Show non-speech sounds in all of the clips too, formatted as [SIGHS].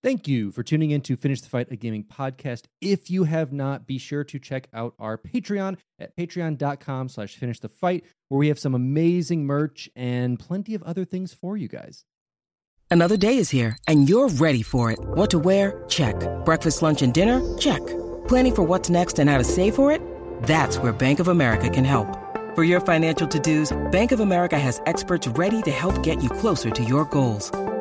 Thank you for tuning in to Finish the Fight, a gaming podcast. If you have not, be sure to check out our Patreon at patreon.com slash finish the fight, where we have some amazing merch and plenty of other things for you guys. Another day is here, and you're ready for it. What to wear? Check. Breakfast, lunch, and dinner? Check. Planning for what's next and how to save for it? That's where Bank of America can help. For your financial to-dos, Bank of America has experts ready to help get you closer to your goals.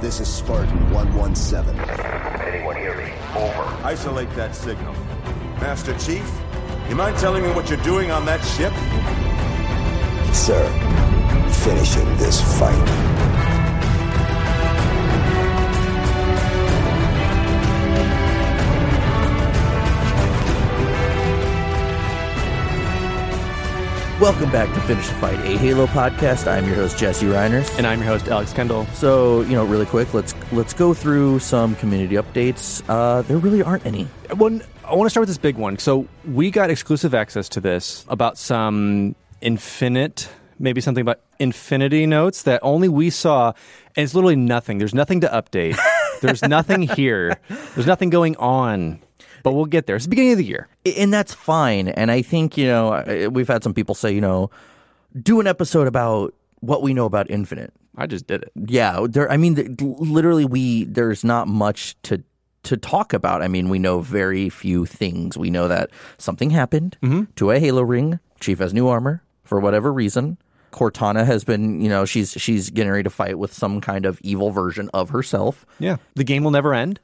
This is Spartan 117. Anyone hear me? Over. Isolate that signal. Master Chief, you mind telling me what you're doing on that ship? Sir, finishing this fight. Welcome back to Finish the Fight, a Halo podcast. I'm your host Jesse Reiners. And I'm your host, Alex Kendall. So, you know, really quick, let's let's go through some community updates. Uh, there really aren't any. One, I want to start with this big one. So we got exclusive access to this about some infinite, maybe something about infinity notes that only we saw, and it's literally nothing. There's nothing to update. [LAUGHS] There's nothing here. There's nothing going on. But we'll get there. It's the beginning of the year. and that's fine. And I think you know we've had some people say you know do an episode about what we know about Infinite. I just did it. Yeah, there. I mean, literally, we there's not much to to talk about. I mean, we know very few things. We know that something happened mm-hmm. to a Halo ring. Chief has new armor for whatever reason. Cortana has been, you know, she's she's getting ready to fight with some kind of evil version of herself. Yeah. The game will never end.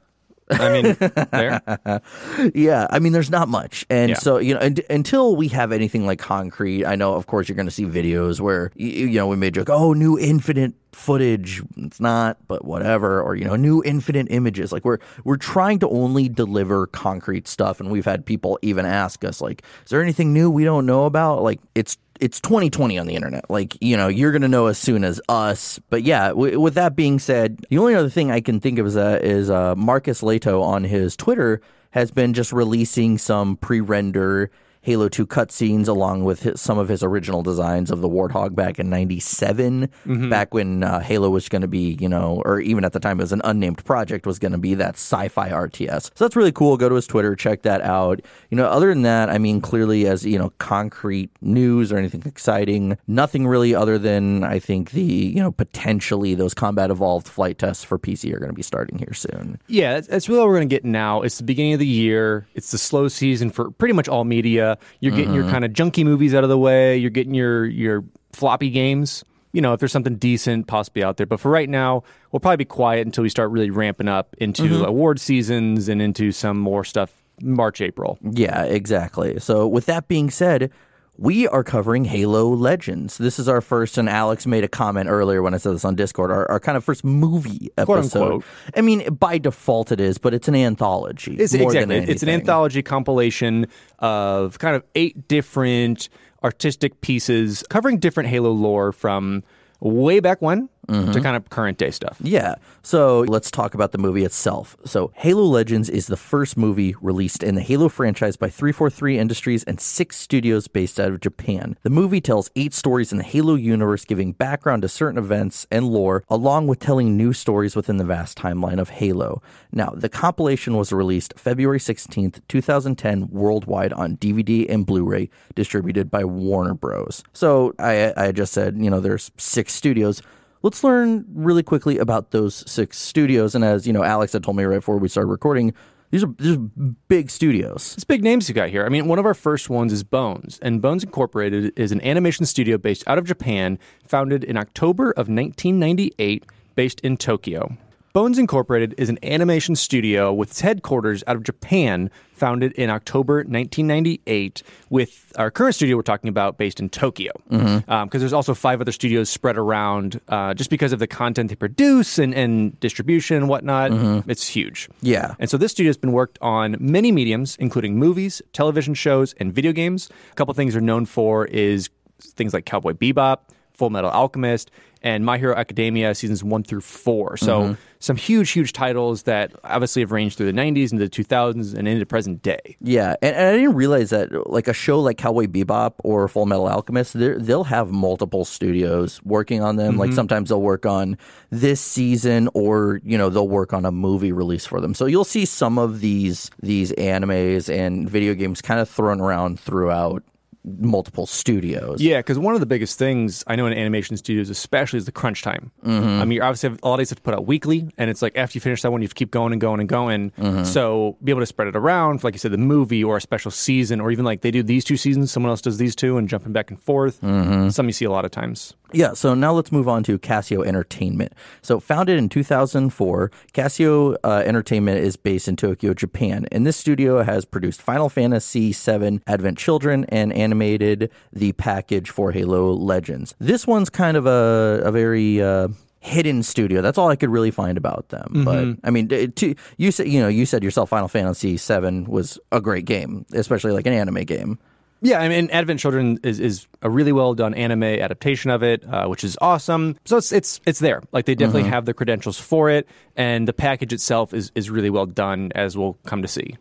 I mean, there. [LAUGHS] Yeah, I mean, there's not much, and Yeah. so you know, and, until we have anything like concrete, I know, of course, you're going to see videos where y- you know we may joke, oh, new infinite footage. It's not, but whatever, or you know, new infinite images. Like we're we're trying to only deliver concrete stuff, and we've had people even ask us, like, is there anything new we don't know about? Like it's. It's 2020 on the internet. Like, you know, you're going to know as soon as us. But yeah, w- with that being said, the only other thing I can think of is, that is uh, Marcus Lehto on his Twitter has been just releasing some pre-render Halo 2 cutscenes along with his, some of his original designs of the Warthog back in 97, back when uh, Halo was going to be, you know, or even at the time it was an unnamed project, was going to be that sci-fi RTS. So that's really cool. Go to his Twitter, check that out. You know, other than that, I mean, clearly as, you know, concrete news or anything exciting, nothing really other than I think the, you know, potentially those combat evolved flight tests for PC are going to be starting here soon. Yeah, that's, that's really all we're going to get now. It's the beginning of the year. It's the slow season for pretty much all media. You're getting your uh-huh. kind of junky movies out of the way. You're getting your your floppy games. You know, if there's something decent possibly out there. But for right now, we'll probably be quiet until we start really ramping up into mm-hmm. award seasons and into some more stuff March, April. Yeah, exactly. So, with that being said, we are covering Halo Legends. This is our first, and Alex made a comment earlier when I said this on Discord, our, our kind of first movie episode. I mean, by default it is, but it's an anthology. It's exactly. It's an anthology compilation of kind of eight different artistic pieces covering different Halo lore from way back when to mm-hmm. kind of current day stuff. Yeah. So let's talk about the movie itself. So Halo Legends is the first movie released in the Halo franchise by 343 Industries and six studios based out of Japan. The movie tells eight stories in the Halo universe, giving background to certain events and lore, along with telling new stories within the vast timeline of Halo. Now, the compilation was released February 16th, 2010, worldwide on DVD and Blu-ray, distributed by Warner Bros. So I, I just said, you know, there's six studios. Let's learn really quickly about those six studios. And as you know, Alex had told me right before we started recording, these are these are big studios. It's big names you got here. I mean, one of our first ones is Bones, and Bones Incorporated is an animation studio based out of Japan, founded in October of 1998, based in Tokyo. Bones Incorporated is an animation studio with its headquarters out of Japan, founded in October 1998, with our current studio we're talking about based in Tokyo. Mm-hmm. Um, because there's also five other studios spread around uh, just because of the content they produce and, and distribution and whatnot. Mm-hmm. It's huge. Yeah. And so this studio has been worked on many mediums, including movies, television shows, and video games. A couple things they're known for is things like Cowboy Bebop, Full Metal Alchemist, and My Hero Academia seasons one through four. So mm-hmm. some huge, huge titles that obviously have ranged through the 90s into the 2000s and into present day. Yeah, and, and I didn't realize that like a show like Cowboy Bebop or Full Metal Alchemist, they'll have multiple studios working on them. Like mm-hmm. sometimes they'll work on this season, or you know they'll work on a movie release for them. So you'll see some of these these animes and video games kind of thrown around throughout multiple studios. Yeah, because one of the biggest things I know in animation studios, especially, is the crunch time. Mm-hmm. I mean, you obviously have, a lot of these have to put out weekly, and it's like after you finish that one, you have to keep going and going and going. Mm-hmm. So be able to spread it around, for, like you said, the movie or a special season, or even like they do these two seasons, someone else does these two, and jumping back and forth. Mm-hmm. Some you see a lot of times. Yeah, so now let's move on to Casio Entertainment. So, founded in 2004, Casio uh, Entertainment is based in Tokyo, Japan, and this studio has produced Final Fantasy VII Advent Children and animated the package for Halo Legends. This one's kind of a, a very uh, hidden studio. That's all I could really find about them. But I mean, to, you said you know you said yourself Final Fantasy VII was a great game, especially like an anime game. Yeah, I mean, Advent Children is, is a really well done anime adaptation of it, uh, which is awesome. So it's it's it's there. Like they definitely have the credentials for it, and the package itself is is really well done, as we'll come to see.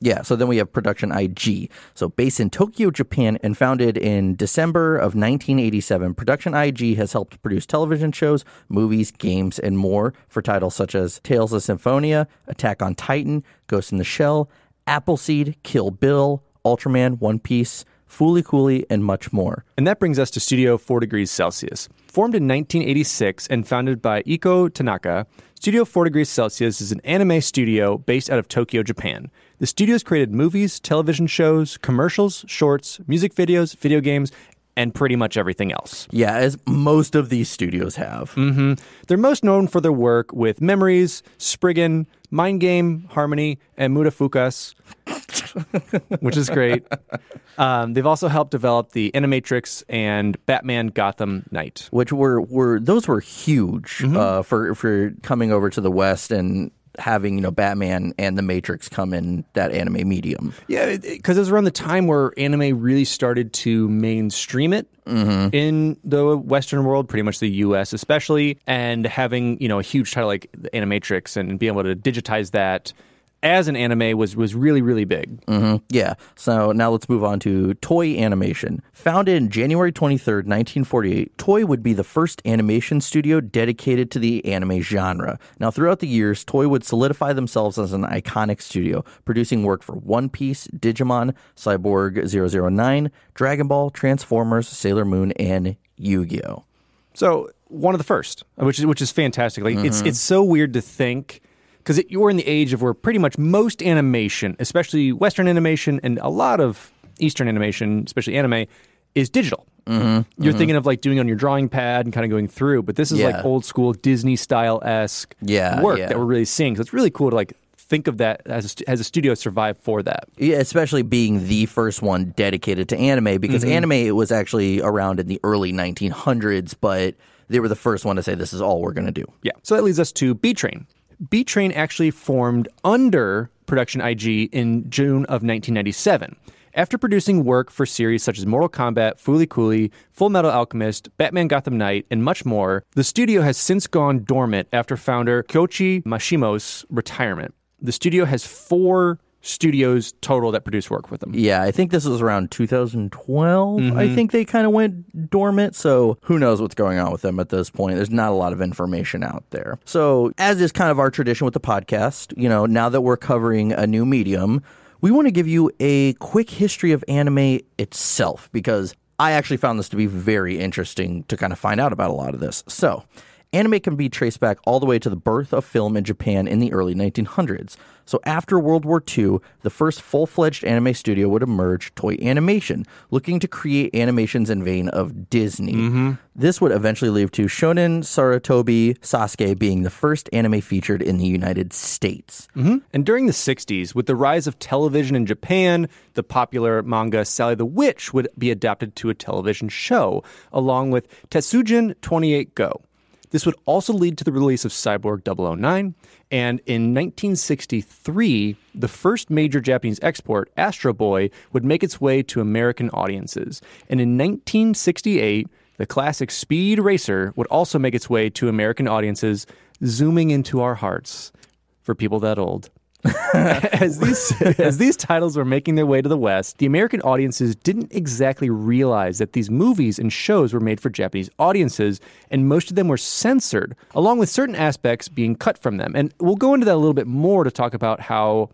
Yeah, so then we have Production IG. So based in Tokyo, Japan, and founded in December of 1987, Production IG has helped produce television shows, movies, games, and more for titles such as Tales of Symphonia, Attack on Titan, Ghost in the Shell, Appleseed, Kill Bill, Ultraman, One Piece, Fooly Cooly, and much more. And that brings us to Studio 4 Degrees Celsius. Formed in 1986 and founded by Eiko Tanaka, Studio 4 Degrees Celsius is an anime studio based out of Tokyo, Japan. The studio has created movies, television shows, commercials, shorts, music videos, video games, and pretty much everything else. Yeah, as most of these studios have. They're most known for their work with Memories, Spriggan, Mind Game, Harmony, and Mutafukaz, [LAUGHS] which is great. Um, they've also helped develop the Animatrix and Batman Gotham Knight. which were were those were huge uh, for for coming over to the West and having you know Batman and the Matrix come in that anime medium. Yeah, because it, was around the time where anime really started to mainstream it mm-hmm. in the Western world, pretty much the U.S. especially, and having you know a huge title like the Animatrix and being able to digitize that as an anime was was really really big. Mm-hmm. Yeah. So now let's move on to Toei Animation. Founded in January 23rd, 1948, Toei would be the first animation studio dedicated to the anime genre. Now, throughout the years, Toei would solidify themselves as an iconic studio, producing work for One Piece, Digimon, Cyborg 009, Dragon Ball, Transformers, Sailor Moon, and Yu Gi Oh! So one of the first, which is which is fantastic. Like it's mm-hmm. it's so weird to think because you're in the age of where pretty much most animation, especially Western animation and a lot of Eastern animation, especially anime, is digital. Mm-hmm. You're thinking of like doing on your drawing pad and kind of going through, but this is Yeah. like old school Disney style esque Yeah, work yeah. that we're really seeing. So it's really cool to like think of that as a, as a studio survive for that. Yeah, especially being the first one dedicated to anime because anime was actually around in the early 1900s, but they were the first one to say this is all we're going to do. Yeah. So that leads us to Bee Train. Bee Train actually formed under Production IG in June of 1997. After producing work for series such as Mortal Kombat, Fooly Cooly, Full Metal Alchemist, Batman Gotham Knight, and much more, the studio has since gone dormant after founder Koichi Mashimo's retirement. The studio has four studios total that produce work with them. Yeah, I think this was around 2012. I mm-hmm. think they kind of went dormant. So who knows what's going on with them at this point? There's not a lot of information out there. So, as is kind of our tradition with the podcast, you know, now that we're covering a new medium, we want to give you a quick history of anime itself because I actually found this to be very interesting to kind of find out about a lot of this. So, Anime can be traced back all the way to the birth of film in Japan in the early 1900s. So after World War II, the first full-fledged anime studio would emerge, Toei Animation, looking to create animations in vein of Disney. Mm-hmm. This would eventually lead to Shonen Sarutobi Sasuke being the first anime featured in the United States. Mm-hmm. And during the 60s, with the rise of television in Japan, the popular manga Sally the Witch would be adapted to a television show, along with Tetsujin 28 Go. This would also lead to the release of Cyborg 009, and in 1963, the first major Japanese export, Astro Boy, would make its way to American audiences. And in 1968, the classic Speed Racer would also make its way to American audiences, zooming into our hearts for people that old. [LAUGHS] as these [LAUGHS] as these titles were making their way to the West, the American audiences didn't exactly realize that these movies and shows were made for Japanese audiences, and most of them were censored, along with certain aspects being cut from them. And we'll go into that a little bit more to talk about how,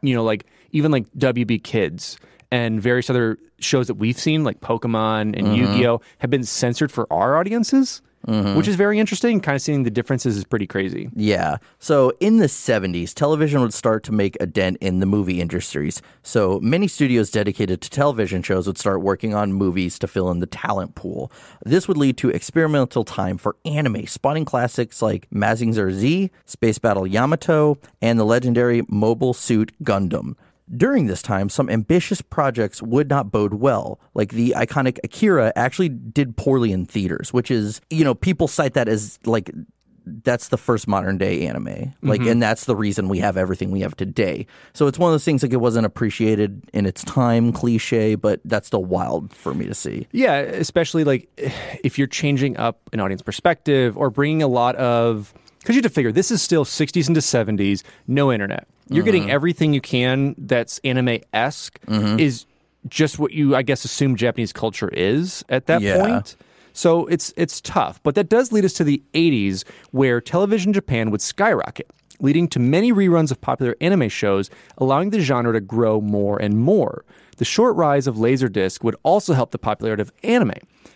you know, like even like WB Kids and various other shows that we've seen, like Pokemon and mm-hmm. Yu-Gi-Oh, have been censored for our audiences, Mm-hmm. which is very interesting. Kind of seeing the differences is pretty crazy. Yeah. So in the 70s, television would start to make a dent in the movie industries. So many studios dedicated to television shows would start working on movies to fill in the talent pool. This would lead to experimental time for anime, spawning classics like Mazinger Z, Space Battle Yamato, and the legendary Mobile Suit Gundam. During this time, some ambitious projects would not bode well. Like the iconic Akira actually did poorly in theaters, which is, you know, people cite that as like that's the first modern day anime. Like mm-hmm. and that's the reason we have everything we have today. So it's one of those things like it wasn't appreciated in its time, cliche, but that's still wild for me to see. Yeah, especially like [SIGHS] if you're changing up an audience perspective or bringing a lot of because you have to figure this is still 60s into 70s, no internet. You're getting uh-huh. everything you can that's anime esque mm-hmm. is just what you I guess assume Japanese culture is at that Yeah. point. So it's it's tough, but that does lead us to the 80s where television Japan would skyrocket, leading to many reruns of popular anime shows, allowing the genre to grow more and more. The short rise of Laserdisc would also help the popularity of anime.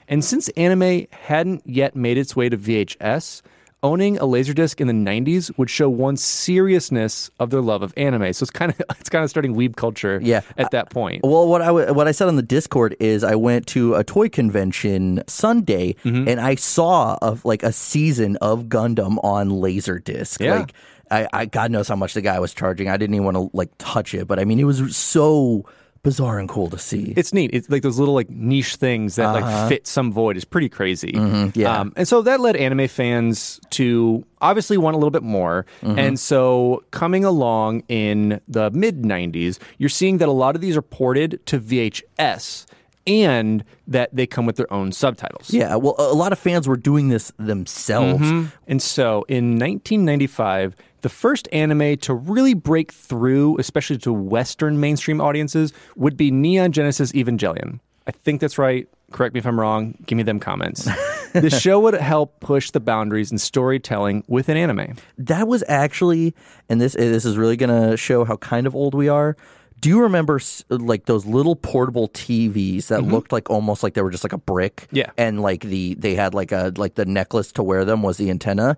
And since anime hadn't yet made its way to VHS, owning a Laserdisc in the 90s would show one seriousness of their love of anime. So it's kind of [LAUGHS] it's kind of starting weeb culture Yeah. at that point. Well, what I w- what I said on the Discord is I went to a toy convention Sunday Mm-hmm. and I saw of like a season of Gundam on Laserdisc. Yeah. Like I, I God knows how much the guy was charging. I didn't even want to like touch it, but I mean it was so bizarre and cool to see. It's neat. It's like those little like niche things that like fit some void is pretty crazy. yeah. Um, and so that led anime fans to obviously want a little bit more. And so coming along in the mid 90s, you're seeing that a lot of these are ported to VHS and that they come with their own subtitles. yeah, well, a a lot of fans were doing this themselves. Mm-hmm. And so in 1995, the first anime to really break through, especially to Western mainstream audiences, would be Neon Genesis Evangelion. I think that's right. Correct me if I'm wrong. Give me them comments. [LAUGHS] the show would help push the boundaries in storytelling with an anime. That was actually, and this this is really gonna show how kind of old we are. Do you remember like those little portable TVs that looked like almost like they were just like a brick? Mm-hmm. Yeah. and like the they had like a like the necklace to wear them was the antenna.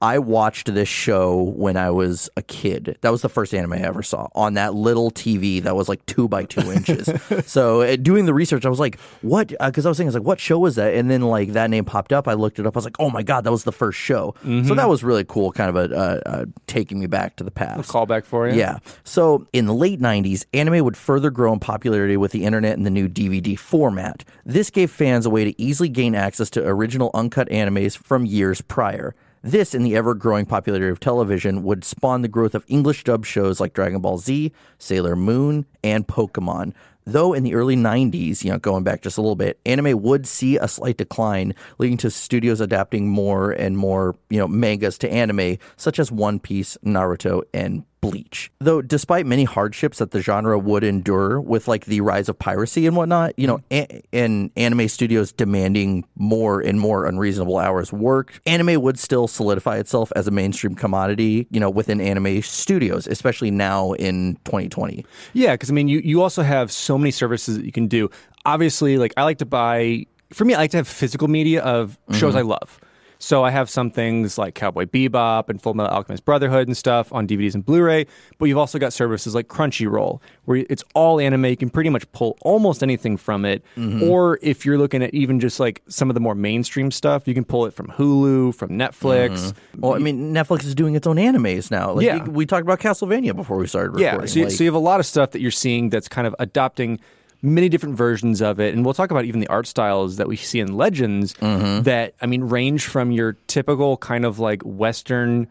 I watched this show when I was a kid. That was the first anime I ever saw on that little TV that was like two by two inches. [LAUGHS] so uh, doing the research, I was like, "What?" Because I was thinking, "I was like, what show was that?" And then like that name popped up. I looked it up. I was like, "Oh my god, that was the first show." So that was really cool. Kind of a uh, uh, taking me back to the past. Callback for you. Yeah. So in the late 90s, anime would further grow in popularity with the internet and the new DVD format. This gave fans a way to easily gain access to original uncut animes from years prior. This and the ever growing popularity of television would spawn the growth of English dub shows like Dragon Ball Z, Sailor Moon, and Pokemon. Though in the early 90s, you know, going back just a little bit, anime would see a slight decline, leading to studios adapting more and more, you know, mangas to anime, such as One Piece, Naruto, and Bleach. Though, despite many hardships that the genre would endure with like the rise of piracy and whatnot, you know, mm-hmm. a- and anime studios demanding more and more unreasonable hours work, anime would still solidify itself as a mainstream commodity, you know, within anime studios, especially now in 2020. Yeah, because I mean, you, you also have so many services that you can do. Obviously, like I like to buy, for me, I like to have physical media of shows mm-hmm. I love. So I have some things like Cowboy Bebop and Full Metal Alchemist Brotherhood and stuff on DVDs and Blu-ray. But you've also got services like Crunchyroll, where it's all anime. You can pretty much pull almost anything from it. Mm-hmm. Or if you're looking at even just like some of the more mainstream stuff, you can pull it from Hulu, from Netflix. Well, I mean, Netflix is doing its own animes now. Like, Yeah. we, talked about Castlevania before we started Yeah, so, you- Like, so you have a lot of stuff that you're seeing that's kind of adopting many different versions of it, and we'll talk about even the art styles that we see in Legends. Mm-hmm. That I mean, range from your typical kind of like Western,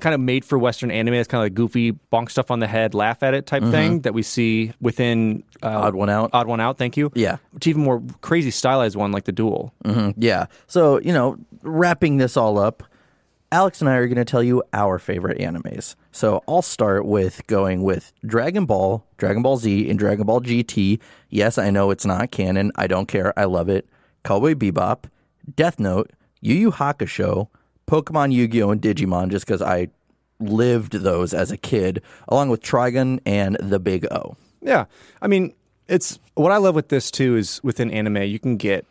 kind of made for Western anime. It's kind of like goofy, bonk stuff on the head, laugh at it type thing that we see within uh, Mm-hmm. Odd One Out. Odd One Out. Thank you. Yeah. to even more crazy stylized one like the Duel. Yeah. So, you know, wrapping this all up, Alex and I are going to tell you our favorite animes. So I'll start with going with Dragon Ball, Dragon Ball Z, and Dragon Ball GT. Yes, I know it's not canon. I don't care. I love it. Cowboy Bebop, Death Note, Yu Yu Hakusho, Pokemon Yu Gi Oh! and Digimon, just because I lived those as a kid, along with Trigun and The Big O. Yeah. I mean, it's what I love with this too is within anime, you can get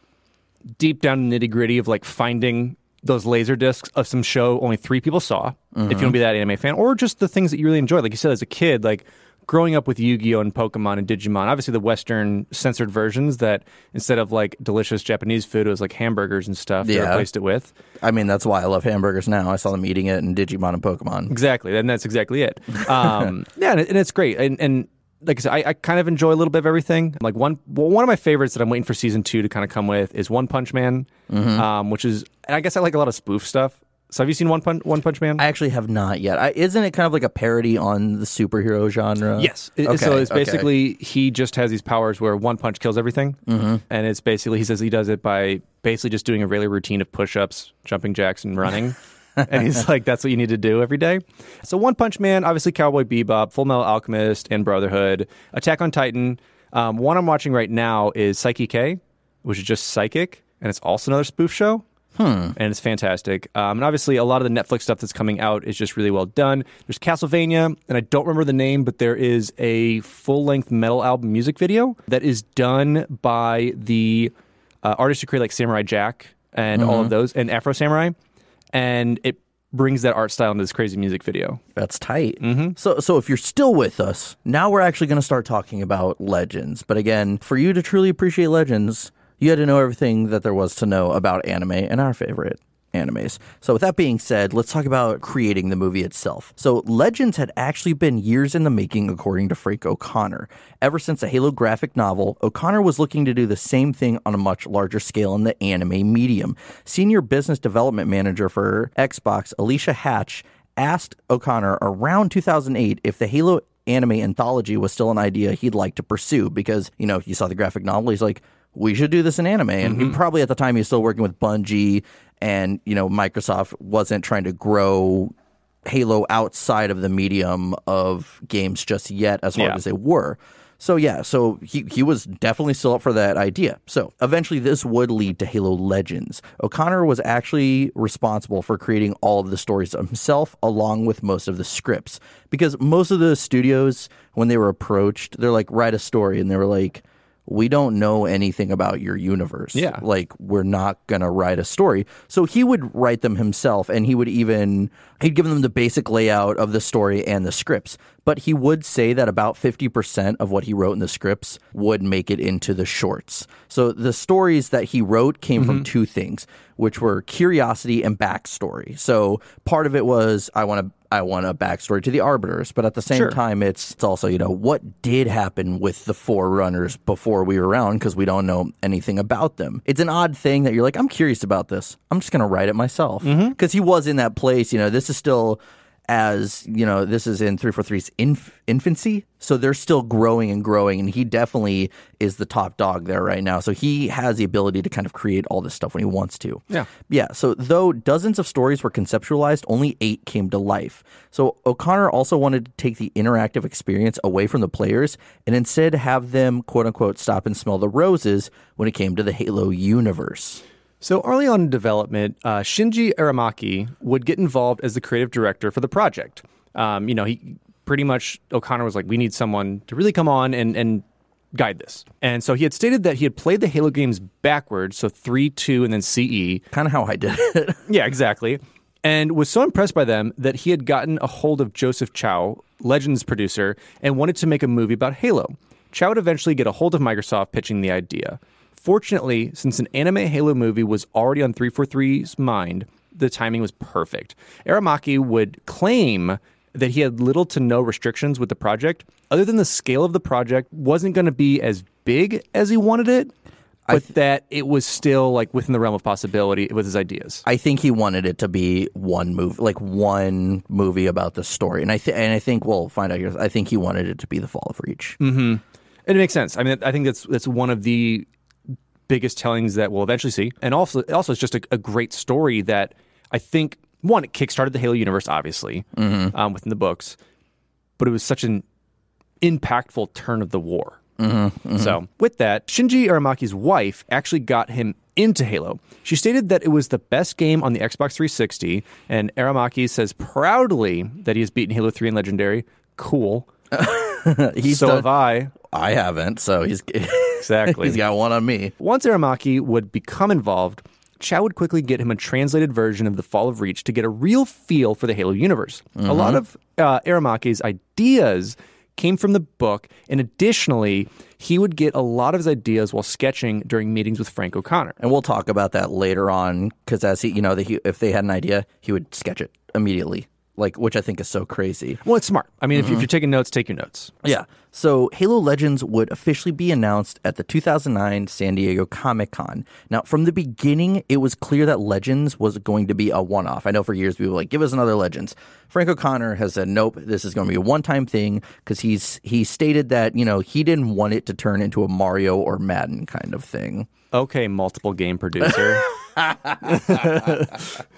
deep down nitty gritty of like finding those laser discs of some show only three people saw, if you want to be that anime fan, or just the things that you really enjoy. Like you said, as a kid, like growing up with Yu Gi Oh! and Pokemon and Digimon, obviously the Western censored versions that instead of like delicious Japanese food, it was like hamburgers and stuff they Yeah. replaced it with. I mean, that's why I love hamburgers now. I saw them eating it in Digimon and Pokemon. Exactly, and that's exactly it. Um, [LAUGHS] yeah, and, and it's great. And, and like I said, I, I kind of enjoy a little bit of everything. Like one, well, one of my favorites that I'm waiting for season two to kind of come with is One Punch Man, Mm-hmm. um, which is, and I guess I like a lot of spoof stuff. So have you seen One Punch One Punch Man? I actually have not yet. I, isn't it kind of like a parody on the superhero genre? Yes. Okay, so it's okay. basically he just has these powers where one punch kills everything, mm-hmm. and it's basically he says he does it by basically just doing a really routine of push-ups, jumping jacks, and running. [LAUGHS] and he's [LAUGHS] like, "That's what you need to do every day." So One Punch Man, obviously Cowboy Bebop, Full Metal Alchemist, and Brotherhood, Attack on Titan. Um, one I'm watching right now is Saiki K, which is just psychic, and it's also another spoof show. and it's fantastic. Um, and obviously, a lot of the Netflix stuff that's coming out is just really well done. There's Castlevania, and I don't remember the name, but there is a full length metal album music video that is done by the uh, artist who created like Samurai Jack and all of those, and Afro Samurai, and it brings that art style into this crazy music video. That's tight. Mm-hmm. So, so if you're still with us, now we're actually going to start talking about Legends. But again, for you to truly appreciate Legends, you had to know everything that there was to know about anime and our favorite animes. So, with that being said, let's talk about creating the movie itself. So, Legends had actually been years in the making, according to Frank O'Connor. Ever since the Halo graphic novel, O'Connor was looking to do the same thing on a much larger scale in the anime medium. Senior business development manager for Xbox, Alicia Hatch, asked O'Connor around 2008 if the Halo anime anthology was still an idea he'd like to pursue because, you know, you saw the graphic novel, he's like, we should do this in anime. And he mm-hmm. probably at the time he was still working with Bungie and, you know, Microsoft wasn't trying to grow Halo outside of the medium of games just yet as hard Yeah. as they were. So yeah, so he, he was definitely still up for that idea. So eventually this would lead to Halo Legends. O'Connor was actually responsible for creating all of the stories himself along with most of the scripts. Because most of the studios when they were approached, they're like write a story and they were like we don't know anything about your universe. Yeah. Like we're not going to write a story. So he would write them himself and he would even he'd give them the basic layout of the story and the scripts. But he would say that about 50% of what he wrote in the scripts would make it into the shorts. So the stories that he wrote came from mm-hmm. two things, which were curiosity and backstory. So part of it was I want to I want a backstory to the arbiters, but at the same Sure. time it's, it's also, you know, what did happen with the forerunners before we were around because we don't know anything about them. It's an odd thing that you're like, I'm curious about this. I'm just going to write it myself. Mm-hmm. Because he was in that place, you know, this is still as, you know, this is in 343's inf- infancy. So they're still growing and growing. And he definitely is the top dog there right now. So he has the ability to kind of create all this stuff when he wants to. Yeah. Yeah, so though dozens of stories were conceptualized, only eight came to life. So O'Connor also wanted to take the interactive experience away from the players and instead have them, quote unquote, stop and smell the roses when it came to the Halo universe. So early on in development, uh, Shinji Aramaki would get involved as the creative director for the project. Um, you know, he pretty much O'Connor was like, "We need someone to really come on and and guide this. And so he had stated that he had played the Halo games backwards, so 3, 2, and then CE. Kind of how I did it. [LAUGHS] Yeah, exactly. And was so impressed by them that he had gotten a hold of Joseph Chou, Legends producer, and wanted to make a movie about Halo. Chow would eventually get a hold of Microsoft pitching the idea. Fortunately, since an anime Halo movie was already on 343's mind, the timing was perfect. Aramaki would claim that he had little to no restrictions with the project, other than the scale of the project wasn't going to be as big as he wanted it, but that it was still like within the realm of possibility with his ideas. I think he wanted it to be one movie, like one movie about the story, and I th- and I think we'll find out here. I think he wanted it to be the Fall of Reach. Mm-hmm. And it makes sense. I mean, I think that's that's one of the biggest tellings that we'll eventually see, and also also it's just a, a great story that I think one it kickstarted the Halo universe, obviously, mm-hmm. um, within the books, but it was such an impactful turn of the war. Mm-hmm. Mm-hmm. So, with that, Shinji Aramaki's wife actually got him into Halo. She stated that it was the best game on the Xbox 360, and Aramaki says proudly that he has beaten Halo 3 and Legendary. Cool. [LAUGHS] He's so done- have I. I haven't, so he's [LAUGHS] Exactly. he's got one on me. Once Aramaki would become involved, Chou would quickly get him a translated version of The Fall of Reach to get a real feel for the Halo universe. A lot of uh, Aramaki's ideas came from the book, and additionally, he would get a lot of his ideas while sketching during meetings with Frank O'Connor. And we'll talk about that later on because as he, you know, the, he, if they had an idea, he would sketch it immediately, like which I think is so crazy. Well, it's smart. I mean, if, if mm-hmm. you're taking notes, take your notes. Yeah. So Halo Legends would officially be announced at the 2009 San Diego Comic Con. Now, from the beginning, it was clear that Legends was going to be a one off. I know for years people were like, give us another Legends. Frank O'Connor has said, nope, this is going to be a one time thing because he's he stated that, you know, he didn't want it to turn into a Mario or Madden kind of thing. Okay, multiple game producer. [LAUGHS] [LAUGHS]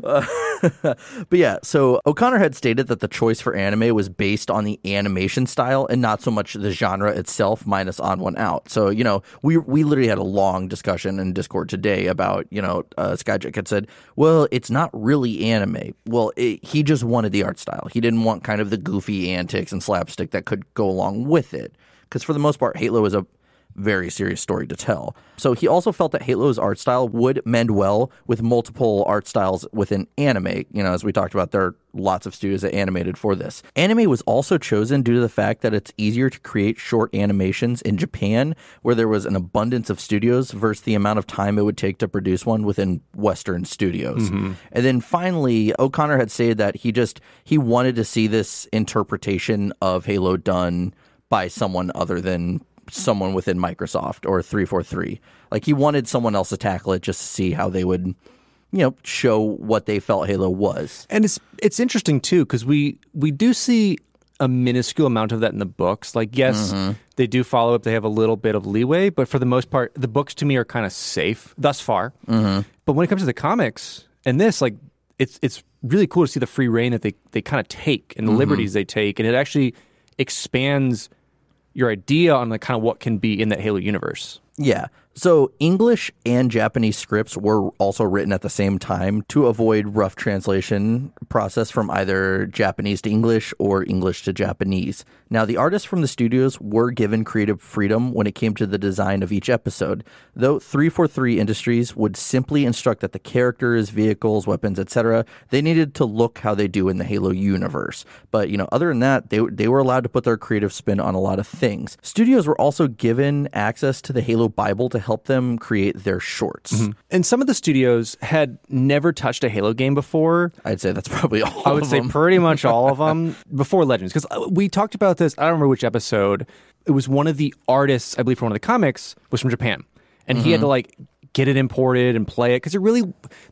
But yeah, so O'Connor had stated that the choice for anime was based on the animation style and not so much the genre itself, minus Odd One Out. So you know, we we literally had a long discussion in Discord today about you know, uh, Skyjack had said, well, it's not really anime. Well, it, he just wanted the art style. He didn't want kind of the goofy antics and slapstick that could go along with it. Because for the most part, Halo is a very serious story to tell. So he also felt that Halo's art style would mend well with multiple art styles within anime. You know, as we talked about, there are lots of studios that animated for this. Anime was also chosen due to the fact that it's easier to create short animations in Japan, where there was an abundance of studios versus the amount of time it would take to produce one within Western studios. Mm-hmm. And then finally, O'Connor had stated that he just he wanted to see this interpretation of Halo done by someone other than someone within Microsoft or 343. Like he wanted someone else to tackle it just to see how they would, you know, show what they felt Halo was. And it's it's interesting too because we we do see a minuscule amount of that in the books. Like, yes, mm-hmm. they do follow up; they have a little bit of leeway, but for the most part, the books to me are kind of safe thus far. Mm-hmm. But when it comes to the comics and this, like, it's it's really cool to see the free reign that they they kind of take and the mm-hmm. liberties they take, and it actually expands your idea on the kind of what can be in that Halo universe. Yeah. So English and Japanese scripts were also written at the same time to avoid rough translation process from either Japanese to English or English to Japanese. Now the artists from the studios were given creative freedom when it came to the design of each episode, though 343 Industries would simply instruct that the characters, vehicles, weapons, etc., they needed to look how they do in the Halo universe. But, you know, other than that, they they were allowed to put their creative spin on a lot of things. Studios were also given access to the Halo Bible to help them create their shorts. Mm-hmm. And some of the studios had never touched a Halo game before. I'd say that's probably all. I would say them. pretty much [LAUGHS] all of them before Legends because uh, we talked about this. I don't remember which episode. It was one of the artists, I believe, for one of the comics was from Japan, and he had Mm-hmm. to like get it imported and play it because it really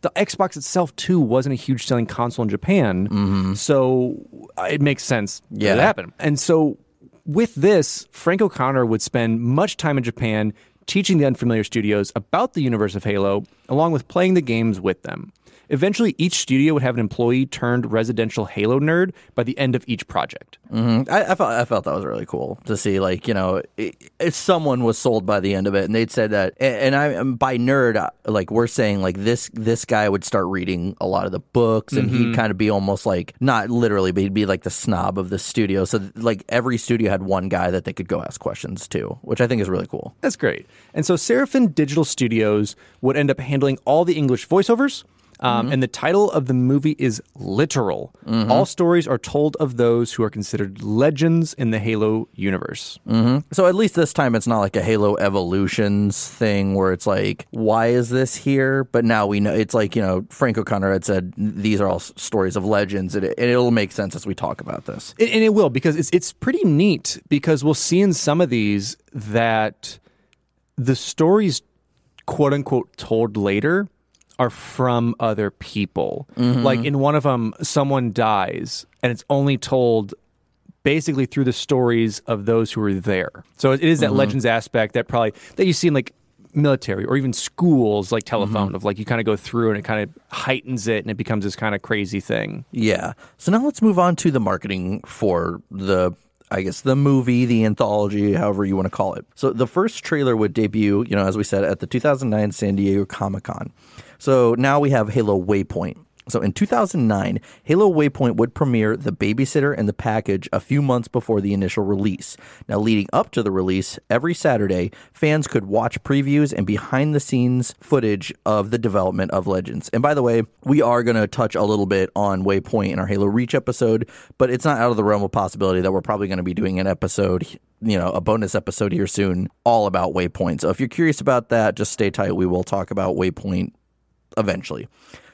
the Xbox itself too wasn't a huge selling console in Japan, so uh, it makes sense that Mm-hmm. Yeah. it happened. And so with this, Frank O'Connor would spend much time in Japan teaching the unfamiliar studios about the universe of Halo, along with playing the games with them. Eventually, each studio would have an employee turned residential Halo nerd by the end of each project. Mm-hmm. I, I felt I felt that was really cool to see. Like you know, if someone was sold by the end of it, and they'd said that, and I by nerd, like we're saying, like this this guy would start reading a lot of the books, and he'd mm-hmm. kind of be almost like not literally, but he'd be like the snob of the studio. So like every studio had one guy that they could go ask questions to, which I think is really cool. That's great. And so Seraphim Digital Studios would end up handling all the English voiceovers. Um, mm-hmm. And the title of the movie is literal. Mm-hmm. All stories are told of those who are considered legends in the Halo universe. Mm-hmm. So at least this time, it's not like a Halo Evolutions thing where it's like, why is this here? But now we know it's like you know Frank O'Connor had said these are all stories of legends, and, it, it'll make sense as we talk about this. And, and it will because it's it's pretty neat because we'll see in some of these that the stories, quote unquote, told later are from other people. Mm-hmm. Like in one of them, someone dies and it's only told basically through the stories of those who were there. So it is that mm-hmm. legends aspect that probably that you see in like military or even schools like telephone mm-hmm. of like you kind of go through and it kind of heightens it and it becomes this kind of crazy thing. Yeah. So now let's move on to the marketing for the I guess the movie, the anthology, however you want to call it. So the first trailer would debut, you know, as we said, at the 2009 San Diego Comic Con. So now we have Halo Waypoint. So in 2009, Halo Waypoint would premiere The Babysitter and the Package a few months before the initial release. Now, leading up to the release, every Saturday, fans could watch previews and behind the scenes footage of the development of Legends. And by the way, we are going to touch a little bit on Waypoint in our Halo Reach episode, but it's not out of the realm of possibility that we're probably going to be doing an episode you know, a bonus episode here soon all about Waypoint. So if you're curious about that, just stay tight. We will talk about Waypoint eventually.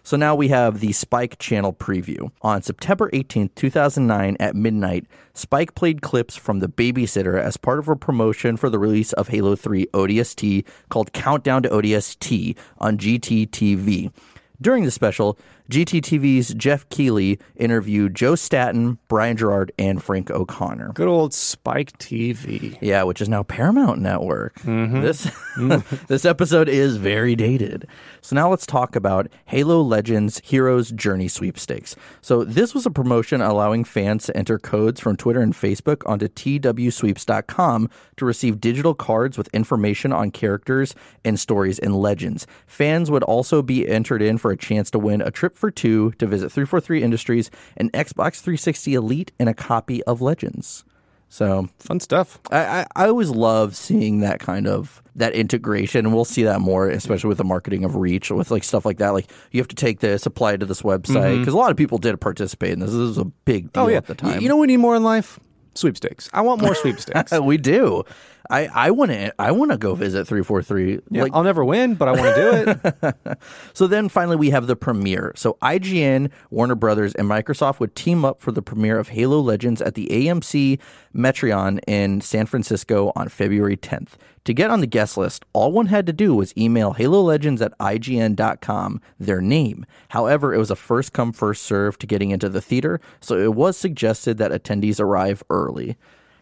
So now we have the Spike channel preview. On September 18th, 2009 at midnight, Spike played clips from The Babysitter as part of a promotion for the release of Halo 3 ODST called Countdown to ODST on GTTV. During the special, GTTV's Geoff Keighley interviewed Joe Staten, Brian Jarrard, and Frank O'Connor. Good old Spike TV. Yeah, which is now Paramount Network. Mm-hmm. This mm. [LAUGHS] this episode is very dated. So now let's talk about Halo Legends Heroes Journey Sweepstakes. So this was a promotion allowing fans to enter codes from Twitter and Facebook onto twsweeps.com to receive digital cards with information on characters and stories in Legends. Fans would also be entered in for a chance to win a trip for two to visit 343 Industries, an Xbox 360 Elite, and a copy of Legends. So Fun stuff. I, I, I always love seeing that kind of that integration and we'll see that more especially with the marketing of reach with like stuff like that like you have to take this apply it to this website mm-hmm. because a lot of people did participate in this this was a big oh, deal Oh yeah. at the time You know what we need more in life? Sweepstakes. I want more [LAUGHS] sweepstakes. we do i i want to i want to go visit 343 Yeah, like I'll never win, but I want to do it. [LAUGHS] So then finally we have the premiere. So IGN, Warner Brothers, and Microsoft would team up for the premiere of Halo Legends at the AMC Metreon in San Francisco on February 10th. To get on the guest list, all one had to do was email Halo Legends at IGN.com, their name. However, it was a first come, first serve to getting into the theater, so it was suggested that attendees arrive early.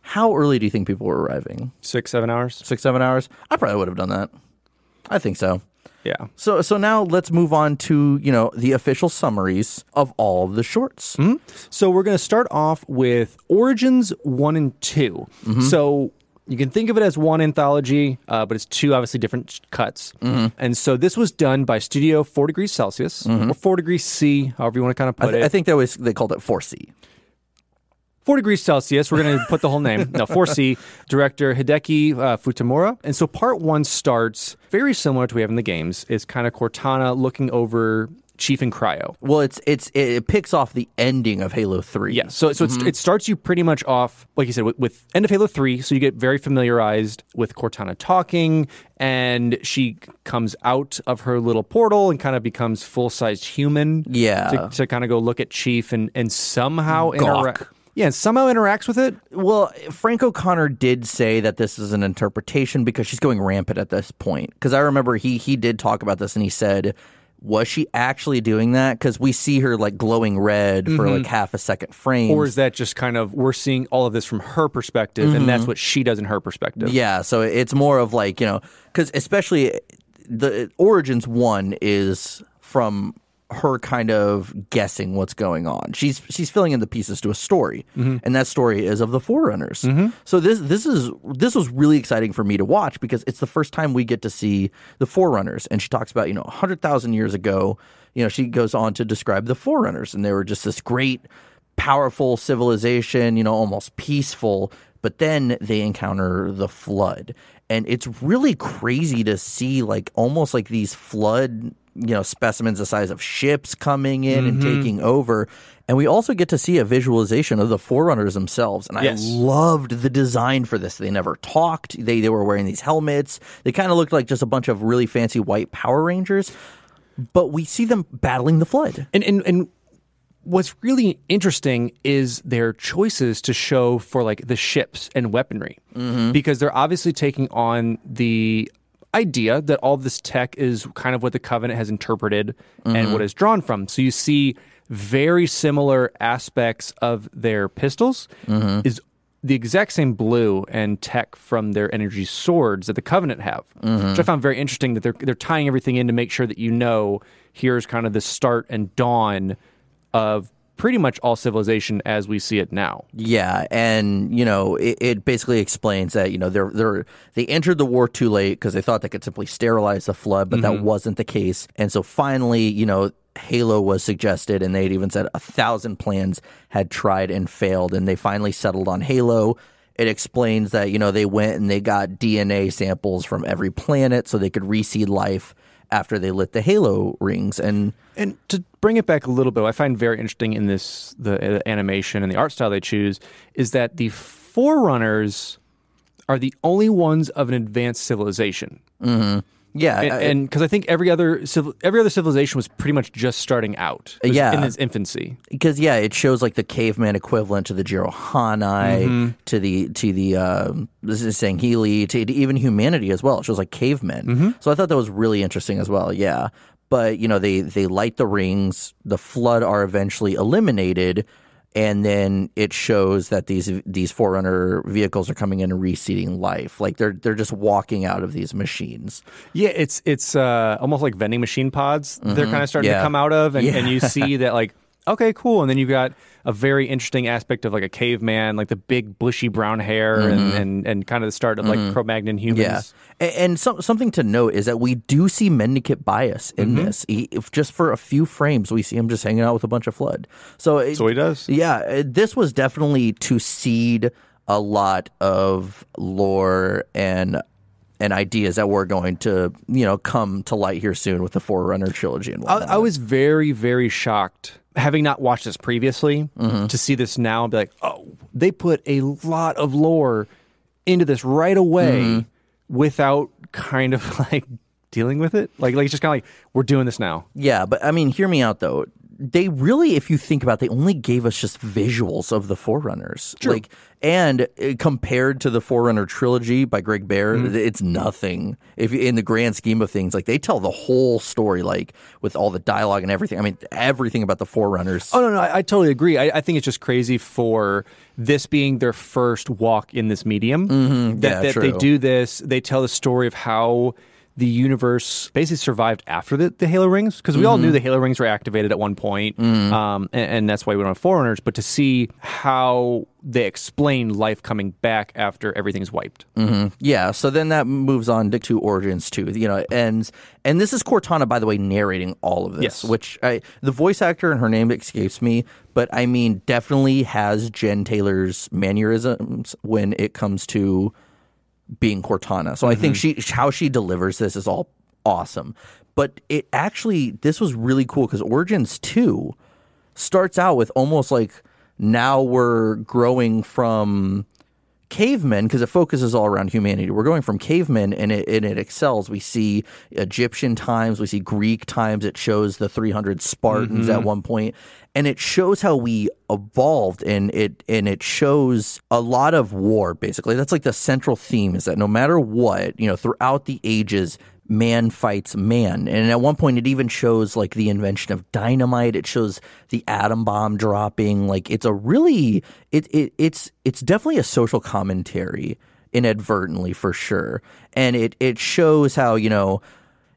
How early do you think people were arriving? Six, seven hours. Six, seven hours? I probably would have done that. I think so. Yeah. So so now let's move on to, you know, the official summaries of all of the shorts. Hmm? So we're going to start off with Origins 1 and 2. Mm-hmm. So you can think of it as one anthology, uh, but it's two obviously different cuts. Mm-hmm. And so this was done by Studio 4 Degrees Celsius mm-hmm. or 4 Degrees C, however you want to kind of I, put th- it. I think they always they called it 4C. 4 degrees Celsius. We're going to put the whole name. No, 4C, director Hideki uh, Futamura. And so part one starts very similar to what we have in the games. Is kind of Cortana looking over Chief and Cryo. Well, it's it's it, picks off the ending of Halo 3. Yeah, so so it's, it starts you pretty much off, like you said, with, with end of Halo Three. So you get very familiarized with Cortana talking, and she comes out of her little portal and kind of becomes full sized human. Yeah. to, to kind of go look at Chief and and somehow interact. Yeah, and somehow interacts with it. Well, Frank O'Connor did say that this is an interpretation because she's going rampant at this point. Because I remember he he did talk about this and he said was she actually doing that? Because we see her like glowing red for like mm-hmm. half a second frame. Or is that just kind of we're seeing all of this from her perspective, and that's mm-hmm. what she does in her perspective? Yeah, so it's more of like you know, because especially the Origins one is from her kind of guessing what's going on. She's she's filling in the pieces to a story, mm-hmm. and that story is of the Forerunners. Mm-hmm. So this this is this was really exciting for me to watch because it's the first time we get to see the Forerunners, and she talks about you know hundred thousand years ago. You know, she goes on to describe the Forerunners, and they were just this great powerful civilization, you know, almost peaceful, but then they encounter the flood. And it's really crazy to see like almost like these flood, you know, specimens the size of ships coming in and mm-hmm. taking over. And we also get to see a visualization of the forerunners themselves. And Yes. I loved the design for this. They never talked. They they were wearing these helmets. They kind of looked like just a bunch of really fancy white Power Rangers. But we see them battling the flood. And and and what's really interesting is their choices to show for like the ships and weaponry, mm-hmm. because they're obviously taking on the idea that all this tech is kind of what the covenant has interpreted and what mm-hmm. is drawn from. So you see very similar aspects of their pistols mm-hmm. is the exact same blue and tech from their energy swords that the Covenant have, which I mm-hmm. found very interesting. That they're they're tying everything in to make sure that you know here's kind of the start and dawn of pretty much all civilization as we see it now. Yeah, and you know, it, it basically explains that you know they're they're they entered the war too late because they thought they could simply sterilize the flood, but that mm-hmm. wasn't the case. And so finally, you know, Halo was suggested, and they'd even said a thousand plans had tried and failed, and they finally settled on Halo. It explains that you know they went and they got DNA samples from every planet so they could reseed life after they lit the Halo rings, and And to bring it back a little bit, what I find very interesting in this the uh, animation and the art style they choose is that the forerunners are the only ones of an advanced civilization. Yeah, and because I think every other civil, every other civilization was pretty much just starting out, Yeah. in its infancy. because yeah, it shows like the caveman equivalent to the Jiralhanae, to the to the um, this is Sangheili, to, to even humanity as well. It shows like cavemen. So I thought that was really interesting as well. Yeah, but you know they they light the rings. The flood are eventually eliminated. And then it shows that these these forerunner vehicles are coming in and reseeding life. Like they're they're just walking out of these machines. Yeah, it's it's uh, almost like vending machine pods. They're kind of starting Yeah. to come out of, and, Yeah. and you see [LAUGHS] that like okay, cool, and then you've got a very interesting aspect of like a caveman, like the big bushy brown hair, and, mm-hmm. and and kind of the start of like mm-hmm. Cro-Magnon humans. Yeah, and, and some, something to note is that we do see Mendicant bias in mm-hmm. this. He, if just for a few frames, we see him just hanging out with a bunch of flood. So, it- So he does. Yeah, uh, this was definitely to seed a lot of lore and and ideas that were going to you know come to light here soon with the Forerunner trilogy and I. I was very, very shocked having not watched this previously Mm-hmm. to see this now and be like, oh, they put a lot of lore into this right away Mm-hmm. without kind of [LAUGHS] like dealing with it. Like, like it's just kind of like we're doing this now. Yeah, but I mean, hear me out though. They really, if you think about, it, they only gave us just visuals of the Forerunners. Like, and uh, compared to the Forerunner trilogy by Greg Bear, Mm-hmm. it's nothing. If in the grand scheme of things, like they tell the whole story, like with all the dialogue and everything. I mean, everything about the Forerunners. Oh no, no, I, I totally agree. I, I think it's just crazy for this being their first walk in this medium. That, Mm-hmm. Yeah, that they do this, they tell the story of how the universe basically survived after the, the Halo rings because we all Mm-hmm. knew the Halo rings were activated at one point, um, and, and that's why we don't have Forerunners. But to see how they explain life coming back after everything's wiped. Yeah, so then that moves on to, to Origins too. You know, it ends and this is Cortana, by the way, narrating all of this. Yes. Which I the voice actor and her name escapes me, but I mean definitely has Jen Taylor's mannerisms when it comes to being Cortana. So I think mm-hmm. she how she delivers this is all awesome. But it actually this was really cool because Origins two starts out with almost like now we're growing from cavemen because it focuses all around humanity. We're going from cavemen and it, and it excels. We see Egyptian times, we see Greek times. It shows the 300 Spartans at mm-hmm. one point, and it shows how we evolved and it and it shows a lot of war. Basically, that's like the central theme is that no matter what, you know, throughout the ages. Man fights man. And at one point, it even shows like the invention of dynamite. It shows the atom bomb dropping. Like it's a really it, it it's it's definitely a social commentary inadvertently for sure. And it it shows how you know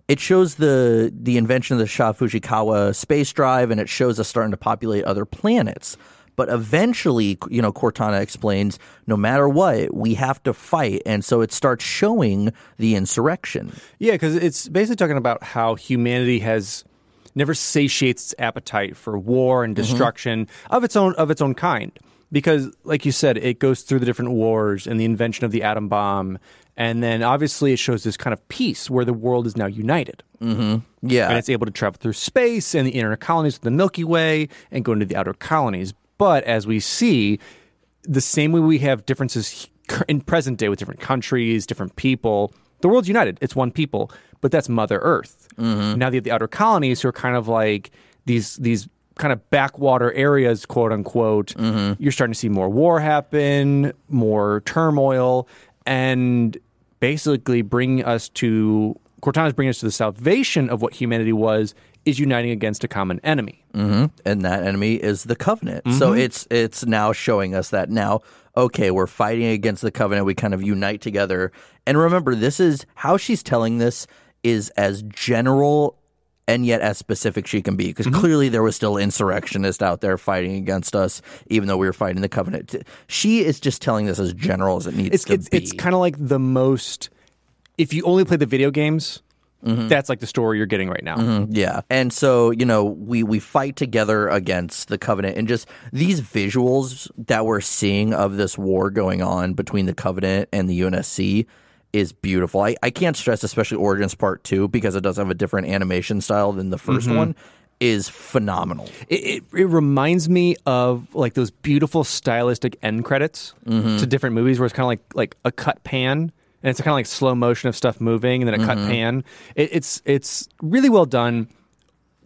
it shows the the invention of the Shaw-Fujikawa space drive, and it shows us starting to populate other planets. But eventually, you know, Cortana explains, no matter what, we have to fight, and so it starts showing the insurrection. Yeah, because it's basically talking about how humanity has never satiates its appetite for war and mm-hmm. destruction of its own of its own kind. Because, like you said, it goes through the different wars and the invention of the atom bomb, and then obviously it shows this kind of peace where the world is now united. Mm-hmm. Yeah, and it's able to travel through space and the inner colonies of the Milky Way and go into the outer colonies. But as we see, the same way we have differences in present day with different countries, different people, the world's united. It's one people, but that's Mother Earth. Mm-hmm. Now you have the outer colonies who are kind of like these these kind of backwater areas, quote unquote. Mm-hmm. You're starting to see more war happen, more turmoil, and basically bringing us to Cortana's bringing us to the salvation of what humanity was is uniting against a common enemy. Mm-hmm. and that enemy is the covenant. So mm-hmm. it's it's now showing us that now okay, we're fighting against the covenant. We kind of unite together. And remember, this is how she's telling this is as general and yet as specific she can be because mm-hmm. clearly there was still insurrectionists out there fighting against us even though we were fighting the covenant. She is just telling this as general as it needs It's to it's, be. it's kind of like the most. If you only play the video games, Mm-hmm. that's like the story you're getting right now. Mm-hmm. Yeah. And so, you know, we we fight together against the Covenant and just these visuals that we're seeing of this war going on between the Covenant and the UNSC is beautiful. I, I can't stress especially Origins Part 2 because it does have a different animation style than the 1st mm-hmm. one is phenomenal. It, it, it reminds me of like those beautiful stylistic end credits to different movies where it's kind of like like a cut pan and it's kind of like slow motion of stuff moving and then a cut mm-hmm. pan. It, it's it's really well done.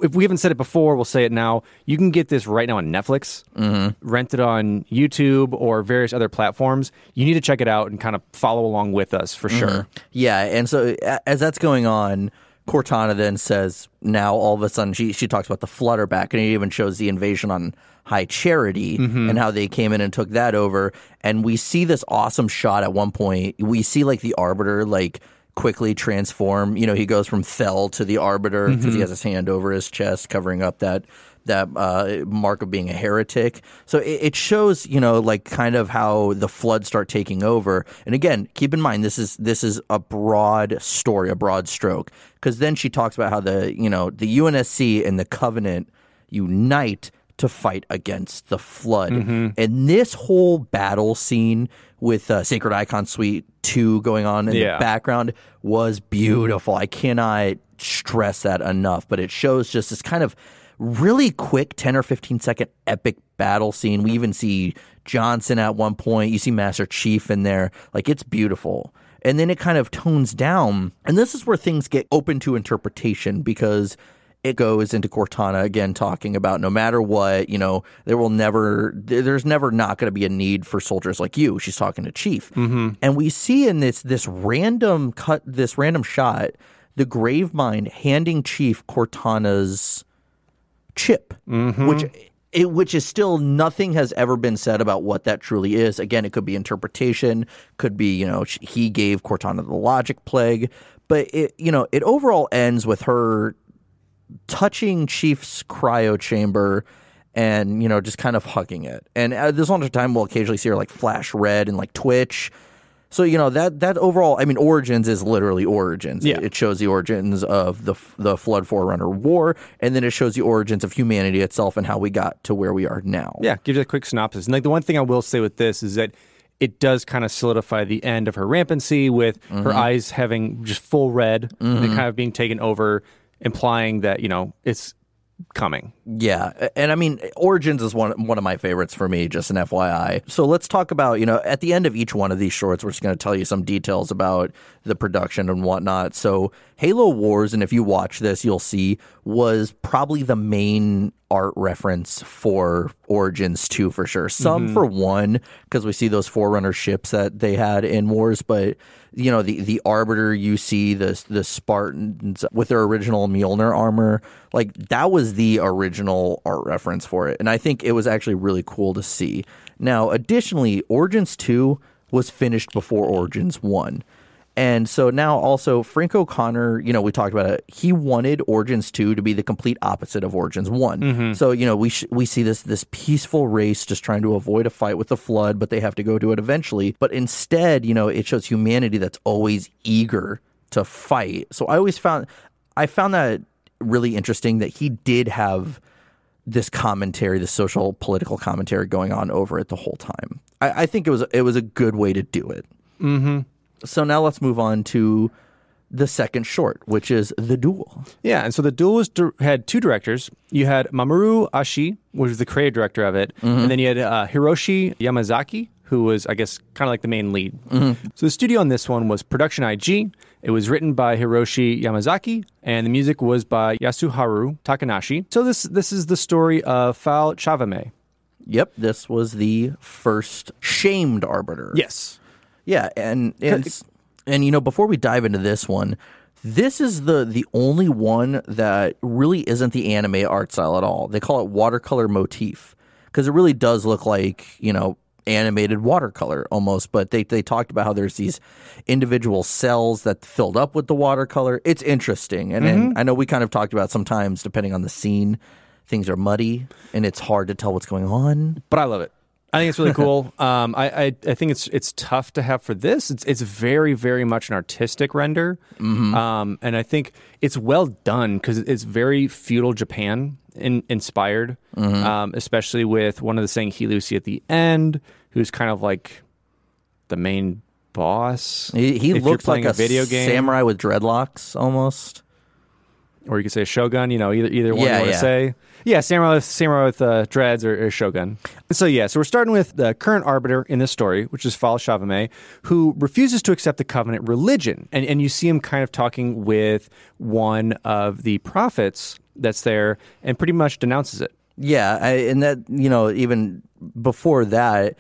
If we haven't said it before, we'll say it now. You can get this right now on Netflix, mm-hmm. rent it on YouTube or various other platforms. You need to check it out and kind of follow along with us for sure. Mm-hmm. Yeah, and so as that's going on, Cortana then says, now all of a sudden she she talks about the Flood outbreak, and it even shows the invasion on High Charity and how they came in and took that over. And we see this awesome shot at one point. We see like the Arbiter like quickly transform. You know, he goes from Thel to the Arbiter because he has his hand over his chest, covering up that that uh, mark of being a heretic. So it, it shows, you know, like kind of how the floods start taking over. And again, keep in mind this is this is a broad story, a broad stroke, because then she talks about how the you know the UNSC and the Covenant unite to fight against the flood. And this whole battle scene with uh, Sacred Icon Suite 2 going on in Yeah. the background was beautiful. I cannot stress that enough, but it shows just this kind of really quick 10 or 15 second epic battle scene. We even see Johnson at one point. You see Master Chief in there. Like it's beautiful. And then it kind of tones down. And this is where things get open to interpretation because it goes into Cortana again talking about no matter what, you know, there will never, there's never not going to be a need for soldiers like you. She's talking to Chief, mm-hmm. and we see in this this random cut, this random shot, the Gravemind handing Chief Cortana's chip, which it, which is still nothing has ever been said about what that truly is. Again, it could be interpretation, could be you know he gave Cortana the logic plague, but it you know it overall ends with her touching Chief's cryo chamber and you know just kind of hugging it. And uh, this one time we'll occasionally see her like flash red and like twitch. So you know that that overall, I mean, Origins is literally Origins. Yeah. It shows the origins of the the Flood Forerunner War, and then it shows the origins of humanity itself and how we got to where we are now. Yeah, give you a quick synopsis. And like the one thing I will say with this is that it does kind of solidify the end of her rampancy with her eyes having just full red and kind of being taken over, implying that, you know, it's coming. Yeah, and I mean Origins is one one of my favorites for me. Just an FYI. So let's talk about you know at the end of each one of these shorts, we're just going to tell you some details about the production and whatnot. So Halo Wars, and if you watch this, you'll see was probably the main art reference for Origins 2 for sure. Some mm-hmm. for 1 because we see those Forerunner ships that they had in Wars, but you know the the Arbiter you see the the Spartans with their original Mjolnir armor, like that was the original art reference for it. And I think it was actually really cool to see. Now, additionally, Origins 2 was finished before Origins 1. And so now also Frank O'Connor, you know, we talked about it. He wanted Origins 2 to be the complete opposite of Origins one So, you know, we sh- we see this this peaceful race just trying to avoid a fight with the flood, but they have to go to it eventually. But instead, you know, it shows humanity that's always eager to fight. So I always found I found that really interesting that he did have this commentary, this social political commentary going on over it the whole time. I, I think it was it was a good way to do it. Mm-hmm. So now let's move on to the second short, which is the duel. Yeah, and so the duel was had two directors. You had Mamoru Oshii, which was the creative director of it, and then you had uh, Hiroshi Yamazaki, who was, I guess, kind of like the main lead. So the studio on this one was Production IG. It was written by Hiroshi Yamazaki, and the music was by Yasuharu Takanashi. So this this is the story of Fal 'Chavamee. Yep, this was the first shamed arbiter. Yes. Yeah, and and and you know before we dive into this one, this is the the only one that really isn't the anime art style at all. They call it watercolor motif because it really does look like you know animated watercolor almost. But they they talked about how there's these individual cells that filled up with the watercolor. It's interesting, and, and mm-hmm. I know we kind of talked about sometimes depending on the scene, things are muddy and it's hard to tell what's going on. but I love it. I think it's really cool. [LAUGHS] Um, I, I I think it's it's tough to have for this. It's it's very very much an artistic render, um, and I think it's well done because it's very feudal Japan in, inspired, um, especially with one of the saying Hilusi at the end, who's kind of like the main boss. He, he looks like a, a video game. samurai with dreadlocks almost. or you could say Shogun. You know, either either one Yeah, you want yeah. to say. Yeah, samurai with with uh, dreads or, or Shogun. So yeah, so we're starting with the current arbiter in this story, which is Fal 'Chavamee, who refuses to accept the covenant religion, and and you see him kind of talking with one of the prophets that's there, and pretty much denounces it. Yeah, I, and that you know even before that,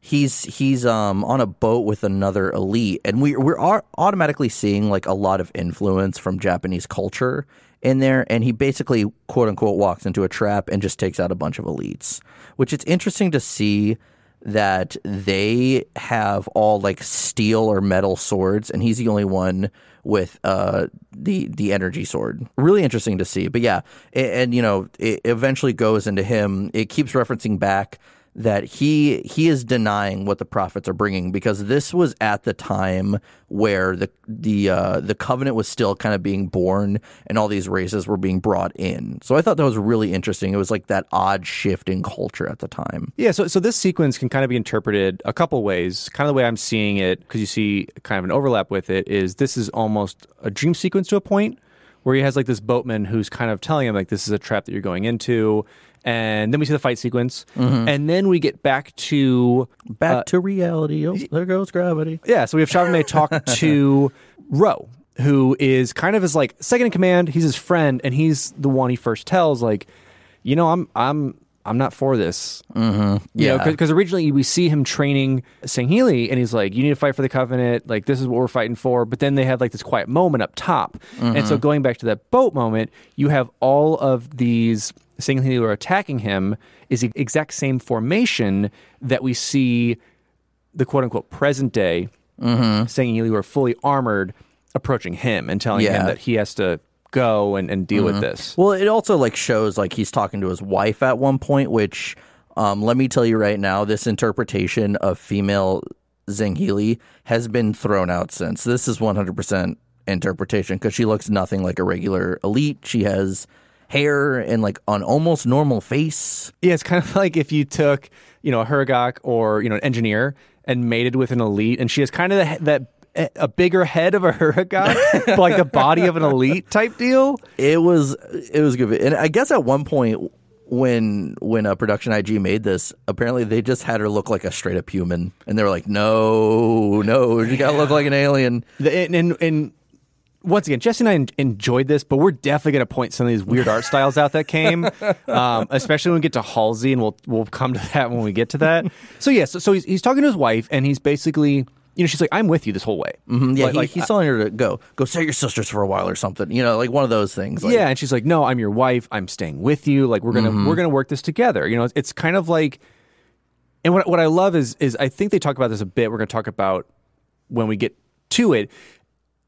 he's he's um on a boat with another elite, and we we're automatically seeing like a lot of influence from Japanese culture in there, and he basically quote unquote walks into a trap and just takes out a bunch of elites, which it's interesting to see that they have all like steel or metal swords and he's the only one with uh the the energy sword. Really interesting to see but yeah and, you know it eventually goes into him. It keeps referencing back that he he is denying what the prophets are bringing because this was at the time where the the uh, the covenant was still kind of being born and all these races were being brought in. So I thought that was really interesting. It was like that odd shift in culture at the time. Yeah, so so this sequence can kind of be interpreted a couple ways. Kind of the way I'm seeing it, because you see kind of an overlap with it, is this is almost a dream sequence to a point where he has like this boatman who's kind of telling him like this is a trap that you're going into, and then we see the fight sequence, mm-hmm. and then we get back to Back uh, to reality. Oh, there goes gravity. yeah, so we have Chalamet talk [LAUGHS] to Ro, who is kind of his like second in command. He's his friend, and he's the one he first tells, like, you know, I'm I'm I'm not for this. Mm-hmm. Yeah. because originally we see him training Sangheili, and he's like, you need to fight for the Covenant. Like this is what we're fighting for. But then they have like this quiet moment up top, and so going back to that boat moment, you have all of these Sangheili who are attacking him is the exact same formation that we see the quote unquote present day Mm-hmm. you are fully armored approaching him and telling Yeah. Mm-hmm. him that he has to go and, and deal with this. Well, it also like shows like he's talking to his wife at one point, which um, let me tell you right now, this interpretation of female Sangheili has been thrown out since. This is 100% interpretation because she looks nothing like a regular elite. She has hair and like an almost normal face. Yeah, it's kind of [LAUGHS] like if you took, you know, a Huragok or, you know, an engineer and mated with an elite and she has kind of the, that a bigger head of a [LAUGHS] but like the body of an elite type deal. It was it was good, and I guess at one point when when a production IG made this, apparently they just had her look like a straight up human, and they were like, "No, no, she gotta look like an alien." And, and, and once again, Jesse and I en- enjoyed this, but we're definitely going to point some of these weird art styles out that came, [LAUGHS] um, especially when we get to Halsey, and we'll we'll come to that when we get to that. So yeah, so, so he's, he's talking to his wife, and he's basically, you know, she's like, "I'm with you this whole way." Mm, Yeah, he, like, he's telling her to go go see your sisters for a while or something. You know, like one of those things. Like, yeah, and she's like, "No, I'm your wife. I'm staying with you. Like we're gonna Mm-hmm. we're gonna work this together." You know, it's, it's kind of like, and what what I love is is I think they talk about this a bit. We're gonna talk about when we get to it.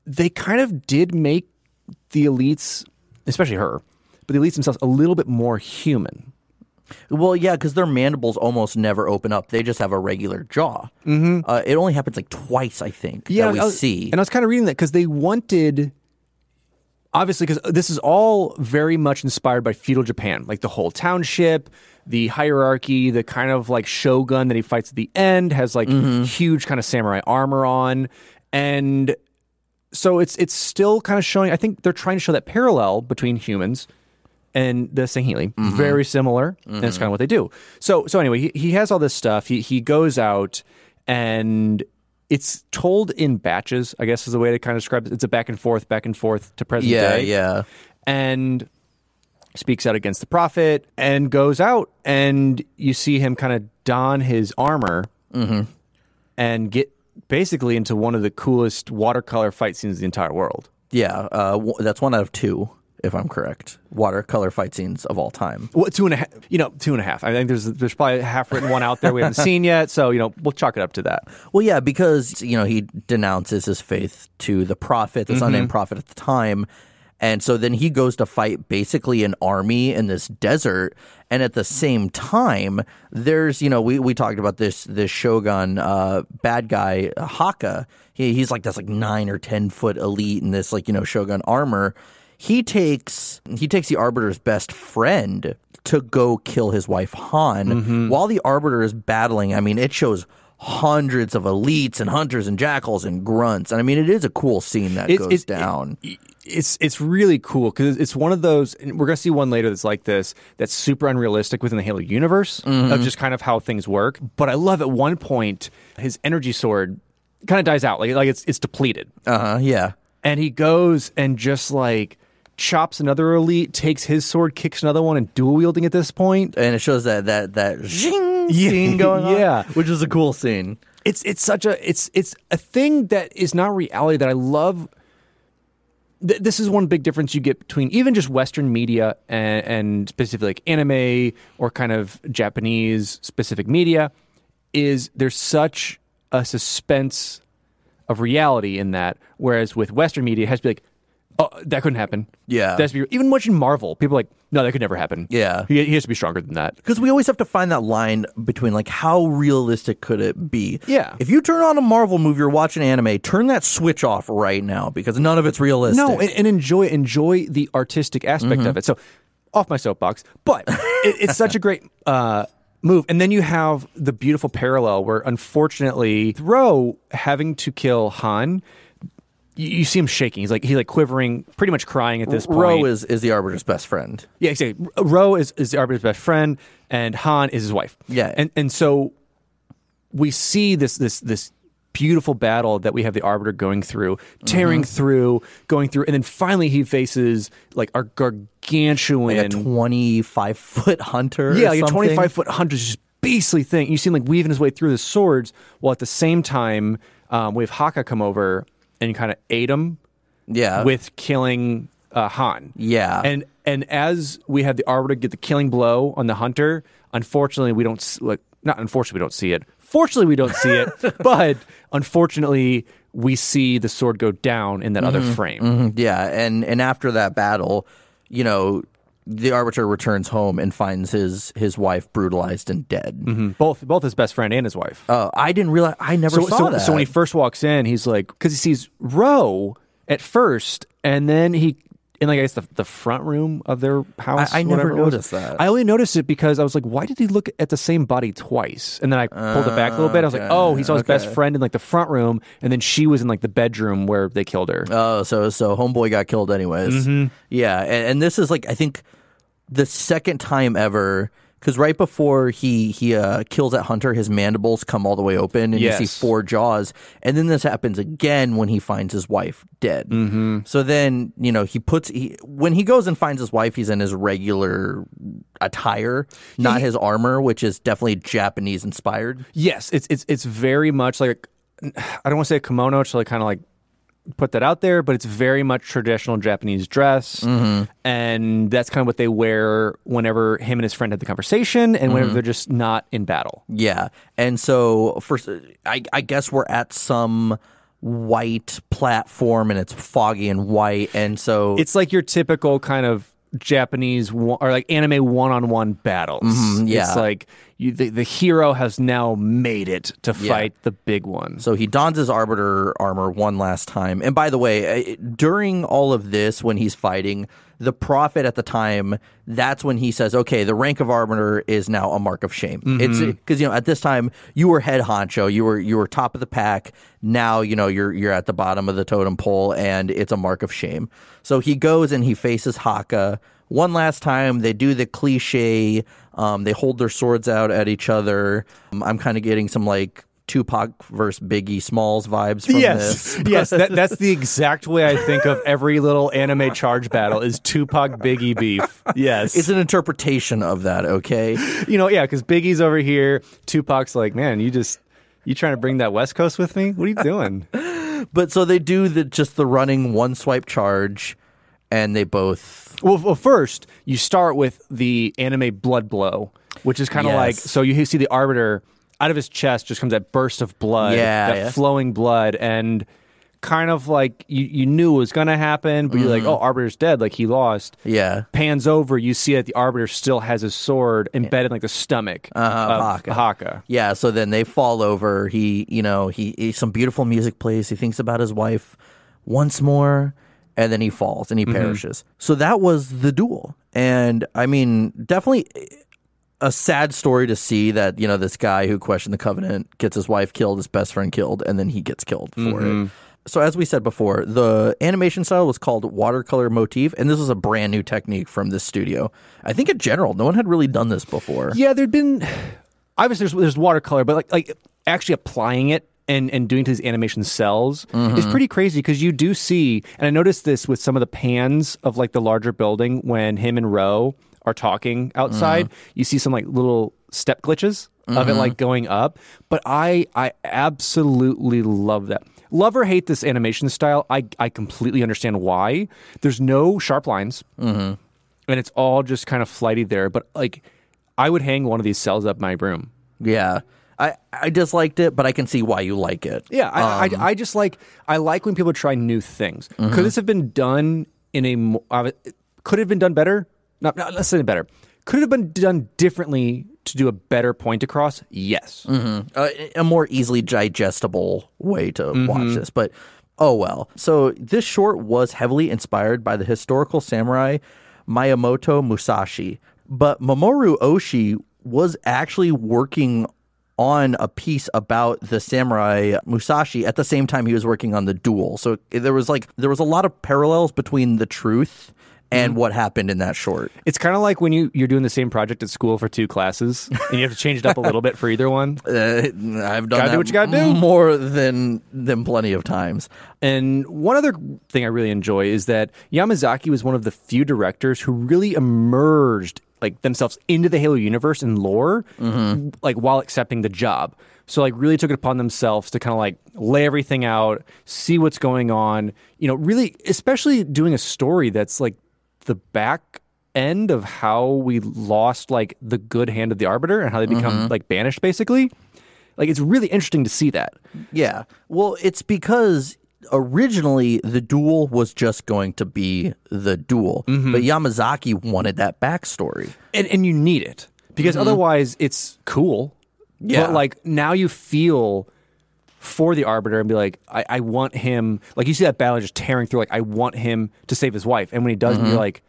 They kind of did make the elites, especially her, but the elites themselves, a little bit more human. Well, yeah, because their mandibles almost never open up. They just have a regular jaw. Mm-hmm. Uh, it only happens like twice, I think. that we was- see. And I was kind of reading that because they wanted, obviously, because this is all very much inspired by feudal Japan, like the whole township, the hierarchy, the kind of like shogun that he fights at the end has like huge kind of samurai armor on, and so it's it's still kind of showing. I think they're trying to show that parallel between humans and the Sangheili. Mm-hmm. Very similar. And that's mm-hmm. kind of what they do. So so anyway, he, he has all this stuff. He he goes out and it's told in batches, I guess is the way to kind of describe it. It's a back and forth, back and forth to present yeah, day. yeah. And speaks out against the prophet and goes out and you see him kind of don his armor mm-hmm. and get basically into one of the coolest watercolor fight scenes in the entire world. Yeah, uh, w- that's one out of two, if I'm correct. Watercolor fight scenes of all time. Well, two and a half. You know, two and a half. I think there's there's probably a half written one out there we haven't seen yet. So you know, we'll chalk it up to that. Well, yeah, because you know he denounces his faith to the prophet, this unnamed prophet at the time, and so then he goes to fight basically an army in this desert. And at the same time, there's you know we, we talked about this this shogun uh, bad guy Haka. He, he's like this like nine or ten foot elite in this like you know shogun armor. He takes he takes the arbiter's best friend to go kill his wife Han while the arbiter is battling. I mean, it shows hundreds of elites and hunters and jackals and grunts. And I mean, it is a cool scene that It's- goes it's- down. It's it's really cool because it's one of those. And we're gonna see one later that's like this. That's super unrealistic within the Halo universe of just kind of how things work. But I love at one point his energy sword kind of dies out, like like it's it's depleted, Uh huh. Yeah. and he goes and just like chops another elite, takes his sword, kicks another one, and dual wielding at this point. And it shows that that that zing Yeah, scene going on. [LAUGHS] yeah. which is a cool scene. it's it's such a it's it's a thing that is not reality that I love. Th- This is one big difference you get between even just Western media and, and specifically like anime or kind of Japanese specific media. Is there's such a suspense of reality in that, whereas with Western media, it has to be like, oh, that couldn't happen. Yeah. that has to be even watching Marvel. People are like, no, that could never happen. Yeah. he, he has to be stronger than that. Because we always have to find that line between like how realistic could it be? Yeah. If you turn on a Marvel movie or watch an anime, turn that switch off right now because none of it's realistic. No, and, and enjoy enjoy the artistic aspect Mm-hmm. of it. So, off my soapbox, but [LAUGHS] it, it's such a great uh, move. And then you have the beautiful parallel where, unfortunately, Throw having to kill Han. You, you see him shaking. He's like he's like quivering, pretty much crying at this point. Ro is is the arbiter's best friend. Yeah, exactly. Ro is, is the Arbiter's best friend, and Han is his wife. Yeah. and and so we see this this this beautiful battle that we have the Arbiter going through, tearing Mm-hmm. through, going through, and then finally he faces like our gargantuan, Like a twenty five foot hunter. yeah, like a twenty five foot hunter, just beastly thing. You see him like weaving his way through the swords, while at the same time um, we have Haka come over and kind of ate him Yeah. with killing uh, Han. Yeah. and and as we have the Arbiter get the killing blow on the Hunter, unfortunately we don't s- like not unfortunately we don't see it. Fortunately we don't see it, [LAUGHS] but unfortunately we see the sword go down in that other frame. Mhm, yeah, and and after that battle, you know, the arbiter returns home and finds his his wife brutalized and dead. Both both his best friend and his wife. Uh, I didn't realize. I never so, saw so, that. so when he first walks in, he's like, because he sees Ro at first, and then he in like I guess the, the front room of their house. I- I never whatever it was. noticed that. I only noticed it because I was like, why did he look at the same body twice? And then I pulled it back a little bit. I was like, oh, he saw his best friend in like the front room, and then she was in like the bedroom where they killed her. Oh, so so homeboy got killed anyways. Mm-hmm. Yeah, and, and this is like I think the second time ever because right before he he uh, kills that hunter, his mandibles come all the way open, and you see four jaws. And then this happens again when he finds his wife dead. Mm-hmm. So then you know he puts he when he goes and finds his wife, he's in his regular attire, not his armor, which is definitely Japanese inspired. Yes, it's it's it's very much like I don't want to say a kimono it's like kind of like put that out there, but it's very much traditional Japanese dress, Mm-hmm. and that's kind of what they wear whenever him and his friend had the conversation, and Mm-hmm. they're just not in battle. Yeah, and so first, I, I guess we're at some white platform, and it's foggy and white, and so It's like your typical kind of Japanese one, or like anime one-on-one battles. Mm-hmm, yeah. it's like you, the the hero has now made it to Yeah. fight the big one. So he dons his arbiter armor one last time. And by the way, during all of this, when he's fighting, the prophet at the time, that's when he says, okay, the rank of arbiter is now a mark of shame. Mm-hmm. It's because, you know, at this time, you were head honcho, you were, you were top of the pack. Now, you know, you're, you're at the bottom of the totem pole and it's a mark of shame. So he goes and he faces Haka one last time. They do the cliche, um, they hold their swords out at each other. Um, I'm kind of getting some like, Tupac versus Biggie Smalls vibes from yes, this. [LAUGHS] yes, that, [LAUGHS] that's the exact way I think of every little anime charge battle is Tupac Biggie beef. Yes, It's an interpretation of that, okay? you know, yeah, because Biggie's over here, Tupac's like, man, you just you trying to bring that West Coast with me? What are you doing? [LAUGHS] But so they do the just the running one swipe charge, and they both well, well, first you start with the anime blood blow, which is kind of Yes. like so you see the arbiter out of his chest just comes that burst of blood, Yeah, that yeah. flowing blood, and kind of like you, you knew it was going to happen, but you're Mm-hmm. like, oh, arbiter's dead, like he lost. yeah. pans over, you see that the arbiter still has his sword embedded in like the stomach Uh-huh, of Haka. Haka. Yeah, so then they fall over. He, you know, he, he some beautiful music plays. He thinks about his wife once more, and then he falls and he mm-hmm. perishes. So that was the duel, and I mean, definitely a sad story to see that you know this guy who questioned the covenant gets his wife killed, his best friend killed, and then he gets killed for it. Mm-hmm. So as we said before, the animation style was called watercolor motif, and this was a brand new technique from this studio. I think in general, no one had really done this before. Yeah, there'd been [SIGHS] obviously there's, there's watercolor, but like like actually applying it and and doing to these animation cells is mm-hmm. pretty crazy because you do see, and I noticed this with some of the pans of like the larger building when him and Roe are talking outside. Mm-hmm. You see some like little step glitches of it mm-hmm. like going up, but I I absolutely love that. Love or hate this animation style, I I completely understand why. There's no sharp lines and it's all just kind of flighty there. But like, I would hang one of these cells up my room. Yeah. I, I disliked it, but I can see why you like it. Yeah, I, I, I just like I like when people try new things. Could this have been done in a? uh, Could it have been done better? Not, not let's say better. Could it have been done differently to do a better point across? Yes. Uh, a more easily digestible way to watch this, but oh well. So this short was heavily inspired by the historical samurai Miyamoto Musashi, but Mamoru Oshii was actually working on a piece about the samurai Musashi at the same time he was working on the duel. So there was like there was a lot of parallels between the truth and what happened in that short. It's kind of like when you you're doing the same project at school for two classes [LAUGHS] and you have to change it up a little bit for either one. [LAUGHS] Uh, I've done Gotta do what you gotta do. more than than plenty of times. And one other thing I really enjoy is that Yamazaki was one of the few directors who really emerged like themselves into the Halo universe and lore, mm-hmm. like while accepting the job. So like really took it upon themselves to kind of like lay everything out, see what's going on. You know, really, especially doing a story that's like the back end of how we lost like the good hand of the arbiter and how they become mm-hmm. like banished basically. Like it's really interesting to see that. Yeah. Well, it's because originally the duel was just going to be the duel, mm-hmm. but Yamazaki wanted that backstory. and and you need it because mm-hmm. otherwise it's cool. Yeah. But like now you feel for the arbiter and be like, I, I want him. Like you see that battle just tearing through. Like I want him to save his wife, and when he doesn't, you're mm-hmm. like,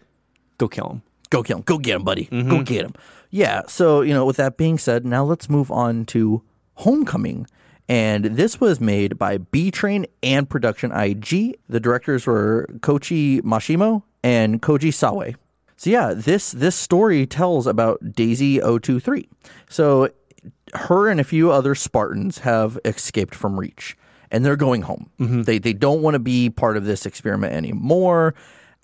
go kill him. Go kill him. Go get him, buddy. Go get him. Yeah. So, you know, with that being said, now let's move on to Homecoming. And this was made by Bee Train and Production IG. The directors were Koichi Mashimo and Koji Sawai. So yeah, this this story tells about Daisy 023. So her and a few other Spartans have escaped from Reach, and they're going home. Mm-hmm. They they don't want to be part of this experiment anymore.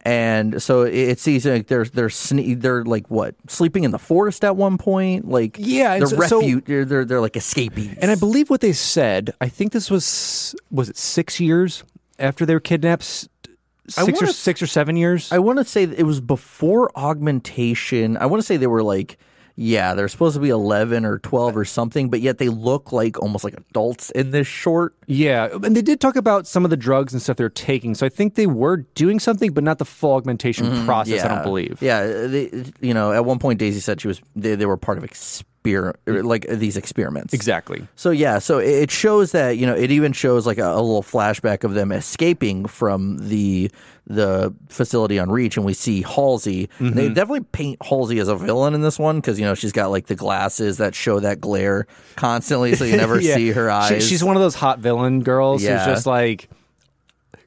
And so it, seems like they're they're sne- they're like what sleeping in the forest at one point, like Yeah, they're so- so- refuge. they're, they're they're like escapees. And I believe what they said. I think this was was it six years after they were kidnapped. Six or wanna- six or seven years. I want to say it was before augmentation. I want to say they were like, yeah, they're supposed to be 11 or 12 or something, but yet they look like almost like adults in this short. yeah, and they did talk about some of the drugs and stuff they're taking. So I think they were doing something, but not the full augmentation process. Mm-hmm. yeah. I don't believe. Yeah, they, you know, at one point Daisy said she was they, they were part of exper- like these experiments. exactly. So yeah, so it shows that you know it even shows like a, a little flashback of them escaping from the the facility on Reach, and we see Halsey. Mm-hmm. They definitely paint Halsey as a villain in this one because you know she's got like the glasses that show that glare constantly, so you never [LAUGHS] Yeah. see her She- eyes. she's one of those hot villain girls Yeah. who's just like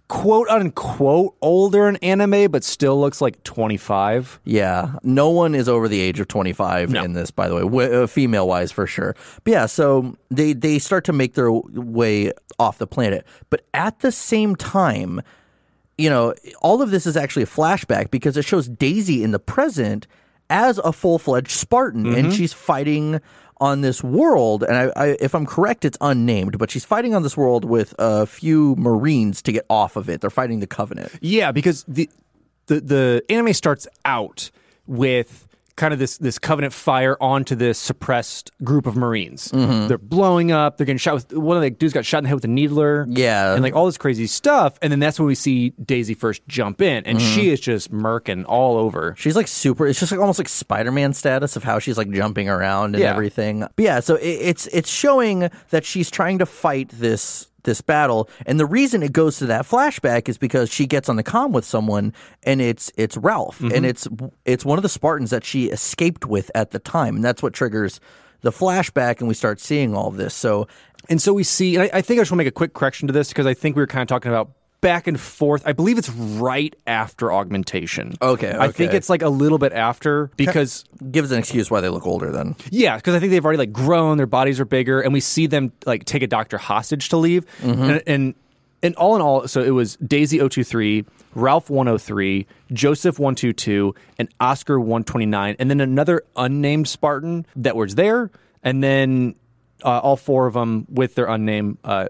quote unquote older in anime, but still looks like twenty five. Yeah, no one is over the age of 25 No. in this, by the way, w- uh, female wise for sure. But yeah, so they they start to make their way off the planet, but at the same time, you know, all of this is actually a flashback because it shows Daisy in the present as a full fledged Spartan, and she's fighting on this world. And I, I, if I'm correct, it's unnamed, but she's fighting on this world with a few Marines to get off of it. They're fighting the Covenant. Yeah, because the the the anime starts out with kind of this this covenant fire onto this suppressed group of marines. Mm-hmm. They're blowing up. They're getting shot with one of the dudes got shot in the head with a needler. Yeah. and like all this crazy stuff. And then that's when we see Daisy first jump in, and Mm-hmm. she is just murking all over. She's like super. It's just like almost like Spider-Man status of how she's like jumping around and Yeah. everything. But yeah, so it, it's it's showing that she's trying to fight this this battle, and the reason it goes to that flashback is because she gets on the comm with someone, and it's it's Ralph, and mm-hmm. it's it's one of the Spartans that she escaped with at the time, and that's what triggers the flashback, and we start seeing all of this. So And so we see, and I, I think I just want to make a quick correction to this because I think we were kind of talking about back and forth. I believe it's right after augmentation. Okay, I think okay. it's like a little bit after because gives an excuse why they look older. Then Yeah, because I think they've already like grown, their bodies are bigger, and we see them like take a doctor hostage to leave. Mm-hmm. And, and and all in all, so it was Daisy 023, Ralph 103, Joseph 122, and Oscar 129, and then another unnamed Spartan that was there, and then uh, all four of them with their unnamed uh.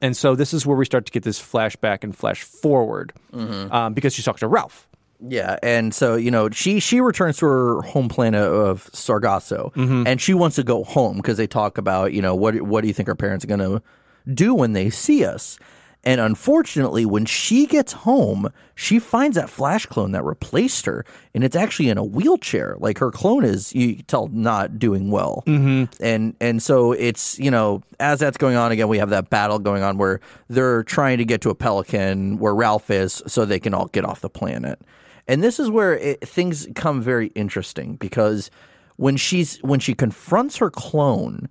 And so this is where we start to get this flashback and flash forward um, because she talks to Ralph. Yeah, and so you know she she returns to her home planet of Sargasso, and she wants to go home because they talk about you know what what do you think our parents are gonna do when they see us? And unfortunately, when she gets home, she finds that Flash clone that replaced her, and it's actually in a wheelchair. Like her clone is, you can tell, not doing well. Mm-hmm. And and so it's you know as that's going on again, we have that battle going on where they're trying to get to a pelican where Ralph is, so they can all get off the planet. And this is where it, things come very interesting because when she's when she confronts her clone,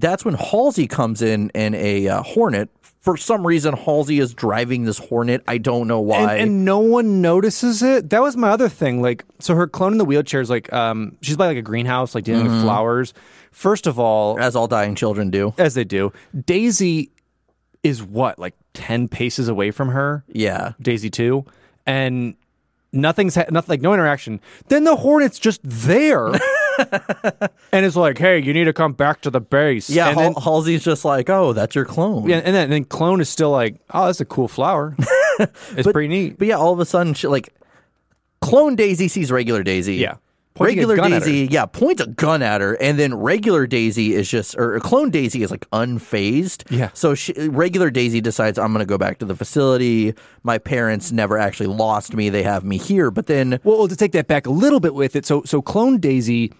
that's when Halsey comes in in a uh, Hornet. For some reason, Halsey is driving this Hornet. I don't know why. and no one notices it. That was my other thing. Like, so her clone in the wheelchair is like, um, she's by like a greenhouse, like dealing Mm-hmm. with flowers. First of all, as all dying children do. as they do, Daisy is what like ten paces away from her. Yeah. Daisy too, and nothing's ha- nothing like no interaction. Then the Hornet's just there, [LAUGHS] [LAUGHS] and it's like, hey, you need to come back to the base. Yeah, and Hal- then, Halsey's just like, oh, that's your clone. yeah, and then, and then clone is still like, oh, that's a cool flower. [LAUGHS] it's pretty neat. But yeah, all of a sudden, she, like, clone Daisy sees regular Daisy. Yeah. Pointing regular Daisy, yeah, points a gun at her, and then regular Daisy is just, or clone Daisy is like unfazed. Yeah. So she, regular Daisy decides, I'm going to go back to the facility. My parents never actually lost me; they have me here. But then, Well, well, to take that back a little bit with it, so so clone Daisy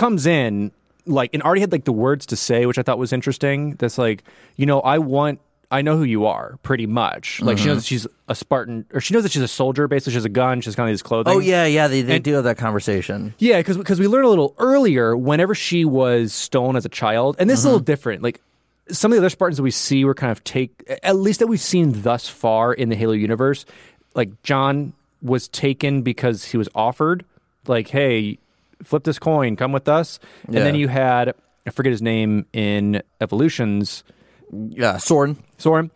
comes in like and already had like the words to say, which I thought was interesting. That's like, you know, I want I know who you are, pretty much. Like she Mm-hmm. knows that she's a Spartan, or she knows that she's a soldier. Basically, she has a gun. She's kind of these clothing. oh yeah, yeah, they, they And- do have that conversation. Yeah, because we learned a little earlier, whenever she was stolen as a child, and this is a Mm-hmm. little different. Like some of the other Spartans that we see were kind of take, at least that we've seen thus far in the Halo universe. Like John was taken because he was offered, like, hey, flip this coin, come with us. And then you had, I forget his name in Evolutions, Yeah, Soren. Soren.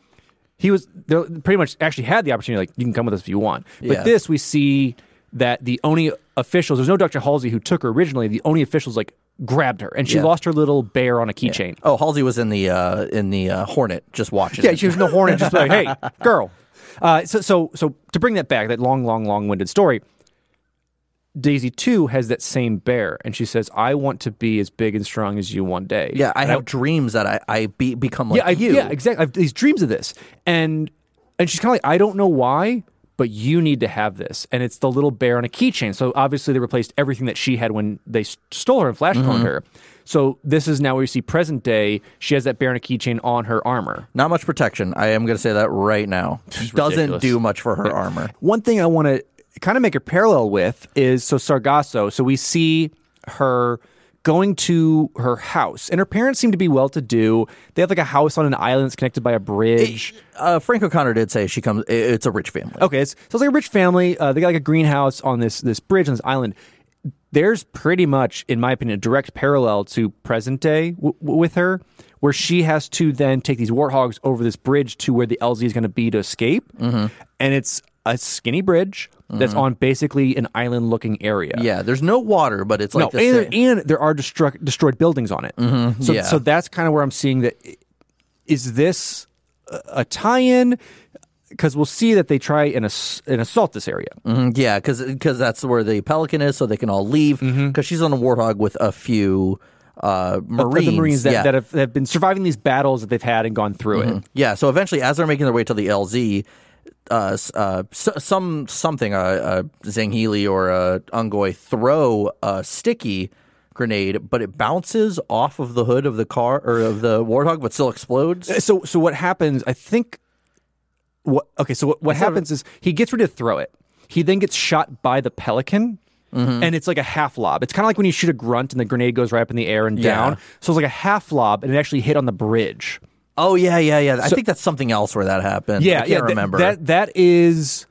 He was they pretty much actually had the opportunity, like, you can come with us if you want. But Yeah. this, we see that the only officials, there's no Dr. Halsey who took her originally. The only officials, like, grabbed her and she Yeah. lost her little bear on a keychain. Oh, Halsey was in the uh, in the uh, Hornet, just watching. Yeah, it. she was in the hornet, just like, [LAUGHS] hey, girl. Uh, so, so, so to bring that back, that long, long, long-winded story. Daisy too has that same bear, and she says, "I want to be as big and strong as you one day." yeah. I And have dreams that I I be, become like yeah, I, you. yeah, exactly. I have these dreams of this, and and she's kind of like, I don't know why, but you need to have this, and it's the little bear on a keychain. So obviously, they replaced everything that she had when they stole her and flash cloned Mm-hmm. her. So this is now where you see present day. She has that bear on a keychain on her armor. Not much protection. I am going to say that right now. Doesn't do much for her armor. One thing I want to kind of make a parallel with is so Sargasso. So we see her going to her house, and her parents seem to be well to do. They have like a house on an island that's connected by a bridge. Uh, Frank O'Connor did say she comes. It's a rich family. Okay, it's, so it's like a rich family. Uh, they got like a greenhouse on this this bridge on this island. There's pretty much, in my opinion, a direct parallel to present day w- w- with her, where she has to then take these warthogs over this bridge to where the LZ is going to be to escape, and it's a skinny bridge that's on basically an island-looking area. Yeah, there's no water, but it's like no, the and, and there are destruct, destroyed buildings on it. So, yeah. so that's kind of where I'm seeing that. Is this a, tie-in? Because we'll see that they try and, ass- and assault this area. Mhm, yeah, because that's where the Pelican is, so they can all leave. Because she's on a warthog with a few uh, Marines. the Marines that, yeah. that have, that have been surviving these battles that they've had and gone through it. Yeah, so eventually, as they're making their way to the LZ, uh, uh, some something, uh, uh, Sangheili or uh, Ungoy throw a sticky grenade, but it bounces off of the hood of the car or of the Warthog, but still explodes. So, so what happens? I think. What okay? So what, what happens is he gets ready to throw it. He then gets shot by the pelican, and it's like a half lob. It's kind of like when you shoot a grunt and the grenade goes right up in the air and Yeah. down. So it's like a half lob, and it actually hit on the bridge. Oh yeah, yeah, yeah. I think that's something else where that happened. Yeah, I can't yeah. th- remember. that. That is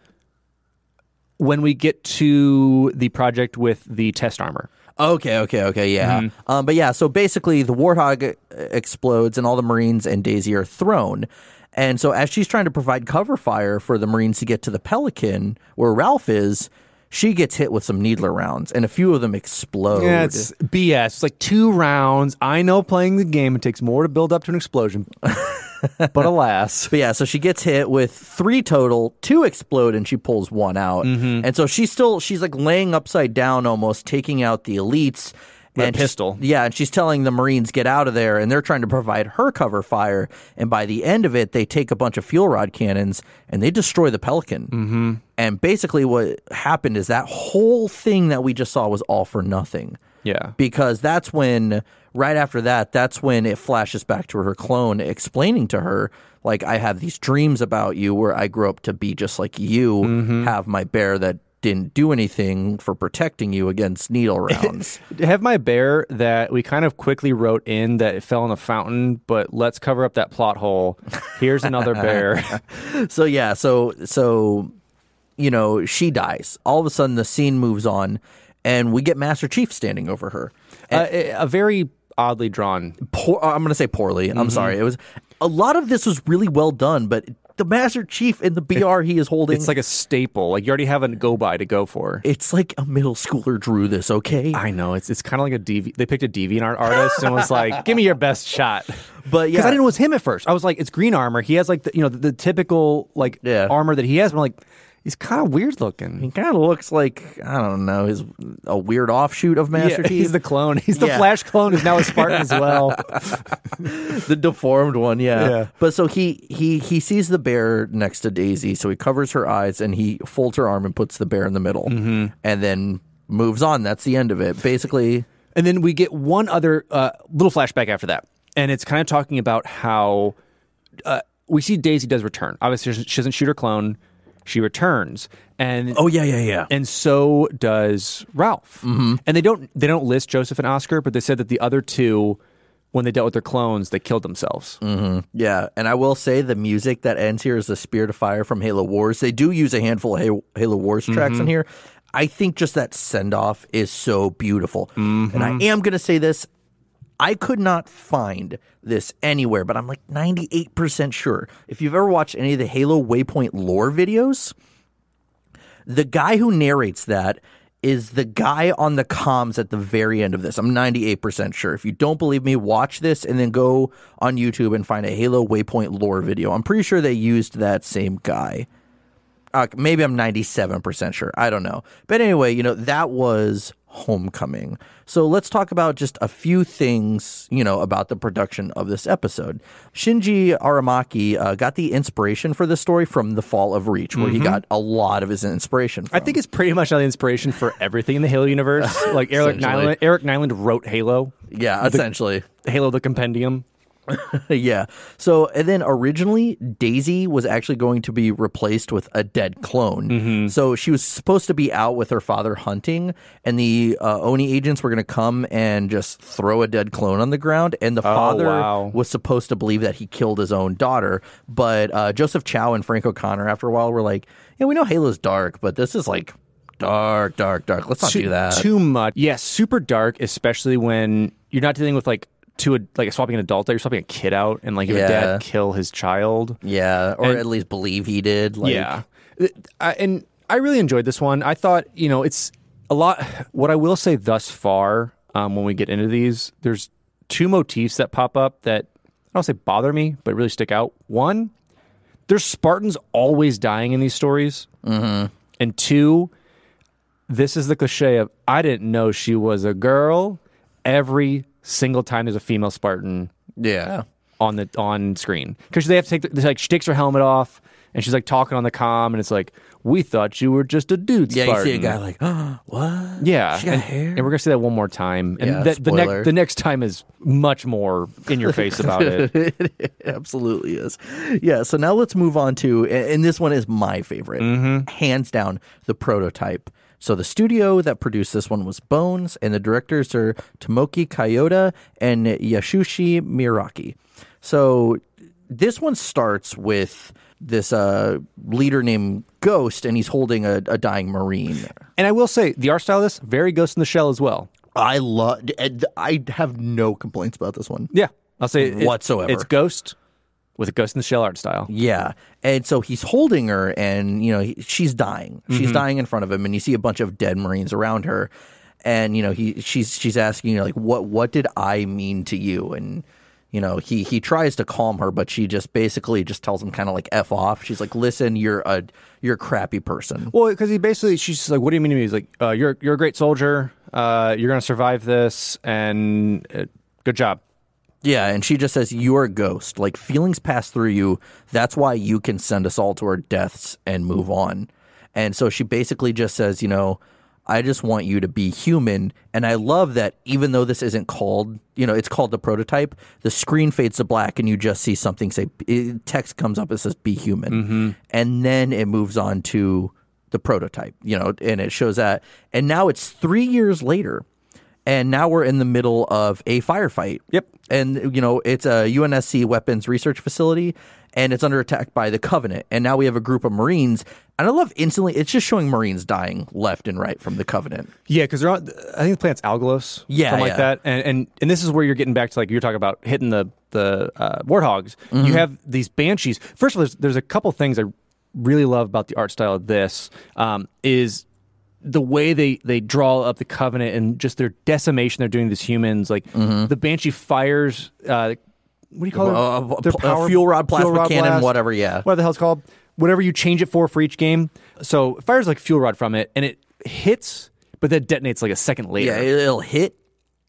when we get to the project with the test armor. Okay, okay, okay, yeah. Mm-hmm. Um, but yeah, so basically the warthog uh, explodes and all the Marines and Daisy are thrown. And so as she's trying to provide cover fire for the Marines to get to the Pelican where Ralph is, she gets hit with some needler rounds and a few of them explode. Yeah, it's BS. It's like two rounds. I know playing the game it takes more to build up to an explosion, [LAUGHS] but alas. But yeah, so she gets hit with three total, two explode, and she pulls one out. Mm-hmm. And so she's still she's like laying upside down, almost taking out the elites. And pistol. Yeah, and she's telling the Marines get out of there, and they're trying to provide her cover fire. And by the end of it, they take a bunch of fuel rod cannons and they destroy the Pelican. Mm-hmm. And basically, what happened is that whole thing that we just saw was all for nothing Yeah. because that's when right after that that's when it flashes back to her clone explaining to her like i have these dreams about you where i grew up to be just like you Mm-hmm. have my bear that didn't do anything for protecting you against needle [LAUGHS] rounds Have my bear that we kind of quickly wrote in that it fell in a fountain, but let's cover up that plot hole. Here's another bear. [LAUGHS] so yeah so so you know she dies all of a sudden the scene moves on and we get master chief standing over her uh, a very oddly drawn. poor, I'm going to say poorly. Mm-hmm. I'm sorry. It was a lot of this was really well done, but the Master Chief in the BR he is holding, It's like a staple. Like you already have a go by to go for. it's like a middle schooler drew this. Okay, I know it's it's kind of like a DV. They picked a DeviantArt artist and was like, "Give me your best shot." [LAUGHS] but Because yeah, I didn't know it was him at first. I was like, "It's green armor." He has like the you know the, the typical like Yeah. armor that he has. But I'm like, he's kind of weird looking. he kind of looks like I don't know, his a weird offshoot of Master Yeah, [LAUGHS] Chief. he's the clone. He's the Yeah. Flash clone. Who's now a Spartan as well. [LAUGHS] the deformed one, yeah. Yeah. But so he he he sees the bear next to Daisy, so he covers her eyes and he folds her arm and puts the bear in the middle, Mm-hmm. and then moves on. That's the end of it. Basically, And then we get one other uh, little flashback after that, and it's kind of talking about how uh, we see Daisy does return. Obviously, she doesn't shoot her clone; she returns, and oh yeah, yeah, yeah. and so does Ralph. Mm-hmm. And they don't they don't list Joseph and Oscar, but they said that the other two when they dealt with their clones, they killed themselves. Mm-hmm. Yeah, and I will say the music that ends here is the Spirit of Fire from Halo Wars. They do use a handful of Halo, Halo Wars tracks in mm-hmm. here. I think just that send off is so beautiful. Mm-hmm. And I am going to say this I could not find this anywhere, but I'm like 98% sure. If you've ever watched any of the Halo Waypoint lore videos, the guy who narrates that is the guy on the comms at the very end of this. I'm 98% sure. If you don't believe me, watch this and then go on YouTube and find a Halo Waypoint lore video. I'm pretty sure they used that same guy. Uh, maybe I'm 97% sure. I don't know. But anyway, you know, that was Homecoming. So let's talk about just a few things, you know, about the production of this episode. Shinji Aramaki uh, got the inspiration for this story from The Fall of Reach, where he got a lot of his inspiration from. I think it's pretty much the inspiration for everything in the Halo universe. [LAUGHS] Like Eric. Nylund, Eric Nylund wrote Halo, yeah, essentially. Halo the Compendium. [LAUGHS] yeah. So, and then originally, Daisy was actually going to be replaced with a dead clone. So she was supposed to be out with her father hunting, and the uh, Oni agents were going to come and just throw a dead clone on the ground. And the father wow. was supposed to believe that he killed his own daughter. But uh, Joseph Chou and Frank O'Connor, after a while, were like, "Yeah, we know Halo's dark, but this is like." Dark, dark, dark. Let's not too, do that. Too much. Yes, super dark, especially when you're not dealing with like to a like swapping an adult out, you're swapping a kid out, and like Yeah. a dad kill his child. yeah, or And- at least believe he did. Like, yeah, I, and I really enjoyed this one. I thought you know it's a lot. What I will say thus far, um, when we get into these, there's two motifs that pop up that I don't say bother me, but really stick out. One, there's Spartans always dying in these stories, mm-hmm. and two, this is the cliche of I didn't know she was a girl. Every single time there's a female Spartan yeah. on the on screen because they have to take the, like she takes her helmet off and she's like talking on the com and it's like we thought you were just a dude Yeah, Spartan. you see a guy like, oh, [GASPS] what? yeah She got and, hair? and we're gonna see that one more time and Yeah, the, the, next the next time is much more in your face about it [LAUGHS] it absolutely is. Yeah. So now let's move on to, and this one is my favorite, mm-hmm. hands down, the prototype. So the studio that produced this one was Bones, and the directors are Tomoki Kyoda and Yashushi Muraki. So this one starts with this uh, leader named Ghost, and he's holding a, a dying Marine. and I will say the art style of this very Ghost in the Shell as well I love. I have no complaints about this one. yeah I'll say it- Whatsoever. it's Ghost with a Ghost in the Shell art style Yeah. And so he's holding her and, you know, he, she's dying. She's dying in front of him and you see a bunch of dead Marines around her. And, you know, he she's she's asking, you know, like what what did I mean to you? And you know, he he tries to calm her, but she just basically just tells him kind of like f off. She's like, "Listen, you're a you're a crappy person." Well, because he basically, she's just like, "What do you mean to me?" He's like, uh, "You're you're a great soldier. Uh, you're gonna survive this, and uh, good job." Yeah, and she just says, You're a ghost. Like, feelings pass through you. That's why you can send us all to our deaths and move on. And so she basically just says, You know, I just want you to be human. And I love that even though this isn't called, you know, it's called the prototype, the screen fades to black and you just see something say, text comes up, it says, Be human. Mm-hmm. And then it moves on to the prototype, you know, and it shows that. And now it's three years later. And now we're in the middle of a firefight. Yep. And, you know, it's a UNSC weapons research facility and it's under attack by the Covenant. And now we have a group of Marines. And I love instantly, it's just showing Marines dying left and right from the Covenant. Yeah, because they're on. I think the planet's Algolos. Yeah, something yeah. like that. And, and and this is where you're getting back to like you're talking about hitting the the uh, warthogs. Mm-hmm. You have these banshees. First of all, there's, there's a couple things I really love about the art style of this. Um, is the way they they draw up the covenant and just their decimation they're doing these humans. Like the banshee fires. Uh, what do you call Mm-hmm. Uh, it? Their a fuel rod, plasma cannon, whatever, yeah. Whatever the hell it's called. Whatever you change it for for each game. So it fires like fuel rod from it, and it hits, but then detonates like a second later. Yeah, it'll hit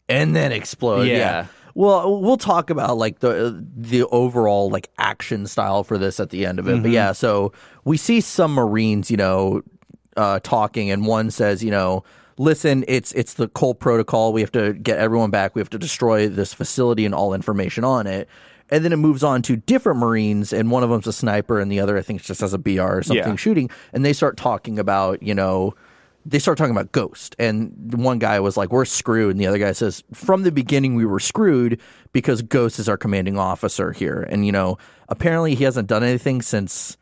and then explode. Yeah. Yeah. Well, we'll talk about like the the overall like action style for this at the end of it. But yeah, so we see some Marines, you know, uh, talking, and one says, you know, listen, it's it's the Cole Protocol. We have to get everyone back. We have to destroy this facility and all information on it. And then it moves on to different Marines, and one of them's a sniper, and the other I think just has a BR or something Yeah. shooting. And they start talking about, you know, they start talking about Ghost, and one guy was like, "We're screwed," and the other guy says, "From the beginning, we were screwed because Ghost is our commanding officer here." And you know, apparently, he hasn't done anything since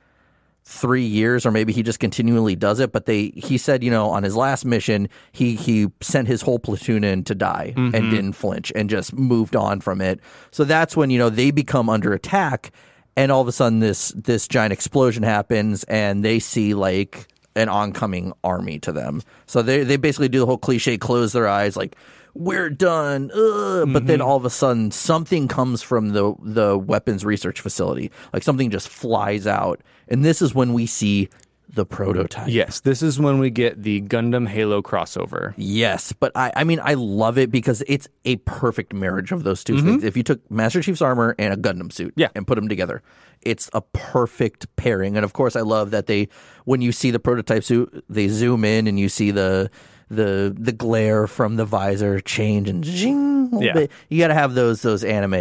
three years, or maybe he just continually does it. But they, he said, you know, on his last mission, he he sent his whole platoon in to die and mm-hmm. didn't flinch and just moved on from it. So that's when you know they become under attack, and all of a sudden this this giant explosion happens, and they see like an oncoming army to them. So they they basically do the whole cliche, close their eyes, like we're done. Ugh. But then mm-hmm. all of a sudden, something comes from the the weapons research facility, like something just flies out, and this is when we see the prototype. Yes, this is when we get the Gundam Halo crossover. Yes, but I, I mean, I love it because it's a perfect marriage of those 2 mm-hmm. things. If you took Master Chief's armor and a Gundam suit Yeah. and put them together, it's a perfect pairing. And of course, I love that they, when you see the prototype suit, they zoom in and you see the the the glare from the visor change and zing, Yeah. bit. You got to have those those anime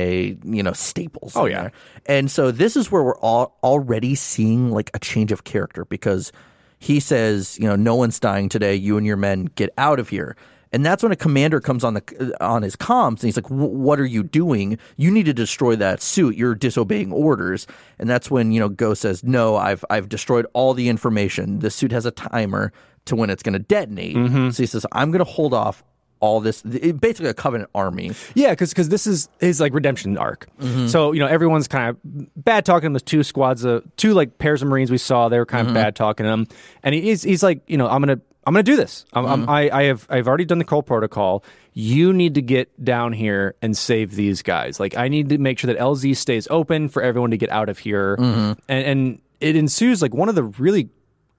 you know staples. Oh, yeah. there. And so this is where we're all already seeing like a change of character because he says, you know, no one's dying today. You and your men get out of here. And that's when a commander comes on the on his comms and he's like, "Wh- "What are you doing? You need to destroy that suit. You're disobeying orders." And that's when you know Ghost says, "No, I've I've destroyed all the information. The suit has a timer to when it's going to detonate." Mm-hmm. So he says, "I'm going to hold off all this. Basically, a Covenant army." Yeah, because this is his like redemption arc. Mm-hmm. So you know everyone's kind of bad talking him. The two squads, of two like pairs of Marines we saw, they were kind of mm-hmm. bad talking him, and he's he's like, you know, I'm gonna I'm gonna do this. I'm, I'm, I I have I've already done the Cole Protocol. You need to get down here and save these guys. Like I need to make sure that LZ stays open for everyone to get out of here, and and it ensues like one of the really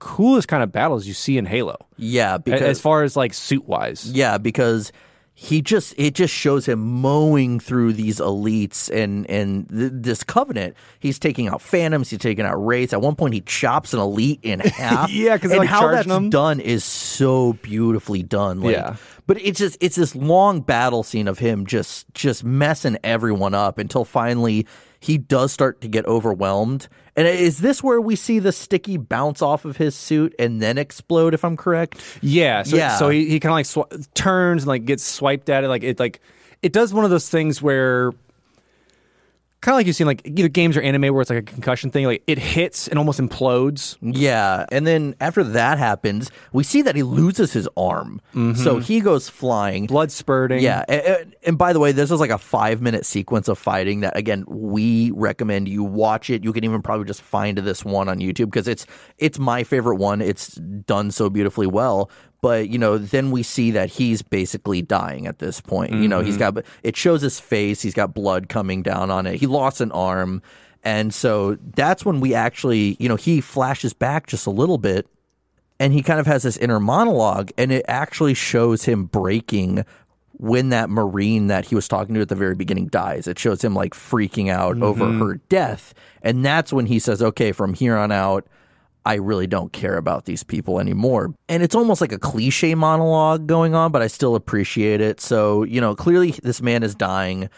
coolest kind of battles you see in Halo, Yeah, because as far as like suit wise. Yeah, because he just it just shows him mowing through these elites and and th- this covenant. He's taking out phantoms. He's taking out wraiths. At one point, he chops an elite in [LAUGHS] half. Yeah, 'cause they're, and like, how that's them. done is so beautifully done. Like, Yeah. but it's just it's this long battle scene of him just just messing everyone up until finally he does start to get overwhelmed. And is this where we see the sticky bounce off of his suit and then explode? If I'm correct. Yeah, so, Yeah. so he, he kind of like sw- turns and like gets swiped at it, like it like it does one of those things where kind of like you've seen like either games or anime where it's like a concussion thing, like it hits and almost implodes. Yeah, and then after that happens, we see that he loses his arm, so mm-hmm. he goes flying. Blood spurting. Yeah, a- a- and, by the way, this is like a five minute sequence of fighting that again we recommend you watch it. You can even probably just find this one on YouTube because it's it's my favorite one. It's done so beautifully well. But you know, then we see that he's basically dying at this point. You know, he's mm-hmm. got it shows his face. He's got blood coming down on it. He lost an arm. And so that's when we actually, you know, he flashes back just a little bit and he kind of has this inner monologue and it actually shows him breaking when that marine that he was talking to at the very beginning dies it shows him like freaking out over mm-hmm. her death and that's when he says okay from here on out I really don't care about these people anymore. And it's almost like a cliche monologue going on, but I still appreciate it. So, you know, clearly this man is dying.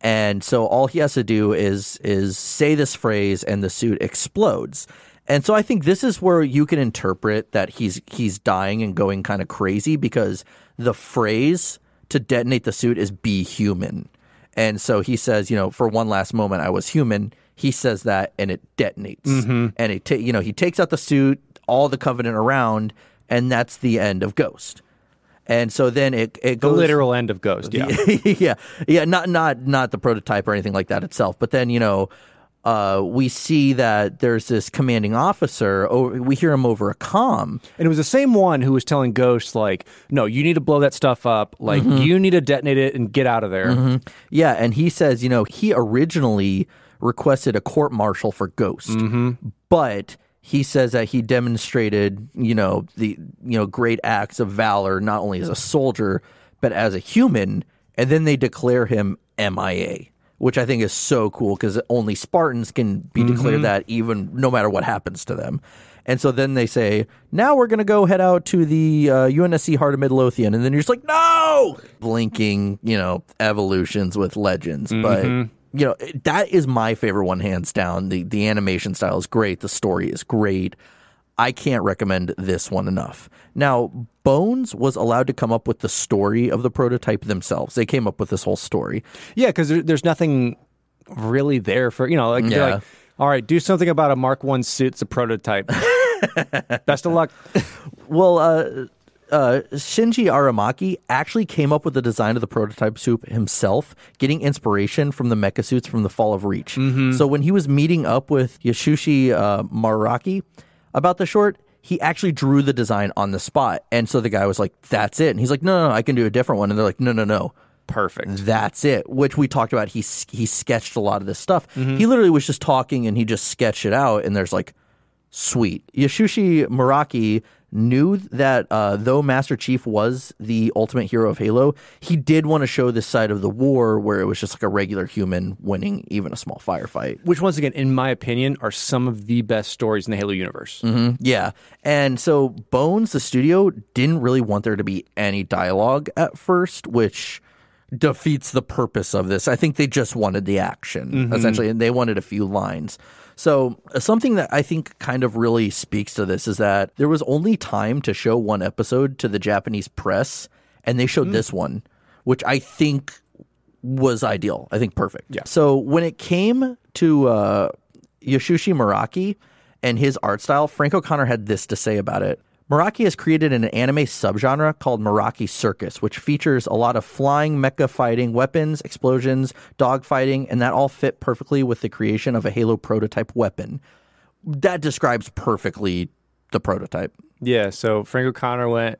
And so all he has to do is is say this phrase and the suit explodes. And so I think this is where you can interpret that he's he's dying and going kind of crazy because the phrase to detonate the suit is be human. And so he says, you know, for one last moment I was human. He says that and it detonates. And it ta- you know, he takes out the suit, all the covenant around, and that's the end of Ghost. And so then it it The literal end of Ghost. Yeah. [LAUGHS] yeah, yeah, not not not the prototype or anything like that itself. But then you know, uh, we see that there's this commanding officer. Oh, we hear him over a comm. And it was the same one who was telling Ghost, like, no, you need to blow that stuff up. Like, Mm-hmm. you need to detonate it and get out of there. Yeah, and he says, you know, he originally requested a court martial for Ghost, mm-hmm. but he says that he demonstrated, you know, the you know great acts of valor not only as a soldier but as a human, and then they declare him MIA. Which I think is so cool because only Spartans can be mm-hmm. declared that even no matter what happens to them. And so then they say, now we're going to go head out to the uh, UNSC Heart of Midlothian. And then you're just like, no! Blinking, you know, evolutions with legends. But, mm-hmm. You know, that is my favorite one, hands down. The, the animation style is great. The story is great. I can't recommend this one enough. Now, Bones was allowed to come up with the story of the prototype themselves. They came up with this whole story. Yeah, because there, there's nothing really there for you know. Like, Yeah. like, all right, do something about a Mark One suit. It's a prototype. [LAUGHS] Best of luck. Well, uh, uh, Shinji Aramaki actually came up with the design of the prototype suit himself, getting inspiration from the mecha suits from the Fall of Reach. So when he was meeting up with Yashushi uh, Muraki about the short, he actually drew the design on the spot. And so the guy was like, "That's it." And he's like, "No, no, no I can do a different one." And they're like, "No, no, no." Perfect. That's it. Which we talked about. He he sketched a lot of this stuff. He literally was just talking and he just sketched it out. And there's like, sweet. Yashushi Muraki knew that uh, though Master Chief was the ultimate hero of Halo, he did want to show this side of the war where it was just like a regular human winning even a small firefight. Which, once again, in my opinion, are some of the best stories in the Halo universe. Yeah. And so Bones, the studio, didn't really want there to be any dialogue at first, which defeats the purpose of this. I think they just wanted the action, essentially, and they wanted a few lines. So, uh, something that I think kind of really speaks to this is that there was only time to show one episode to the Japanese press, and they showed this one, which I think was ideal. I think perfect. Yeah. So when it came to uh, Yashushi Muraki and his art style, Frank O'Connor had this to say about it. Muraki has created an anime subgenre called Muraki Circus, which features a lot of flying mecha fighting, weapons, explosions, dogfighting, and that all fit perfectly with the creation of a Halo prototype weapon. That describes perfectly the prototype. Yeah, so Frank O'Connor went,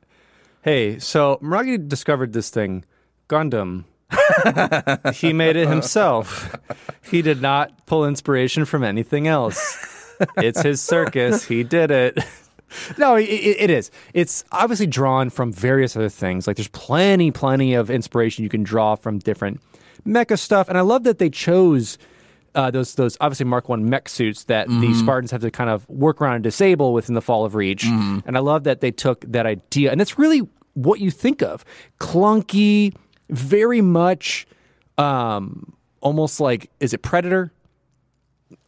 Hey, so Muraki discovered this thing, Gundam. [LAUGHS] he made it himself. He did not pull inspiration from anything else. It's his circus. He did it. [LAUGHS] No, it, it is. It's obviously drawn from various other things. Like there's plenty, plenty of inspiration you can draw from different mecha stuff. And I love that they chose uh, those those obviously Mark One mech suits that the Spartans have to kind of work around and disable within the Fall of Reach. And I love that they took that idea, and that's really what you think of clunky, very much um, almost like is it Predator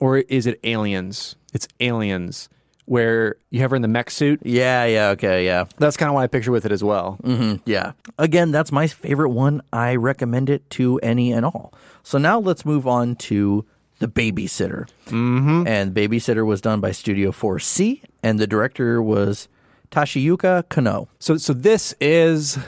or is it Aliens? It's Aliens where you have her in the mech suit. Yeah, yeah, okay, yeah. That's kind of what I picture with it as well. Yeah. Again, that's my favorite one. I recommend it to any and all. So now let's move on to The Babysitter. Mm-hmm. And Babysitter was done by Studio 4C, and the director was Tashiyuka Kano. So so this is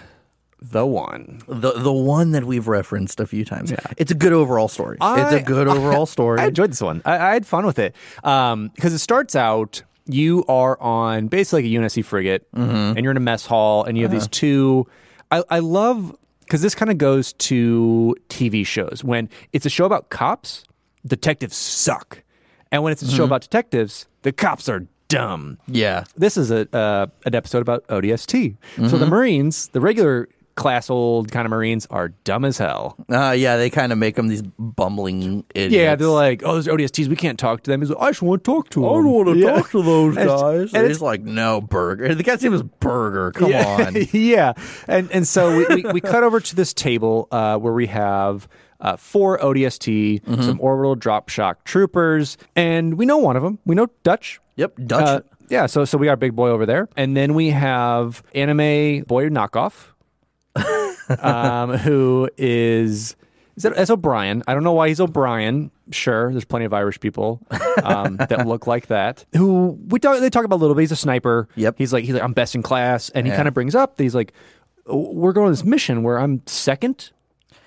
the one. The the one that we've referenced a few times. yeah. It's a good overall story. it's a good overall [LAUGHS] story. I enjoyed this one. I, I had fun with it because it starts out. You are on basically like a UNSC frigate, mm-hmm. and you're in a mess hall, and you have these uh-huh. two. I, I love because this kind of goes to TV shows when it's a show about cops, detectives suck, and when it's a show mm-hmm. about detectives, the cops are dumb. yeah. This is a uh, an episode about ODST. So the mm-hmm. Marines, the regular class old kind of Marines, are dumb as hell. Uh, yeah, they kind of make them these bumbling idiots. Yeah, they're like, oh, those ODSTs, we can't talk to them. He's like, I just want to talk to them. I don't want to Yeah. talk to those [LAUGHS] And guys. and And he's like, no, Burger. The guy's name is Burger. Come yeah. on. [LAUGHS] yeah. And and so we, we, we cut over to this table uh, where we have uh, four ODST, Mm-hmm. some orbital drop shock troopers, and we know one of them. We know Dutch. Yep, Dutch. Uh, yeah, so so we got a big boy over there, and then we have anime boy knockoff, um, who is is that that's O'Brien? I don't know why he's O'Brien. Sure, there's plenty of Irish people um, [LAUGHS] that look like that. Who we talk they talk about a little bit. He's a sniper. Yep. He's like he's like I'm best in class, and he kind of brings up that he's like we're going on this mission where I'm second.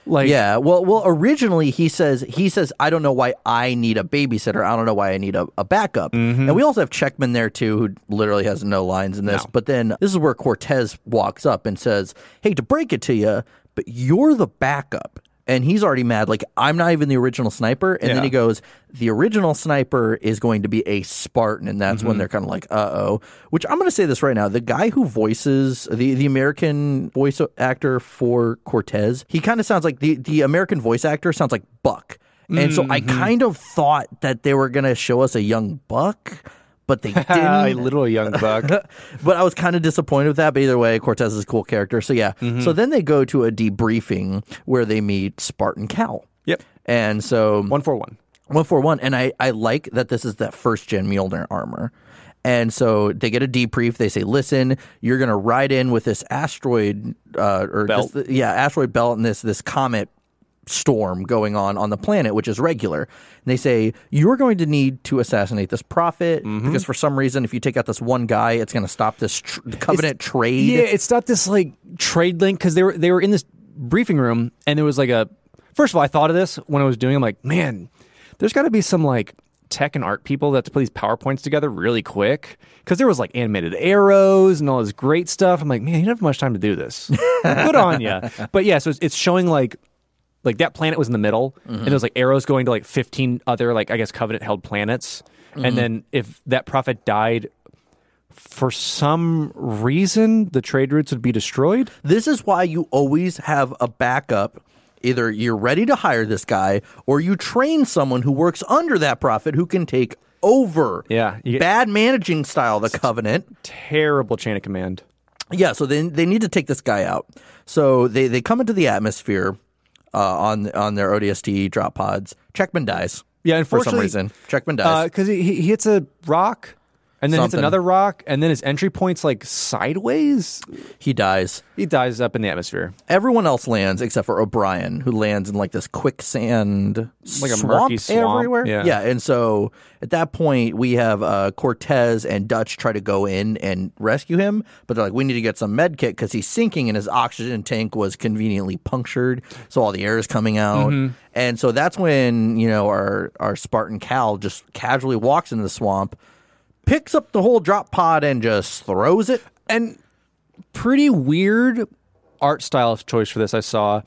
Like Yeah, well, well, originally he says he says I don't know why I need a babysitter. I don't know why I need a, a backup. Mm-hmm. And we also have Checkman there too, who literally has no lines in this. But then this is where Cortez walks up and says, "Hey, to break it to you, but you're the backup." And he's already mad. Like I'm not even the original sniper. And Yeah. then he goes, "The original sniper is going to be a Spartan," and that's Mm-hmm. when they're kind of like, "Uh oh." Which I'm going to say this right now: the guy who voices the the American voice actor for Cortez, he kind of sounds like the the American voice actor sounds like Buck. And so Mm-hmm. I kind of thought that they were going to show us a young Buck, but they [LAUGHS] didn't. a little young buck. [LAUGHS] but I was kind of disappointed with that. But either way, Cortez is a cool character. So yeah. Mm-hmm. So then they go to a debriefing where they meet Spartan Cal. yep, And so one for one. one four one, and I I like that this is that first gen Mjolnir armor, And so they get a debrief. They say, "Listen, you're going to ride in with this asteroid, uh, or Belt. this- yeah, asteroid belt, and this this comet storm going on on the planet, which is regular. And they say you're going to need to assassinate this prophet Mm-hmm. because for some reason, if you take out this one guy, it's going to stop this tr- covenant trade. Yeah, it's not this like trade link because they were they were in this briefing room and there was like a. First of all, I thought of this when I was doing. I'm like, man, there's got to be some like tech and art people that have to put these powerpoints together really quick because there was like animated arrows and all this great stuff. I'm like, man, you don't have much time to do this. Good on you. [LAUGHS] But yeah, so it's, it's showing like like that planet was in the middle and mm-hmm. there was like arrows going to like 15 other like i guess covenant held planets and mm-hmm. then if that prophet died for some reason the trade routes would be destroyed This is why you always have a backup. Either you're ready to hire this guy or you train someone who works under that prophet who can take over. Yeah, Bad managing style, the covenant. terrible chain of command Yeah, so they they need to take this guy out. So they they come into the atmosphere uh, on on their ODST drop pods. Checkman dies. Yeah, for some unfortunately, reason, Checkman dies. because he, he hits a rock and then it's Something. another rock and then his entry point's like sideways he dies. he dies up in the atmosphere Everyone else lands except for O'Brien, who lands in like this quicksand Like a swamp murky swamp, everywhere. yeah. and so at that point we have uh, Cortez and Dutch try to go in and rescue him, but they're like, we need to get some med kit because he's sinking and his oxygen tank was conveniently punctured, so all the air is coming out. Mm-hmm. And so that's when you know our our Spartan Cal just casually walks into the swamp, picks up the whole drop pod and just throws it. and pretty weird art style choice for this I saw.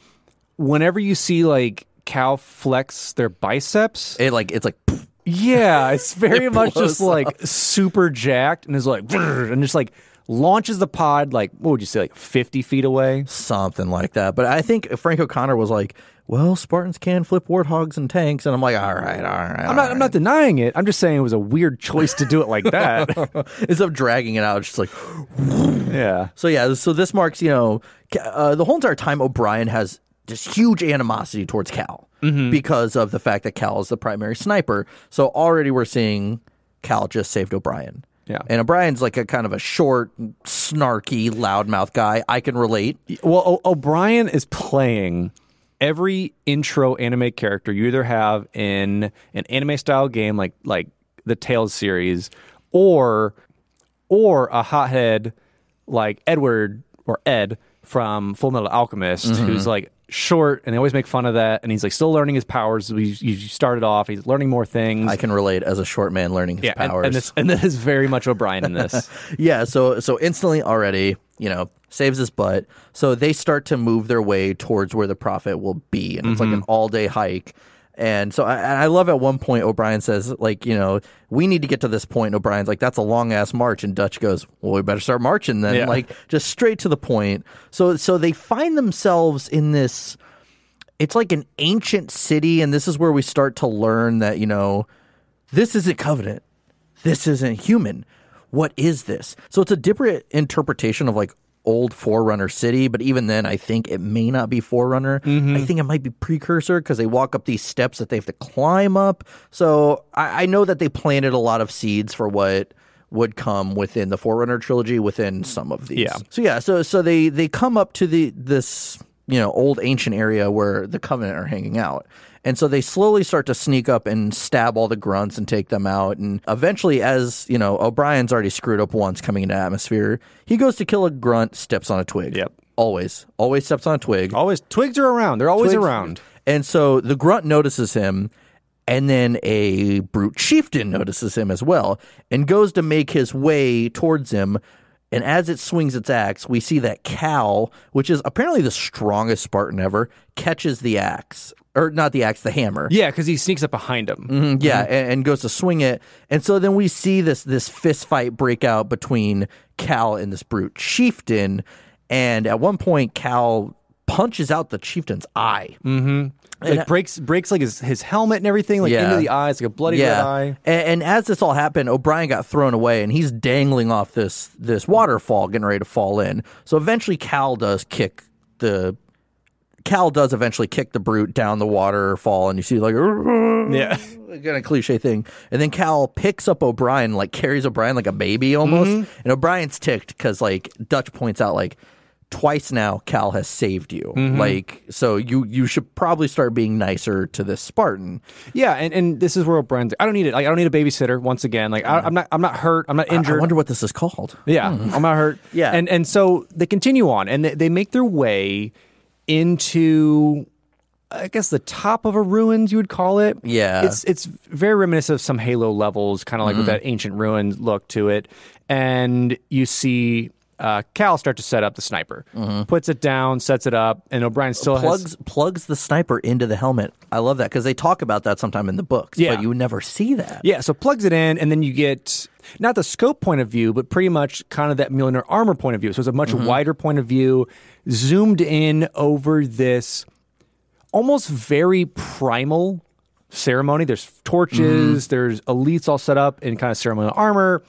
Whenever you see like Cal flex their biceps, It like it's like. yeah, it's [LAUGHS] very It much just like super jacked and is like and just like launches the pod like what would you say like 50 feet away something like that. But I think Frank O'Connor was like, "Well, Spartans can flip warthogs and tanks," and I'm like, "All right, all right." I'm not I'm not denying it I'm just saying it was a weird choice to do it like that [LAUGHS] Instead of dragging it out, it's just like yeah so. Yeah, so this marks you know uh, the whole entire time O'Brien has this huge animosity towards Cal because of the fact that Cal is the primary sniper. So already we're seeing Cal just saved O'Brien. Yeah. and O'Brien's like a kind of a short, snarky, loudmouth guy. I can relate. Well, o- O'Brien is playing every intro anime character you either have in an anime style game like like the Tales series, or or a hothead like Edward or Ed from Full Metal Alchemist, Mm-hmm. who's like short and they always make fun of that, and he's like still learning his powers. We you started off, he's learning more things. I can relate as a short man learning his yeah, powers. and this and this is very much O'Brien in this. [LAUGHS] Yeah, so so instantly already, you know, saves his butt. So they start to move their way towards where the prophet will be, and it's like mm-hmm. an all day hike. And so I, and I love at one point O'Brien says like you know we need to get to this point. And O'Brien's like that's a long ass march, and Dutch goes well we better start marching then Yeah. like just straight to the point. So so they find themselves in this. It's like an ancient city, and this is where we start to learn that you know this isn't covenant this isn't human. What is this? So it's a different interpretation of like old Forerunner City, but even then, I think it may not be Forerunner. Mm-hmm. I think it might be Precursor because they walk up these steps that they have to climb up. So I, I know that they planted a lot of seeds for what would come within the Forerunner trilogy within some of these. Yeah. So yeah, so so they they come up to the this you know old ancient area where the Covenant are hanging out. And so they slowly start to sneak up and stab all the grunts and take them out. And eventually, as you know, O'Brien's already screwed up once coming into atmosphere. He goes to kill a grunt, steps on a twig. Yep. Always, always steps on a twig. always twigs are around. They're always Twigs- around. And so the grunt notices him, and then a brute chieftain notices him as well, and goes to make his way towards him. And as it swings its axe, we see that Cal, which is apparently the strongest Spartan ever, catches the axe. Or not the axe, the hammer. Yeah, because he sneaks up behind him. Mm, Yeah, and, and goes to swing it, and so then we see this this fist fight break out between Cal and this brute chieftain, and at one point Cal punches out the chieftain's eye. like breaks breaks like his, his helmet and everything like Yeah. into the eyes like a bloody red eye. And, and as this all happened, O'Brien got thrown away, and he's dangling off this this waterfall, getting ready to fall in. So eventually, Cal does kick the Cal does eventually kick the brute down the waterfall, and you see like [LAUGHS] Yeah. [LAUGHS] kind of cliche thing. And then Cal picks up O'Brien, like carries O'Brien like a baby almost. Mm-hmm. And O'Brien's ticked because like Dutch points out like twice now Cal has saved you. Mm-hmm. Like so you you should probably start being nicer to this Spartan. Yeah, and, and this is where O'Brien's. I don't need it. Like I don't need a babysitter. Once again, like I, mm-hmm. I'm not. I'm not hurt. I'm not injured. I wonder what this is called. Yeah, hmm. I'm not hurt. [LAUGHS] Yeah. and and so they continue on, and they, they make their way into, I guess, the top of a ruins. You would call it. Yeah. it's it's very reminiscent of some Halo levels, kind of like with mm-hmm. that ancient ruins look to it. And you see. Uh, Cal start to set up the sniper, mm-hmm. puts it down, sets it up, and O'Brien still has Plugs plugs the sniper into the helmet. I love that because they talk about that sometime in the books, Yeah. but you never see that. Yeah, so plugs it in, and then you get not the scope point of view, but pretty much kind of that Mjolnir armor point of view. So it's a much mm-hmm. wider point of view, zoomed in over this almost very primal ceremony. There's torches, mm-hmm. there's elites all set up in kind of ceremonial armor,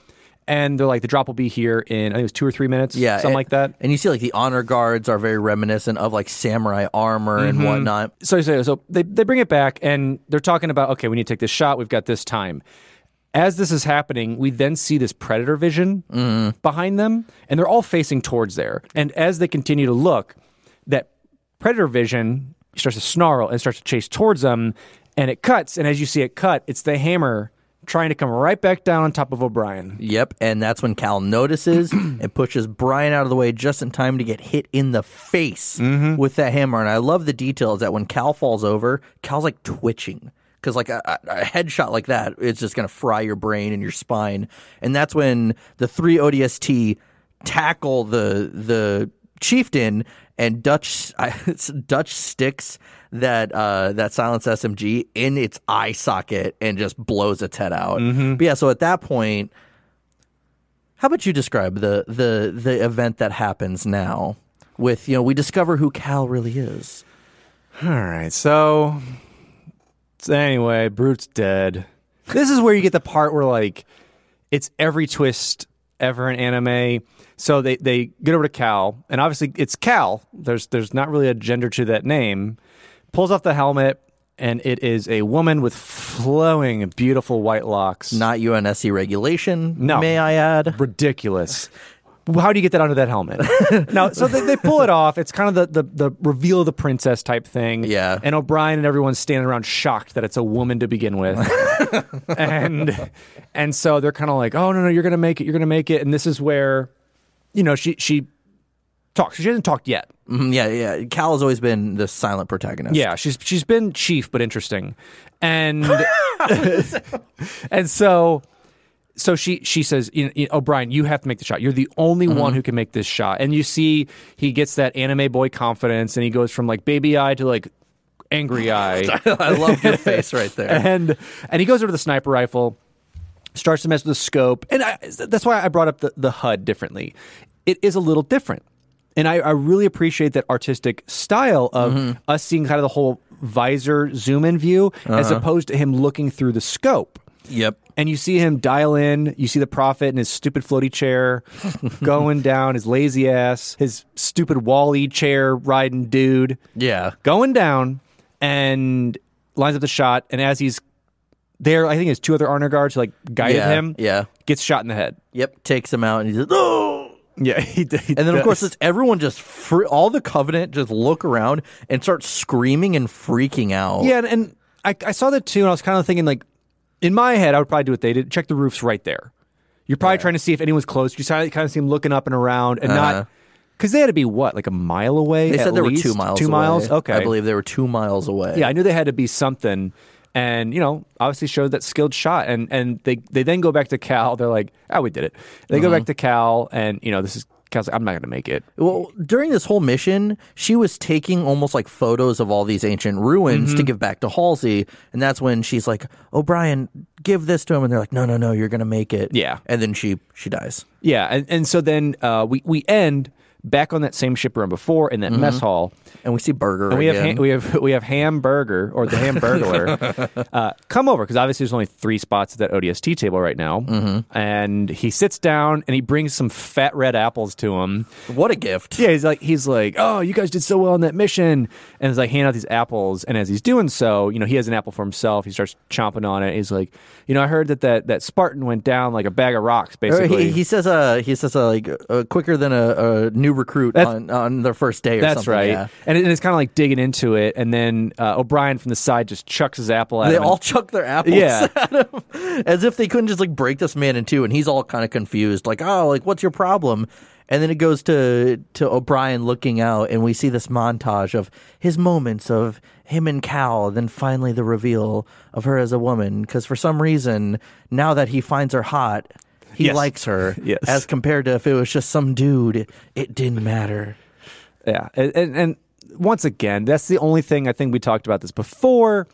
and they're like, the drop will be here in, I think it was two or three minutes, Yeah, something and- like that. And you see, like the honor guards are very reminiscent of like samurai armor Mm-hmm. and whatnot. so so, so they, they bring it back and they're talking about okay we need to take this shot we've got this time as this is happening we then see this predator vision behind them and they're all facing towards there and as they continue to look that predator vision starts to snarl and starts to chase towards them and it cuts and as you see it cut it's the hammer trying to come right back down on top of o'brien Yep, and that's when Cal notices [CLEARS THROAT] and pushes Brian out of the way just in time to get hit in the face Mm-hmm. with that hammer. And I love the details that when Cal falls over, Cal's like twitching. Because like a, a headshot like that, it's just gonna fry your brain and your spine. And that's when the three ODST tackle the the chieftain and Dutch [LAUGHS] Dutch sticks that uh, that silence SMG in its eye socket and just blows its head out. But yeah, so at that point, how about you describe the the the event that happens now? With you know, we discover who Cal really is. All right, so, so anyway, Brute's dead. This is where you get the part where like it's every twist ever in anime. So they they get over to Cal, and obviously it's Cal. There's there's not really a gender to that name. Pulls off the helmet, and it is a woman with flowing, beautiful white locks. Not UNSC regulation. No. may I add? ridiculous. [LAUGHS] How do you get that under that helmet? [LAUGHS] no, so they, they pull it off. It's kind of the, the the reveal of the princess type thing. Yeah. And O'Brien and everyone's standing around shocked that it's a woman to begin with. [LAUGHS] and and so they're kind of like, oh no no, you're gonna make it, you're gonna make it. And this is where, you know, she she talks. She hasn't talked yet. Mhm, yeah, yeah. Cal has always been the silent protagonist. Yeah, she's she's been chief, but interesting, and [LAUGHS] and so so she she says, you know, you O'Brien, you have to make the shot. You're the only Mm-hmm. one who can make this shot. And you see he gets that anime boy confidence, and he goes from like baby eye to like angry [LAUGHS] eye, I love your face right there. [LAUGHS] and and he goes over to the sniper rifle, starts to mess with the scope, and I, that's why I brought up the, the HUD differently. It is a little different, and I, I really appreciate that artistic style of Mm-hmm. us seeing kind of the whole visor zoom in view as Uh-huh. opposed to him looking through the scope. Yep. And you see him dial in. You see the prophet in his stupid floaty chair [LAUGHS] going down, his lazy ass, his stupid Wally chair riding dude Yeah. going down and lines up the shot. And as he's there, I think his two other honor guards who, like guided Yeah, him. yeah. gets shot in the head. Yep. Takes him out and he's like, "Oh." Yeah, he, And then, of does. course, it's everyone just fr- all the covenant just look around and start screaming and freaking out. yeah, and, and I, I saw that too, and I was kind of thinking like, in my head, I would probably do what they did: check the roofs right there. You're probably trying to see if anyone's close. You kind of see him looking up and around, and Uh-huh. not because they had to be what like a mile away. They said there least? were two miles. Two away. miles. Okay, I believe they were two miles away. Yeah, I knew they had to be something, and you know, obviously showed that skilled shot, and and they they then go back to Cal. They're like, oh, we did it. They go Uh-huh. back to Cal, and you know, this is Cal's like, I'm not going to make it. Well, during this whole mission, she was taking almost like photos of all these ancient ruins Mm-hmm. to give back to Halsey, and that's when she's like, "O'Brien, give this to him," and they're like, "No, no, no, you're gonna make it." Yeah. and then she she dies. Yeah, and, and so then uh, we we end back on that same ship on before in that mess hall. And we see Burger And we have again. we have we have Hamburger or the Hamburglar [LAUGHS] uh, come over because obviously there's only three spots at that ODST table right now, Mm-hmm. and he sits down and he brings some fat red apples to him. what a gift. Yeah, he's like he's like, oh, you guys did so well on that mission, and he's like handing out these apples. And as he's doing so, you know, he has an apple for himself. He starts chomping on it. He's like, you know, I heard that that, that Spartan went down like a bag of rocks, basically. He, he says, uh, he says, uh, like, uh, quicker than a, a new recruit That's- on, on their first day or That's something. right, yeah. And, it, and it's kind of like digging into it, and then uh, O'Brien from the side just chucks his apple at They him. They all chuck their apples Yeah. [LAUGHS] at him as if they couldn't just like break this man in two, and he's all kind of confused, like, "Oh, like what's your problem?" And then it goes to to O'Brien looking out, and we see this montage of his moments of him and Cal, then finally the reveal of her as a woman. Because for some reason, now that he finds her hot, he Yes. likes her. [LAUGHS] Yes. As compared to if it was just some dude, it didn't matter. Yeah, and, and and once again, that's the only thing I think we talked about this before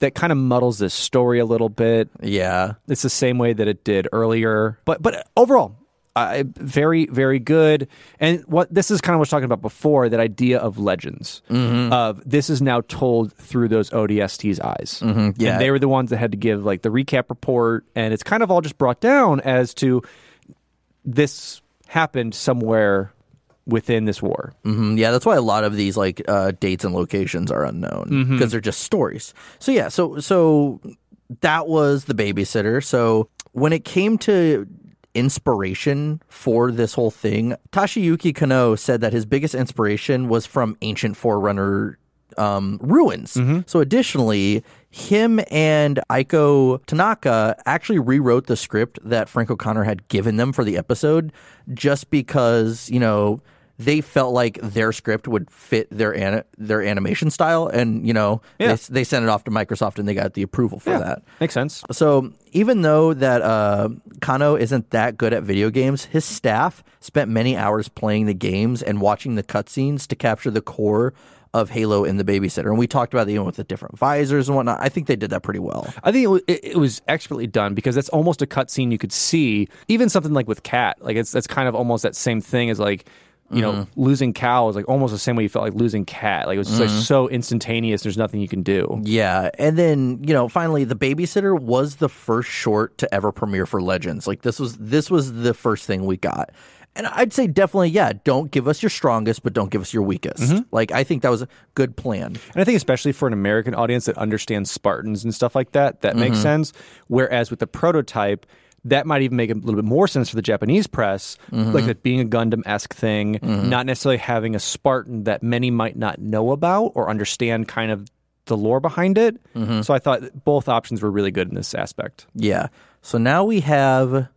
that kind of muddles this story a little bit. Yeah. It's the same way that it did earlier, but but overall, uh, very very good. And what this is kind of what I was talking about before that idea of legends of this is now told through those ODST's eyes. yeah. and they were the ones that had to give like the recap report, and it's kind of all just brought down as to this happened somewhere within this war. Mm, yeah, that's why a lot of these like uh, dates and locations are unknown because Mm-hmm. they're just stories. So yeah, so so that was the babysitter. So when it came to inspiration for this whole thing, Tashiyuki Kano said that his biggest inspiration was from ancient Forerunner um, ruins. Mm-hmm. So additionally, him and Eiko Tanaka actually rewrote the script that Frank O'Connor had given them for the episode just because, you know, they felt like their script would fit their an- their animation style and, you know, Yeah. they, they sent it off to Microsoft and they got the approval for that. Makes sense. So even though that uh, Kano isn't that good at video games, his staff spent many hours playing the games and watching the cutscenes to capture the core of Halo in the Babysitter. And we talked about it even with the different visors and whatnot. I think they did that pretty well. I think it, it was expertly done because that's almost a cutscene you could see. Even something like with Cat, like it's that's kind of almost that same thing as like you know Mm-hmm. losing Cal was like almost the same way you felt like losing Kat. Like it was just Mm-hmm. like so instantaneous. There's nothing you can do. Yeah, and then you know, finally, the babysitter was the first short to ever premiere for Legends. Like this was this was the first thing we got, and I'd say definitely, yeah. Don't give us your strongest, but don't give us your weakest. Like I think that was a good plan. And I think especially for an American audience that understands Spartans and stuff like that, that Mm-hmm. makes sense. Whereas with the prototype, that might even make a little bit more sense for the Japanese press, Mm-hmm. like that being a Gundam esque thing, not necessarily having a Spartan that many might not know about or understand kind of the lore behind it. Mm-hmm. So I thought both options were really good in this aspect. Yeah. So now we have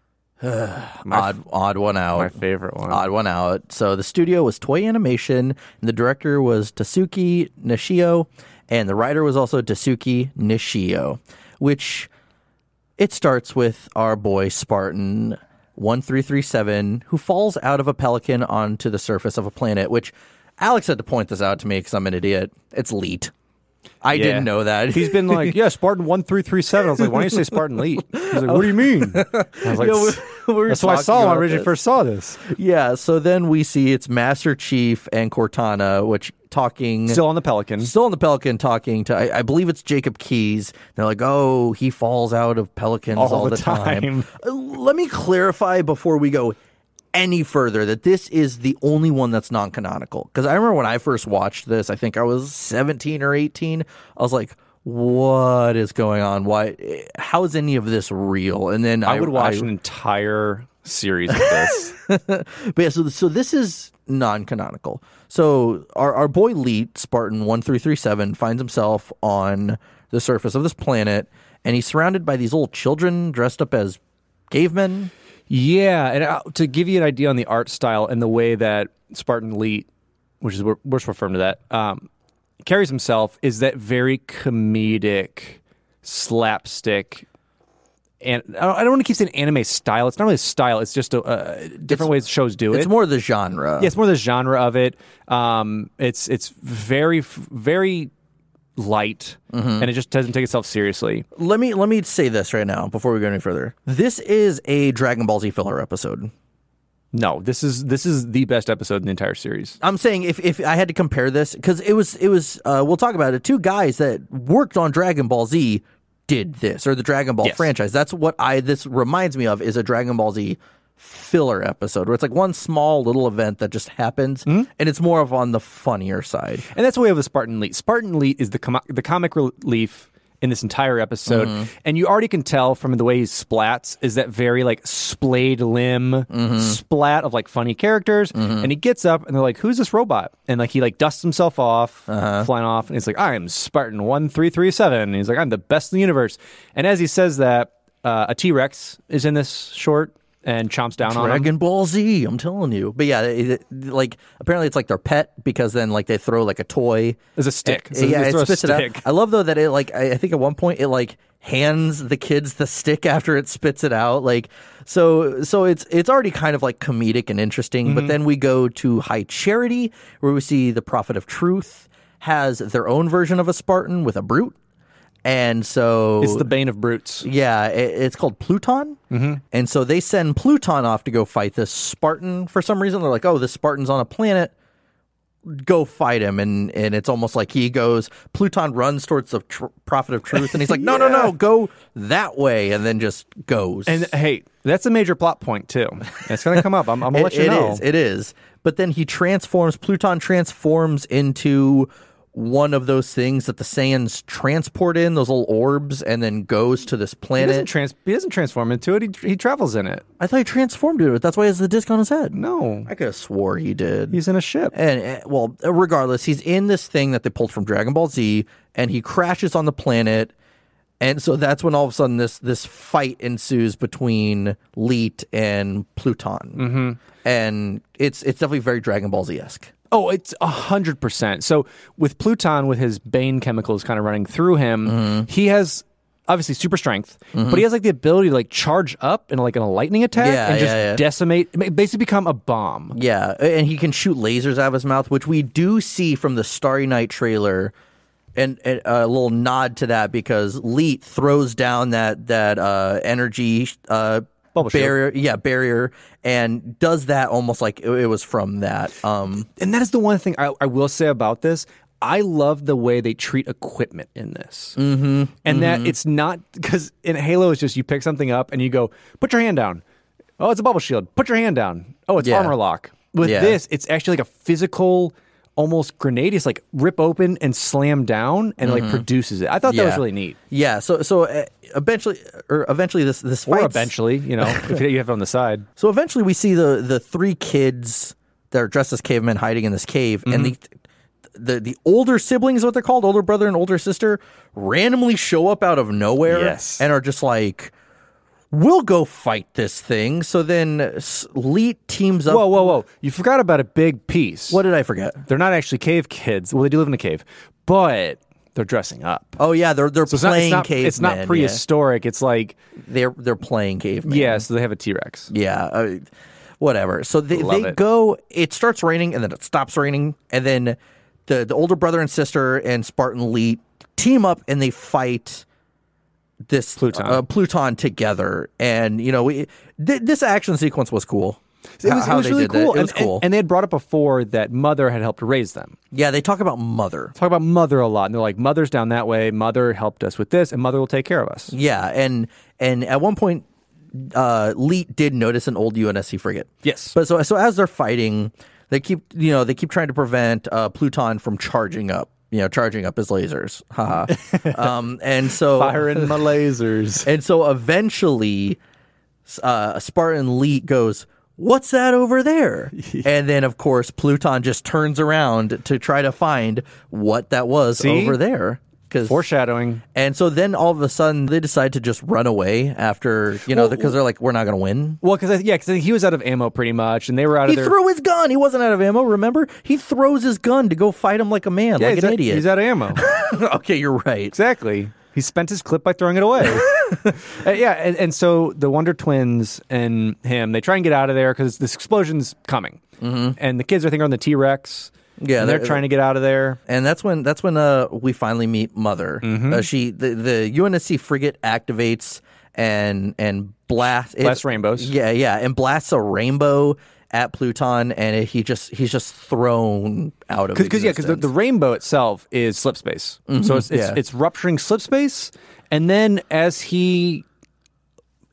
[SIGHS] odd odd one out. My favorite one. Odd one out. So the studio was Toei Animation, and the director was Daisuke Nishio, and the writer was also Daisuke Nishio, which it starts with our boy Spartan 1337, who falls out of a pelican onto the surface of a planet, which Alex had to point this out to me because I'm an idiot. It's Leet. I Yeah. didn't know that. He's been like, yeah, Spartan one three three seven. I was like, why don't you say Spartan Leet? He's like, what do you mean? I was [LAUGHS] like, Yeah, we- we that's what I saw when I originally first saw this. Yeah, so then we see it's Master Chief and Cortana, which talking Still on the Pelican. still on the Pelican talking to I, I believe it's Jacob Keyes. They're like, oh, he falls out of pelicans all, All the, the time. time. Uh, Let me clarify before we go any further that this is the only one that's non-canonical. Because I remember when I first watched this, I think I was 17 or 18. I was like, what is going on? Why? How is any of this real? And then I, I would watch I- an entire series of this. [LAUGHS] but yeah, so so this is non-canonical. So our our boy Leet Spartan one three three seven finds himself on the surface of this planet, and he's surrounded by these little children dressed up as cavemen. yeah, and uh, to give you an idea on the art style and the way that Spartan Elite, which is we're, we're referring to that, um, carries himself is that very comedic, slapstick. And I don't, I don't want to keep saying anime style. It's not really a style. It's just a, uh, different ways shows do it. It's more the genre. Yeah, it's more the genre of it. Um, it's it's very very light, and it just doesn't take itself seriously. Let me let me say this right now before we go any further. This is a Dragon Ball Z filler episode. No, this is this is the best episode in the entire series. I'm saying if, if I had to compare this because it was it was uh, we'll talk about it. Two guys that worked on Dragon Ball Z did this or the Dragon Ball Yes. franchise. That's what I this reminds me of is a Dragon Ball Z filler episode where it's like one small little event that just happens Mm-hmm. and it's more of on the funnier side. And that's the way of the Spartan Elite. Spartan Elite is the com- the comic relief in this entire episode, Mm-hmm. and you already can tell from the way he splats is that very like splayed limb Mm-hmm. splat of like funny characters. And he gets up, and they're like, "Who's this robot?" And like he like dusts himself off, Uh-huh. flying off, and he's like, "I am Spartan one three three seven. And he's like, "I'm the best in the universe." And as he says that, uh, a T Rex is in this short and chomps down on him. Dragon Ball Z, I'm telling you. But yeah, it, it- like apparently it's like their pet because then like they throw like a toy. There's a stick. So yeah, it spits it out. I love though that it like I, I think at one point it like hands the kids the stick after it spits it out. Like so so it's it's already kind of like comedic and interesting. Mm-hmm. But then we go to High Charity where we see the Prophet of Truth has their own version of a Spartan with a brute. And so It's the bane of brutes. yeah, it, it's called Pluton. Mm-hmm. And so they send Pluton off to go fight this Spartan for some reason. They're like, oh, this Spartan's on a planet. Go fight him. And, and it's almost like he goes, Pluton runs towards the tr- prophet of truth. And he's like, [LAUGHS] no, no, no, go that way. And then just goes. And hey, that's a major plot point too. It's going to come up. I'm, I'm going [LAUGHS] to let you it know. is, It is. But then he transforms, Pluton transforms into one of those things that the Saiyans transport in, those little orbs, and then goes to this He planet. doesn't, trans- he doesn't transform into it. He, he travels in it. I thought he transformed into it. That's why he has the disc on his head. No, I could have swore he did. he's in a ship. and uh, well, regardless, he's in this thing that they pulled from Dragon Ball Z, and he crashes on the planet. And so that's when all of a sudden this this fight ensues between Leet and Pluton, mm-hmm. and it's it's definitely very Dragon Ball Z esque. Oh, it's a hundred percent. So with Pluton, with his Bane chemicals kind of running through him, Mm-hmm. he has obviously super strength, but he has like the ability to like charge up in like in a lightning attack Yeah, and just yeah, yeah. decimate, basically become a bomb. Yeah, and he can shoot lasers out of his mouth, which we do see from the Starry Night trailer, and, and a little nod to that because Leet throws down that that uh, energy uh, Bubble shield. barrier, yeah, barrier, and does that almost like it, it was from that. Um, And that is the one thing I, I will say about this. I love the way they treat equipment in this. Mm-hmm. And that it's not because in Halo, it's just you pick something up and you go, put your hand down. Oh, it's a bubble shield. Put your hand down. Oh, it's Yeah. armor lock. With Yeah. this, it's actually like a physical, almost grenade. It's like rip open and slam down and it like produces it. I thought that was Mm-hmm. really neat. Yeah, so so uh, eventually, or eventually, this this Or eventually, you know, [LAUGHS] if you have it on the side. So eventually, we see the the three kids that are dressed as cavemen hiding in this cave, and the the the older siblings, what they're called, older brother and older sister, randomly show up out of nowhere, Yes. and are just like, "We'll go fight this thing." So then, Leet teams up. Whoa, whoa, whoa. You forgot about a big piece. What did I forget? They're not actually cave kids. Well, they do live in a cave, but they're dressing up. Oh yeah, they're they're So it's not, playing it's not, it's not yeah. prehistoric. It's like, They're they're playing cavemen. yeah, so they have a T Rex. Yeah, uh, whatever. So they, Love they it. go. It starts raining and then it stops raining, and then the the older brother and sister and Spartan Leet team up and they fight this Pluton. uh, Pluton together. And you know, we, th- this action sequence was cool. It was, how it was really cool. It was and, and- cool. And, they had brought up before that Mother had helped raise them. yeah, they talk about mother. Talk about Mother a lot. And they're like, Mother's down that way. Mother helped us with this, and Mother will take care of us. Yeah, and and at one point, uh, Leet did notice an old UNSC frigate. Yes. But so so as they're fighting, they keep you know they keep trying to prevent uh, Pluton from charging up. You know, charging up his lasers. Haha. [LAUGHS] um, and so Firing my lasers. [LAUGHS] and so eventually, uh, Spartan Leet goes. What's that over there? [LAUGHS] and then, of course, Pluton just turns around to try to find what that was See? over there. Because Foreshadowing. and so then all of a sudden they decide to just run away after you know Well, because they're like we're not going to win. Well, because yeah, because he was out of ammo pretty much, and they were out He of their. He threw his gun. He wasn't out of ammo. Remember, he throws his gun to go fight him like a man, yeah, like an out- idiot. He's out of ammo. [LAUGHS] okay, you're right. Exactly. He spent his clip by throwing it away. [LAUGHS] Uh, yeah, and, and so the Wonder Twins and him, they try and get out of there because this explosion's coming. Mm-hmm. And the kids, I think, are on the T Rex. Yeah, and they're, they're- trying to get out of there. And that's when that's when uh we finally meet Mother. Mm-hmm. Uh, she the the UNSC frigate activates and and blast it- Blasts rainbows. Yeah, yeah, and blasts a rainbow at Pluton, and it, he just he's just thrown out of because yeah, because the, the rainbow itself is slip space, so it's it's, yeah. it's rupturing slip space, and then as he,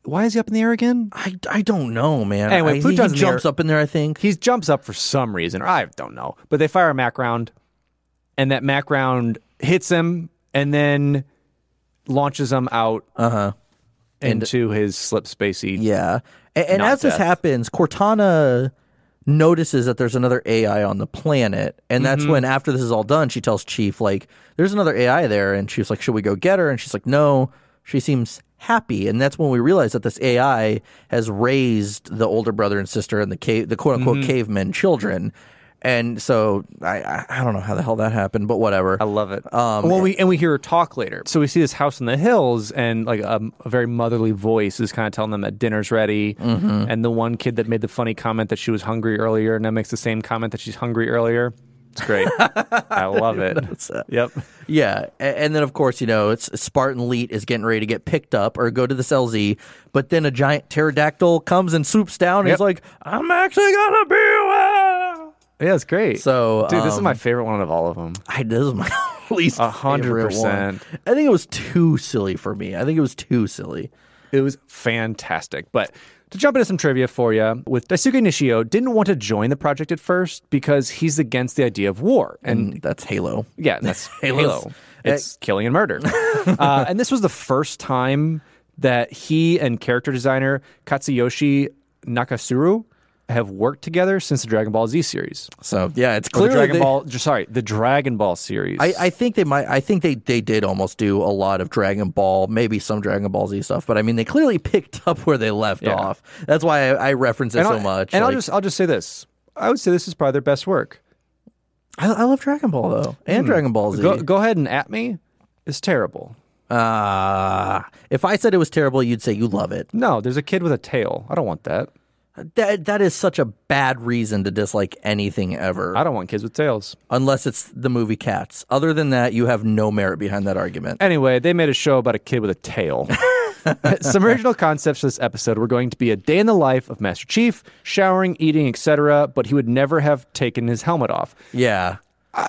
why is he up in the air again? I, I don't know, man. Anyway, I, he- Pluton's he in the jumps air. up in there. I think. He jumps up for some reason, or I don't know, but they fire a MAC round, and that MAC round hits him, and then launches him out Uh huh. into his slip spacey. Yeah. And, and Not as this death. happens, Cortana notices that there's another AI on the planet. And that's Mm-hmm. when, after this is all done, she tells Chief, like, there's another AI there. And she's like, should we go get her? And she's like, no. She seems happy. And that's when we realize that this AI has raised the older brother and sister and the cave, the quote unquote Mm-hmm. cavemen children. And so I, I don't know how the hell that happened, but whatever. I love it. Um, well, we and we hear her talk later. So we see this house in the hills, and like a, a very motherly voice is kind of telling them that dinner's ready. Mm-hmm. And the one kid that made the funny comment that she was hungry earlier, and then makes the same comment that she's hungry earlier. It's great. I [LAUGHS] love it. Yep. Yeah, and then of course you know it's Spartan Leet is getting ready to get picked up or go to this LZ, but then a giant pterodactyl comes and swoops down. and Yep. He's like, "I'm actually gonna be well." Yeah, it's great. So, dude, this is um, my favorite one of all of them. I this is my [LAUGHS] least hundred favorite percent. one. I think it was too silly for me. I think it was too silly. It was fantastic. But to jump into some trivia for you, with Daisuke Nishio, didn't want to join the project at first because he's against the idea of war. And And that's Halo. yeah, that's [LAUGHS] Halo. It's killing and murder. [LAUGHS] uh, and this was the first time that he and character designer Katsuyoshi Nakatsuru have worked together since the Dragon Ball Z series. So yeah, it's Or the clearly Dragon they- Ball, sorry, the Dragon Ball series. I, I think they might. I think they, they did almost do a lot of Dragon Ball, maybe some Dragon Ball Z stuff. But I mean, they clearly [LAUGHS] picked up where they left Yeah. off. That's why I, I reference it and so I'll- much. And I'll just I'll just say this. I would say this is probably their best work. I, I love Dragon Ball though, and Dragon Ball Z. Hmm. Go, go ahead and at me. It's terrible. Uh, if I said it was terrible, you'd say you love it. No, there's a kid with a tail. I don't want that. That that is such a bad reason to dislike anything ever, I don't want kids with tails. unless it's the movie Cats. Other than that, you have no merit behind that argument. Anyway, they made a show about a kid with a tail. [LAUGHS] Some original concepts for this episode were going to be a day in the life of Master Chief, showering, eating, etc., but he would never have taken his helmet off. Yeah, I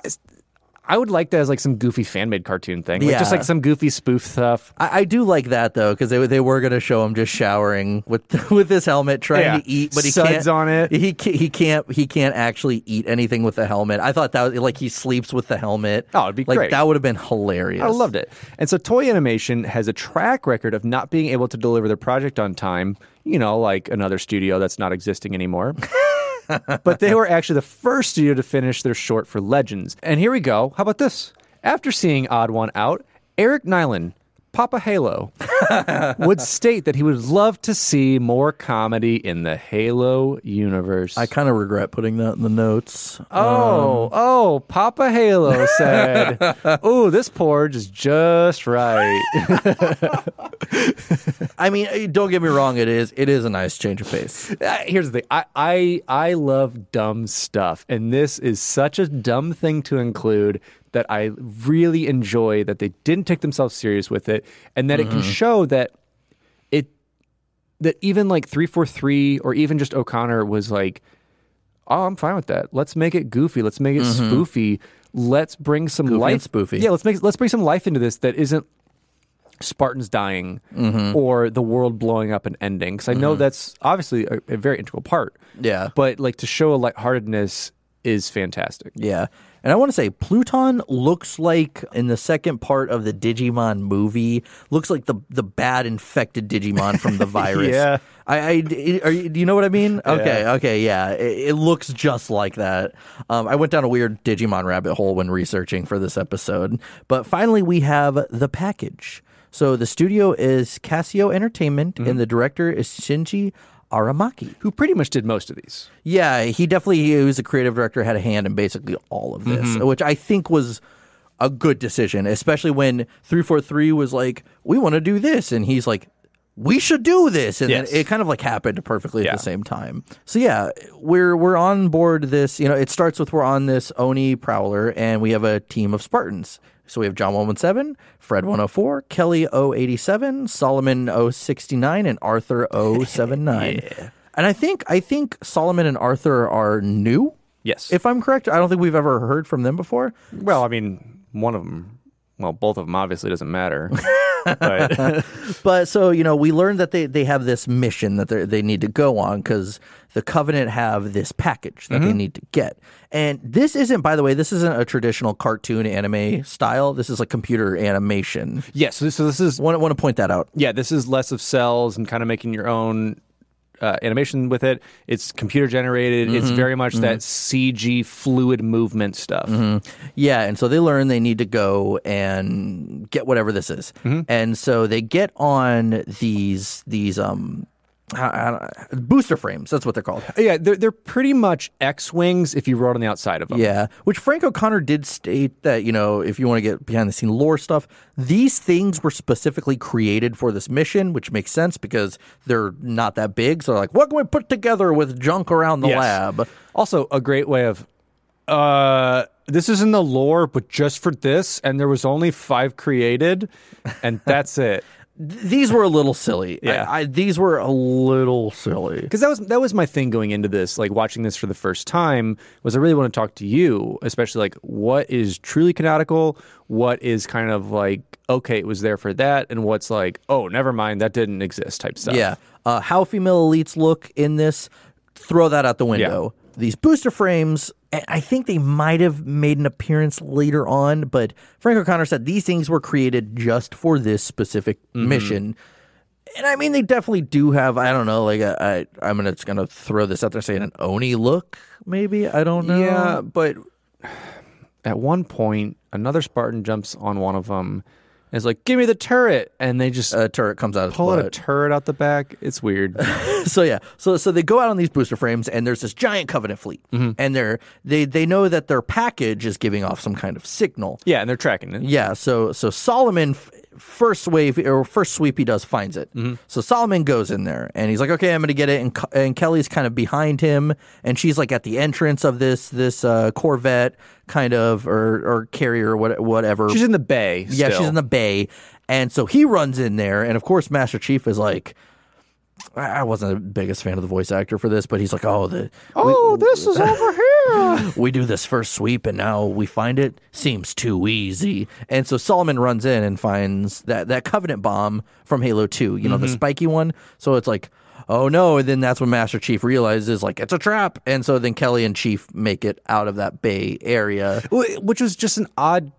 would like that as like some goofy fan made cartoon thing. Like, Just like some goofy spoof stuff. I, I do like that though because they they were gonna show him just showering with [LAUGHS] with his helmet, trying Yeah. to eat, but he Suds can't. on it. He can't, he can't he can't actually eat anything with the helmet. I thought that was, like he sleeps with the helmet. Oh, it'd be like great. that would have been hilarious. I loved it. And so Toei Animation has a track record of not being able to deliver their project on time, you know, like another studio that's not existing anymore. [LAUGHS] but they were actually the first studio to finish their short for Legends. And here we go. How about this? After seeing Odd One Out, Eric Nylund, Papa Halo, would state that he would love to see more comedy in the Halo universe. I kind of regret putting that in the notes. Oh, oh, Papa Halo said, [LAUGHS] Oh, this porridge is just right. [LAUGHS] I mean, eh, don't get me wrong. It is it is a nice change of pace. Uh, Here's the thing I, I, I love dumb stuff, and this is such a dumb thing to include that I really enjoy that they didn't take themselves serious with it, and that it can mm-hmm. show that it that even like 343 or even just O'Connor was like, oh, I'm fine with that. Let's make it goofy. Let's make it mm-hmm. spoofy. Let's bring some Goofy life. spoofy. Yeah, let's make let's bring some life into this that isn't Spartans dying mm-hmm. or the world blowing up and ending. Because I know that's obviously a, a very integral part. Yeah. But like to show a lightheartedness is fantastic. Yeah. And I want to say Pluton looks like in the second part of the Digimon movie looks like the the bad infected Digimon from the [LAUGHS] virus. Yeah. I, I are you, do you know what I mean? Okay, okay, yeah. It, it looks just like that. Um, I went down a weird Digimon rabbit hole when researching for this episode, but finally we have the package. So the studio is Casio Entertainment, Mm-hmm. and the director is Shinji Aramaki. Who pretty much did most of these. Yeah, he definitely he was a creative director, had a hand in basically all of this, Mm-hmm. which I think was a good decision, especially when 343 was like, we want to do this. And he's like, we should do this. And Yes. then it kind of like happened perfectly Yeah. at the same time. So yeah, we're we're on board this, you know, it starts with we're on this Oni Prowler and we have a team of Spartans. So we have John 117, Fred 104, Kelly 087, Solomon 069, and Arthur [LAUGHS] 079. I, And I think I think Solomon and Arthur are new. Yes. If I'm correct, I don't think we've ever heard from them before. well, I mean, one of them. Well, both of them obviously doesn't matter. [LAUGHS] but [LAUGHS] But so you know, we learned that they, they have this mission that they they need to go on because the Covenant have this package that they mm-hmm. need to get. And this isn't, by the way, this isn't a traditional cartoon anime style. This is like computer animation. yes, so this, so this is Want want to point that out? yeah, this is less of cells and kind of making your own uh, animation with it. It's computer generated. It's very much that CG fluid movement stuff. Yeah, and so they learn they need to go and get whatever this is, and so they get on these these um how- how- booster frames. That's what they're called. Yeah, they're they're pretty much X wings if you rode on the outside of them. Yeah, which Frank O'Connor did state that you know if you want to get behind the scene lore stuff, these things were specifically created for this mission, which makes sense because they're not that big. So they're like, what can we put together with junk around the Yes. lab? Also, a great way of. Uh, this is in the lore, but just for this, and there was only five created, and [LAUGHS] that's it. Th- These were a little silly. Yeah. I, I, these were a little silly. because that was that was my thing going into this like watching this for the first time was i really want to talk to you especially like what is truly canonical what is kind of like okay it was there for that and what's like oh never mind that didn't exist type stuff Yeah. Uh, how female elites look in this, throw that out the window. These booster frames, I- think they might have made an appearance later on, but Frank O'Connor said these things were created just for this specific Mm-hmm. mission. And I mean, they definitely do have, I don't know, like, a, I, I'm gonna, just going to throw this out there saying an Oni look, maybe? I don't know. yeah but [SIGHS] at one point another spartan jumps on one of them and is like give me the turret. And they just A turret comes out of pull out a turret out the back. It's weird. [LAUGHS] So yeah, so so they go out on these booster frames, and there's this giant Covenant fleet, Mm-hmm. and they're they they know that their package is giving off some kind of signal. yeah and they're tracking it. Yeah, so so Solomon f- first wave or first sweep he does finds it. Mm-hmm. So Solomon goes in there and he's like, okay, I'm gonna get it, and and Kelly's kind of behind him, and she's like at the entrance of this this uh, Corvette kind of or or carrier or what whatever. she's in the bay yeah, she's in the bay, and so he runs in there, and of course Master Chief is like. I I wasn't the biggest fan of the voice actor for this, but he's like, "Oh, the oh this is over [LAUGHS] here [LAUGHS] we do this first sweep and now we find it seems too easy. And so Solomon runs in and finds that that covenant bomb from Halo 2, you know, the mm-hmm. spiky one. So it's like, oh no, and then that's when Master Chief realizes like it's a trap. And so then Kelly and Chief make it out of that bay area. Which was just an odd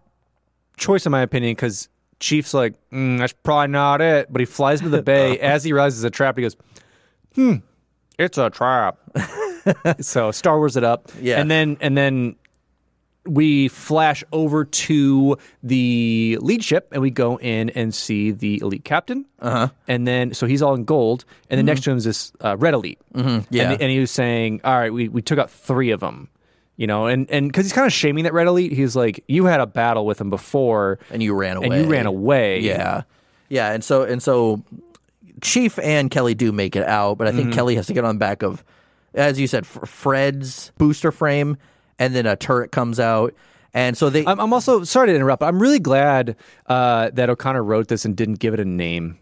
choice in my opinion because chief's like mm, that's probably not it but he flies into the [LAUGHS] bay. As he realizes a trap he goes hmm it's a trap. [LAUGHS] So star wars it up. Yeah. and then and then we flash over to the lead ship and we go in and see the elite captain. Uh-huh. And then so he's all in gold. And then next to him is this uh, red elite. Mm-hmm. yeah. and, and he was saying all right we, we took out three of them you know and and because he's kind of shaming that red elite he's like you had a battle with him before And you ran away. and you ran away Yeah. Yeah, and so and so Chief and Kelly do make it out, but I Mm-hmm. think Kelly has to get on the back of as you said Fred's booster frame and then a turret comes out. And so they I'm, I'm also sorry to interrupt but i'm really glad uh, that o'connor wrote this and didn't give it a name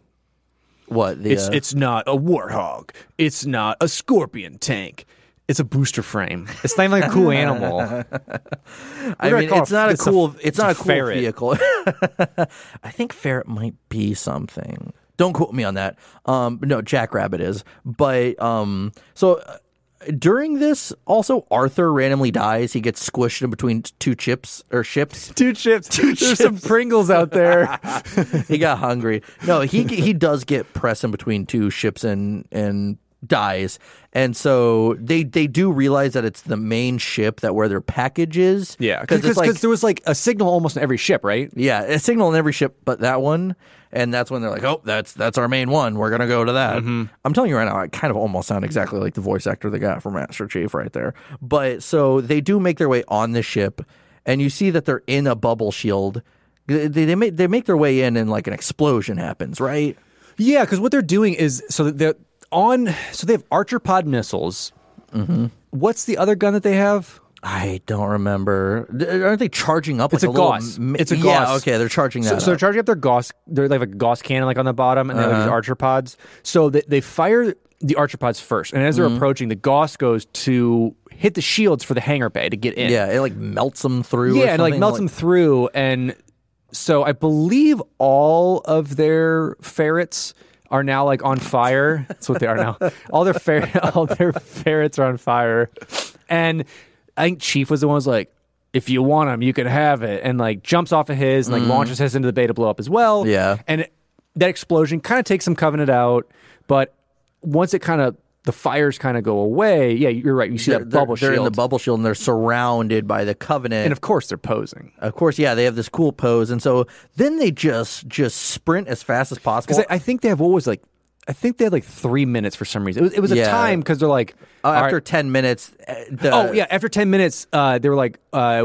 what the It's uh, it's not a warthog. It's not a scorpion tank. It's a booster frame. It's not even like a cool animal. [LAUGHS] I mean, it's it- not a it's a- cool. it's not a a cool ferret. vehicle. [LAUGHS] I think ferret might be something. Don't quote me on that. Um, no, Jackrabbit is. But um, so uh, during this, also Arthur randomly dies. He gets squished in between two chips or ships. [LAUGHS] Two chips. Two There's some Pringles out there. he got hungry. No, he he does get pressed in between two ships and and dies. And so they they do realize that it's the main ship that where their package is. yeah, because like there was like a signal almost in every ship, right? Yeah, a signal in every ship but that one. And that's when they're like, "Oh, that's that's our main one. We're gonna go to that." Mm-hmm. I'm telling you right now, I kind of almost sound exactly like the voice actor they got from Master Chief right there. But so they do make their way on the ship, and you see that they're in a bubble shield. They, they make they make their way in, and like an explosion happens, right? Yeah, because what they're doing is so that on. So they have Archer pod missiles. Mm-hmm. What's the other gun that they have? I don't remember. Aren't they charging up? It's like a little Gauss. m- It's a Yeah, Gauss. okay, they're charging that. So, so they're charging up their Gauss. They're like a Gauss cannon, like on the bottom, and they have Uh-huh. these Archer pods. So they, they fire the Archer pods first, and as they're Mm-hmm. approaching, the Gauss goes to hit the shields for the hangar bay to get in. Yeah, it like melts them through. or yeah, and like melts them through, and so I believe all of their ferrets are now like on fire. That's what they are now. All their fer- [LAUGHS] all their ferrets are on fire, and I think Chief was the one who was like. If you want them, you can have it, and like jumps off of his and like mm. launches his into the bay to blow up as well. Yeah. and it- that explosion kind of takes some Covenant out, but once it kind of the fires kind of go away, yeah, you're right. You see They're, that bubble they're, they're in shield, the bubble shield and they're surrounded by the covenant. and of course they're posing. of course, yeah, they have this cool pose, and so then they just just sprint as fast as possible. Because I, I think they have what was like, I think they had like three minutes for some reason. It was, it was a time because they're like, Uh, after right- ten minutes, uh, the, oh yeah, after ten minutes, uh, they were like, uh,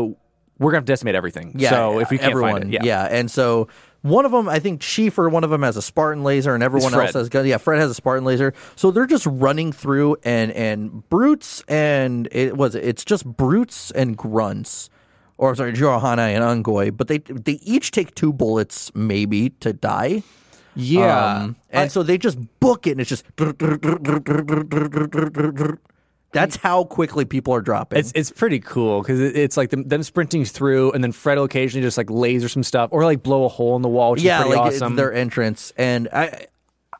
we're gonna have to decimate everything. yeah. so if we can't everyone, find it, yeah. and so one of them, I think Schiefer, one of them has a Spartan laser, and everyone else has guns. Yeah, Fred has a Spartan laser, so they're just running through, and and brutes, and it was it's just brutes and grunts. Or I'm sorry, Jiralhanae and Unggoy, but they they each take two bullets maybe to die. yeah. Um, and so they just book it, and it's just. [LAUGHS] [LAUGHS] That's how quickly people are dropping. It's it's pretty cool because it, it's like them, them sprinting through, and then Fred will occasionally just like laser some stuff or like blow a hole in the wall, which yeah, is pretty like awesome. their entrance. And I,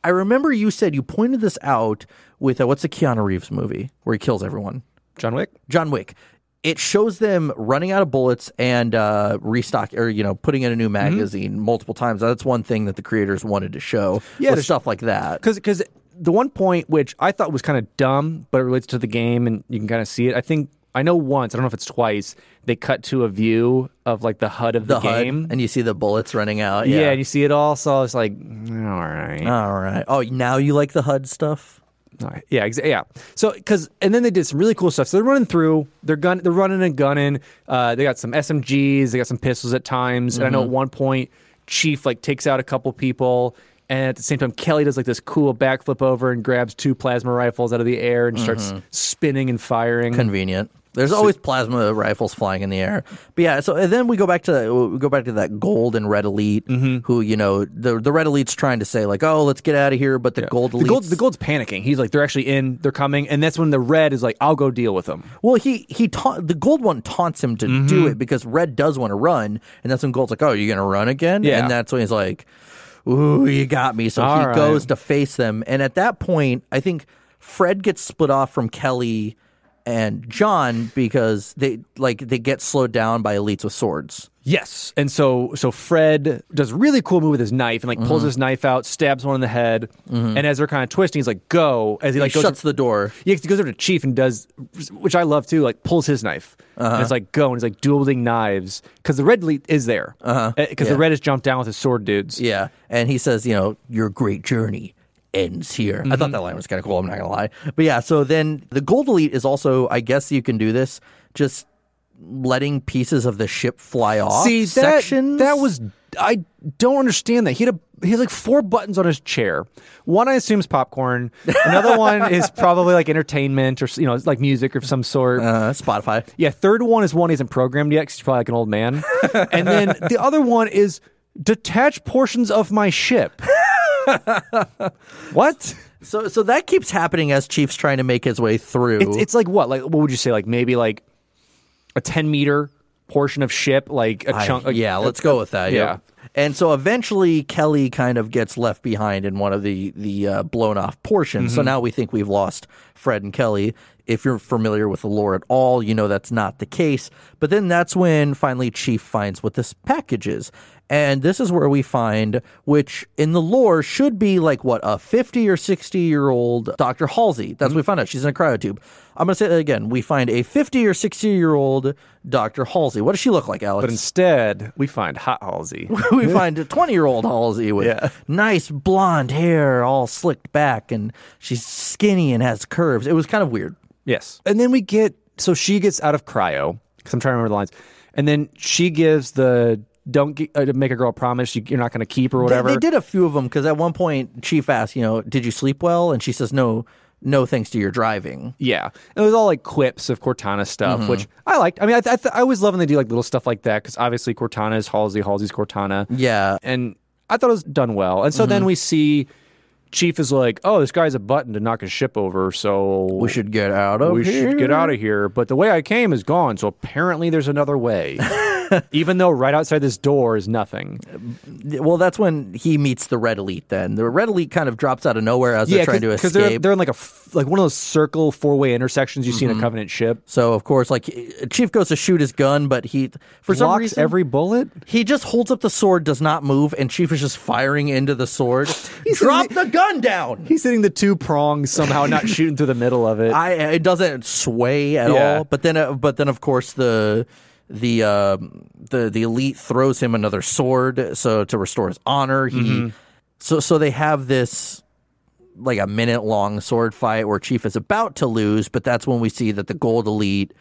I remember you said you pointed this out with uh, what's the Keanu Reeves movie where he kills everyone? John Wick. John Wick. It shows them running out of bullets and uh, restock or you know putting in a new Mm-hmm. magazine multiple times. That's one thing that the creators wanted to show. Yeah, sh- stuff like that. because because the one point which I thought was kind of dumb, but it relates to the game, and you can kind of see it. I think I know once. I don't know if it's twice. They cut to a view of like the HUD of the, The HUD, game, and you see the bullets running out. yeah. Yeah. and you see it all. So I was like, "Mm, all right, All right. Oh, now you like the HUD stuff? Right. yeah, exa- yeah. So because and then they did some really cool stuff. So they're running through. They're gun. They're running and gunning. Uh, they got some SMGs. They got some pistols at times. And I know Mm-hmm. at one point, Chief like takes out a couple people. And at the same time, Kelly does like this cool backflip over and grabs two plasma rifles out of the air and starts Mm-hmm. spinning and firing. convenient. There's always plasma rifles flying in the air, but yeah. So and then we go back to we go back to that gold and red elite, Mm-hmm. who you know the the red elite's trying to say like, oh, let's get out of here, but the gold elite, the gold, the gold's panicking. He's like, they're actually in. They're coming, and that's when the red is like, I'll go deal with them. well, he he ta- the gold one taunts him to Mm-hmm. do it because red does want to run, and that's when gold's like, oh, you're gonna run again, Yeah. and that's when he's like, ooh, you got me. So All he right. goes to face them, and at that point, I think Fred gets split off from Kelly. And John, because they like they get slowed down by elites with swords. Yes, and so so Fred does a really cool move with his knife and like pulls Mm-hmm. his knife out, stabs one in the head, and as they're kind of twisting, he's like, "Go!" As he like he goes shuts the door. Yeah, 'cause he goes over to Chief and does, which I love too. Like pulls his knife, and it's like go, and he's like dueling knives because the red elite is there, because Uh-huh. Yeah. the red has jumped down with his sword dudes. Yeah, and he says, you know, your great journey ends here. I Mm-hmm. thought that line was kind of cool. I'm not gonna lie, but yeah. So then the gold elite is also, I guess you can do this, just letting pieces of the ship fly off. See that sections. that was I don't understand that he had a he had like four buttons on his chair. One I assume is popcorn. [LAUGHS] Another one is probably like entertainment or you know like music or some sort. uh, Spotify. Yeah, third one is one he hasn't programmed yet 'cause he's probably like an old man. [LAUGHS] and then the other one is detach portions of my ship. [LAUGHS] what? So so that keeps happening as Chief's trying to make his way through. It's, it's like what? Like what would you say? Like maybe like a ten meter portion of ship, like a chunk. Like, yeah, let's go with that. yeah. Yeah. And so eventually Kelly kind of gets left behind in one of the the uh, blown off portions. So Mm-hmm. now we think we've lost Fred and Kelly. If you're familiar with the lore at all, you know that's not the case. But then that's when finally Chief finds what this package is. And this is where we find, which in the lore should be like what, a 50 or 60 year old Dr. Halsey. That's what we Mm-hmm. find out. She's in a cryotube. I'm going to say that again. We find a 50 or 60 year old Dr. Halsey. What does she look like, Alex? But instead, we find Hot Halsey. [LAUGHS] we find a 20 year old Halsey with Yeah. nice blonde hair all slicked back and she's skinny and has curves. It was kind of weird. Yes. And then we get so she gets out of cryo because I'm trying to remember the lines, and then she gives the don't gi- uh, make a girl promise you, you're not going to keep or They- whatever. They, did a few of them because at one point Chief asked, you know, did you sleep well? And she says, no, no, thanks to your driving. Yeah, it was all like quips of Cortana stuff, Mm-hmm. which I liked. I mean, I, th- I, th- I always love when they do like little stuff like that because obviously Cortana is Halsey, Halsey's Cortana, Yeah. and I thought it was done well. And so Mm-hmm. then we see Chief is like, "Oh, this guy's a button to knock his ship over, so We should get out of we here. should get out of here." But the way I came is gone, so apparently there's another way. [LAUGHS] [LAUGHS] Even though right outside this door is nothing. Well, that's when he meets the Red Elite. Then the Red Elite kind of drops out of nowhere as they're trying to escape. they're they're in like a like one of those circle four way intersections you see Mm-hmm. in a Covenant ship. so of course, like Chief goes to shoot his gun, but he for some reason every bullet. he just holds up the sword, does not move, and Chief is just firing into the sword. [LAUGHS] He's Drop the gun down. He's hitting the two prongs somehow, not [LAUGHS] shooting through the middle of it. I it doesn't sway at Yeah. all. But then, uh, but then of course the the uh, the the elite throws him another sword so to restore his honor. He Mm-hmm. so so they have this like a minute long sword fight where Chief is about to lose, but that's when we see that the Gold Elite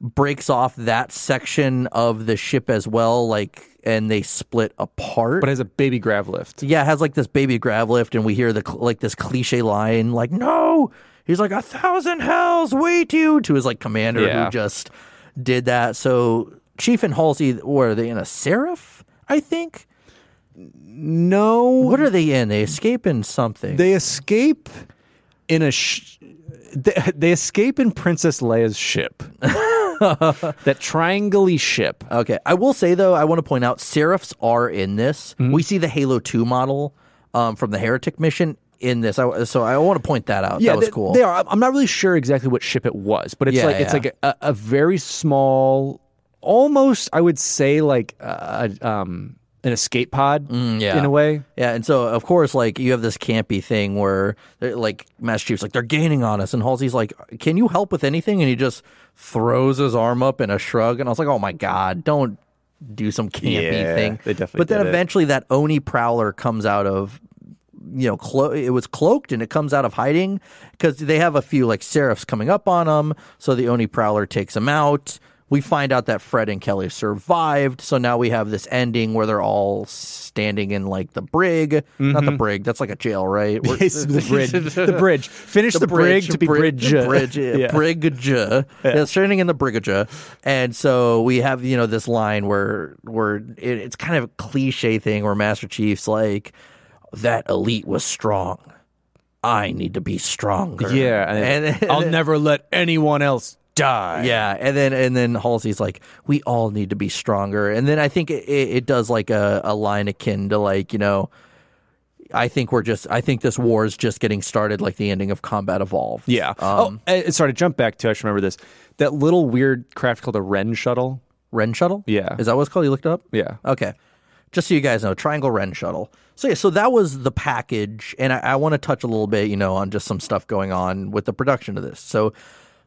breaks off that section of the ship as well, like and they split apart. but has a baby grav lift. Yeah, it has like this baby grav lift, and we hear the like this cliche line, like "No." He's like a thousand hells wait you to his like commander Yeah. who just did that. So Chief and Halsey, were they in a seraph? I think. No, What are they in? They escape in something. they escape in a sh- they, they escape in Princess Leia's ship. [LAUGHS] that triangle ship. okay, I will say though, I want to point out seraphs are in this. Mm-hmm. We see the Halo Two model um, from the Heretic mission in this. I, so I want to point that out. Yeah, that was they, cool. They are. I'm not really sure exactly what ship it was, but it's Yeah, like it's like a, a very small, almost I would say like uh, um, an escape pod Mm, yeah. in a way. Yeah, and so of course, like you have this campy thing where, like, Master Chief's like they're gaining on us, and Halsey's like, "Can you help with anything?" And he just throws his arm up in a shrug, and I was like, "Oh my god, don't do some campy Yeah, thing." they definitely But then did it. eventually, that Oni Prowler comes out of, you know, clo- it was cloaked and it comes out of hiding because they have a few like seraphs coming up on them. So the Oni Prowler takes them out. We find out that Fred and Kelly survived. So now we have this ending where they're all standing in like the brig. Not the mm-hmm. brig. That's like a jail, right? [LAUGHS] The bridge. the bridge. Finish the, brig to be bridge. bridge, yeah, Yeah. bridge. Yeah, standing in the brigage, and so we have you know this line where where it, it's kind of a cliche thing where Master Chief's like, "That elite was strong. I need to be stronger." Yeah, and, and, I'll never let anyone else die. yeah, and then and then Halsey's like, "We all need to be stronger." And then I think it, it, does like a, a line akin to like you know. I think we're just. I think this war is just getting started, like the ending of Combat Evolved. Yeah. Um, oh, uh, sorry to jump back to. I should remember this. That little weird craft called a Ren shuttle. Ren Shuttle? Yeah. Is that what it's called? You looked it up? Yeah. Okay. Just so you guys know, Triangle Ren Shuttle. So yeah, so that was the package, and I, I want to touch a little bit, you know, on just some stuff going on with the production of this. So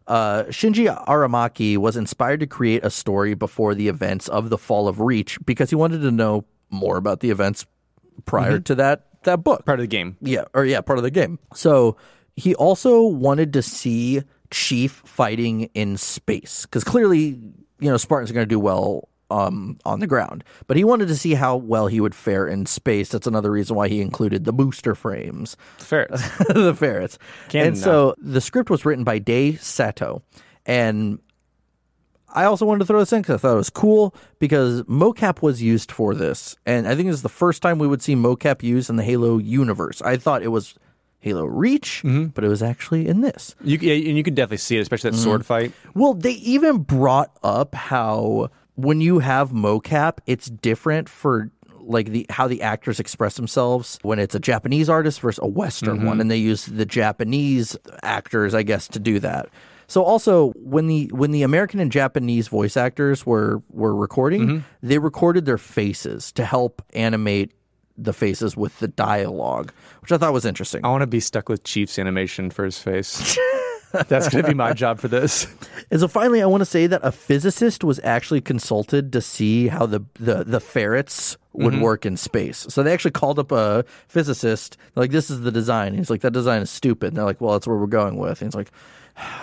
uh, Shinji Aramaki was inspired to create a story before the events of the Fall of Reach because he wanted to know more about the events prior to that that book. Part of the game. Yeah, or yeah, part of the game. So he also wanted to see Chief fighting in space because clearly, you know, Spartans are going to do well um, on the ground, but he wanted to see how well he would fare in space. That's another reason why he included the booster frames Fair. the ferrets. [LAUGHS] Canon and so the script was written by Dai Sato. And I also wanted to throw this in because I thought it was cool because mocap was used for this. And I think this is the first time we would see mocap used in the Halo universe. I thought it was Halo Reach, Mm-hmm. but it was actually in this. you, yeah, and you can definitely see it, especially that sword fight. Well, they even brought up how when you have mocap, it's different for like the how the actors express themselves when it's a Japanese artist versus a Western one, mm-hmm. and they use the Japanese actors, I guess, to do that. So also when the when the American and Japanese voice actors were were recording, mm-hmm. they recorded their faces to help animate the faces with the dialogue, which I thought was interesting. I want to be stuck with Chief's animation for his face. [LAUGHS] That's going to be my job for this. [LAUGHS] And so finally, I want to say that a physicist was actually consulted to see how the the, the ferrets would mm-hmm. work in space. So they actually called up a physicist. They're like, "This is the design." He's like, "That design is stupid." And they're like, "Well, that's where we're going with." And he's like,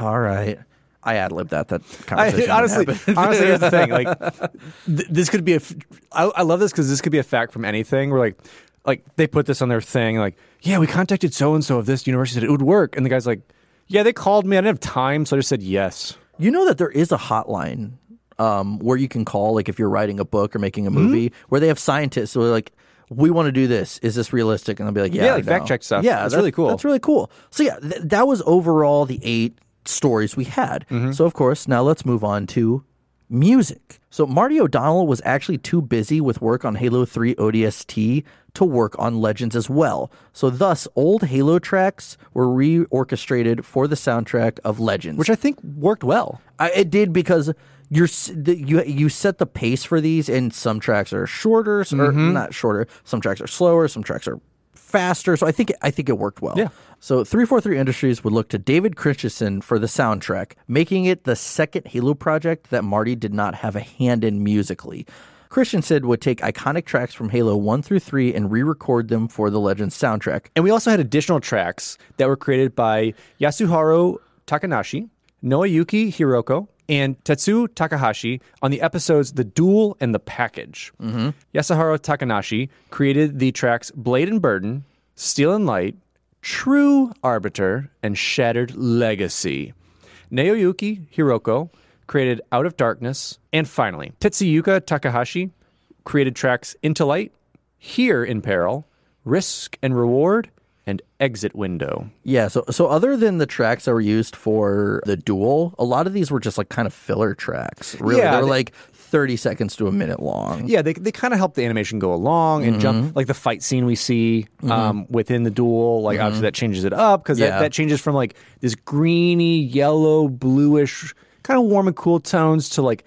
"All right." I ad libbed that. That I, conversation. honestly, [LAUGHS] honestly, here's the thing. Like, [LAUGHS] th- this could be a. F- I, I love this because this could be a fact from anything. Where like, like they put this on their thing. Like, yeah, we contacted so and so of this university said it would work, and the guy's like, yeah, they called me. I didn't have time, so I just said yes. You know that there is a hotline um, where you can call, like if you're writing a book or making a Mm-hmm. movie, where they have scientists who are like, we want to do this. Is this realistic? And they'll be like, yeah, Yeah, like no." fact check stuff. Yeah, That's that- really cool. That's really cool. So yeah, th- that was overall the eight stories we had. Mm-hmm. So of course, now let's move on to music. So Marty O'Donnell was actually too busy with work on Halo 3 ODST to work on Legends as well. So thus, old Halo tracks were reorchestrated for the soundtrack of Legends. which I think worked well. I, it did because you're the, you you set the pace for these, and some tracks are shorter, or mm-hmm. not shorter. Some tracks are slower. Some tracks are faster. So I think I think it worked well. Yeah. So 343 Industries would look to David Christensen for the soundtrack, making it the second Halo project that Marty did not have a hand in musically. Christensen would take iconic tracks from Halo 1 through 3 and re-record them for the Legends soundtrack. And we also had additional tracks that were created by Yasuharu Takanashi, Naoyuki Hiroko, and Tetsu Takahashi on the episodes The Duel and The Package. Mm-hmm. Yasuharu Takanashi created the tracks Blade and Burden, Steel and Light, True Arbiter, and Shattered Legacy. Naoyuki Hiroko created Out of Darkness, and finally, Tetsuyuka Takahashi created tracks Into Light, Here in Peril, Risk and Reward, and Exit Window. Yeah, so so other than the tracks that were used for the duel, a lot of these were just like kind of filler tracks. Really, Yeah, they were they- like thirty seconds to a minute long. Yeah, they, they kind of help the animation go along and Mm-hmm. jump. Like the fight scene we see um, within the duel, like obviously that changes it up because Mm-hmm. Yeah. that, that changes from like this greeny, yellow, bluish, kind of warm and cool tones to like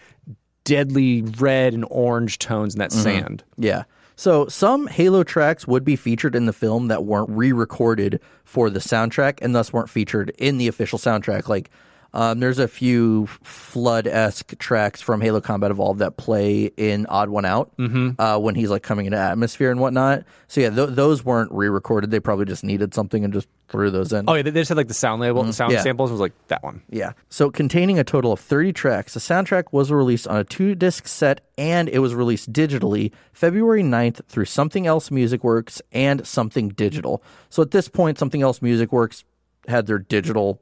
deadly red and orange tones in that Mm-hmm. sand. Yeah. So some Halo tracks would be featured in the film that weren't re-recorded for the soundtrack and thus weren't featured in the official soundtrack. Like um, there's a few flood-esque tracks from Halo Combat Evolved that play in Odd One Out uh, when he's like coming into atmosphere and whatnot. So yeah, th- those weren't re-recorded. They probably just needed something and just threw those in. Oh yeah, they just had like the sound label, the sound Mm-hmm. Yeah. samples was like that one. Yeah. So containing a total of 30 tracks, the soundtrack was released on a two disc set and it was released digitally February 9th through Sumthing Else Music Works and Sumthing Digital. So at this point, Sumthing Else Music Works had their digital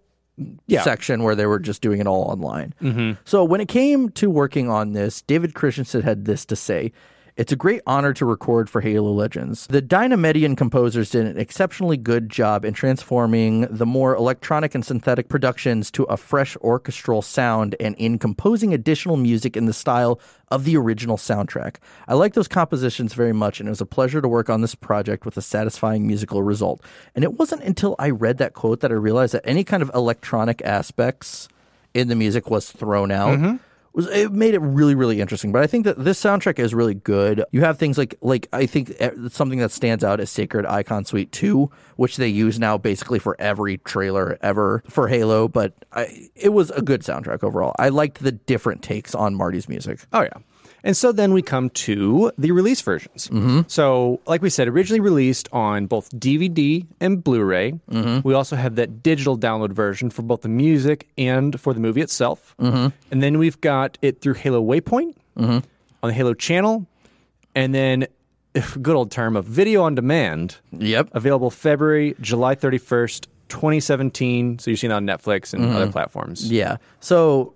Yeah. section where they were just doing it all online. Mm-hmm. So when it came to working on this, David Christensen had this to say. It's a great honor to record for Halo Legends. The Dynamedion composers did an exceptionally good job in transforming the more electronic and synthetic productions to a fresh orchestral sound and in composing additional music in the style of the original soundtrack. I like those compositions very much, and it was a pleasure to work on this project with a satisfying musical result. And it wasn't until I read that quote that I realized that any kind of electronic aspects in the music was thrown out. Mm-hmm. Was it made it really really interesting. But I think that this soundtrack is really good. You have things like like I think eh, something that stands out is Sacred Icon Suite 2, which they use now basically for every trailer ever for Halo, but I, it was a good soundtrack overall. I liked the different takes on Marty's music. Oh yeah. And so then we come to the release versions. Mm-hmm. So, like we said, originally released on both DVD and Blu-ray. Mm-hmm. We also have that digital download version for both the music and for the movie itself. Mm-hmm. And then we've got it through Halo Waypoint Mm-hmm. on the Halo channel, and then [LAUGHS] good old term of video on demand, Yep. available February, July thirty first, twenty seventeen. So you're seeing it on Netflix and Mm-hmm. other platforms. Yeah. So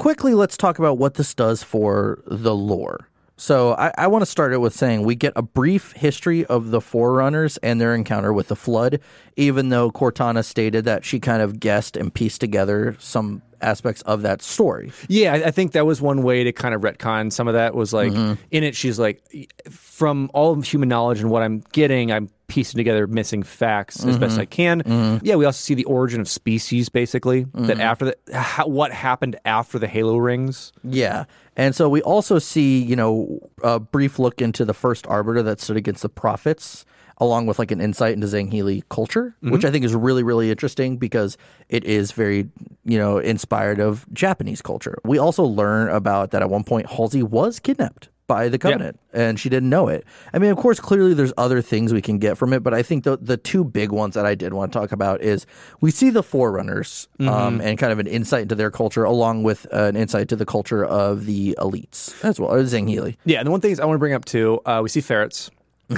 quickly, let's talk about what this does for the lore. So I, I want to start it with saying we get a brief history of the Forerunners and their encounter with the Flood, even though Cortana stated that she kind of guessed and pieced together some aspects of that story. Yeah, I, I think that was one way to kind of retcon some of that. Was like Mm-hmm. in it, she's like, from all of human knowledge and what I'm getting, I'm piecing together missing facts as best Mm-hmm. I can. Yeah, we also see the origin of species, basically. That Mm-hmm. after the how, what happened after the Halo rings. Yeah. And so we also see, you know, a brief look into the first arbiter that stood against the prophets, along with like an insight into Sangheili culture, which I think is really, really interesting because it is very, you know, inspired of Japanese culture. We also learn about that at one point Halsey was kidnapped by the Covenant and she didn't know it. I mean, of course, clearly there's other things we can get from it, but I think the the two big ones that I did want to talk about is we see the Forerunners um, and kind of an insight into their culture, along with uh, an insight to the culture of the elites as well, or Sangheili. Yeah, and the one thing is I want to bring up too, uh, we see ferrets. [LAUGHS]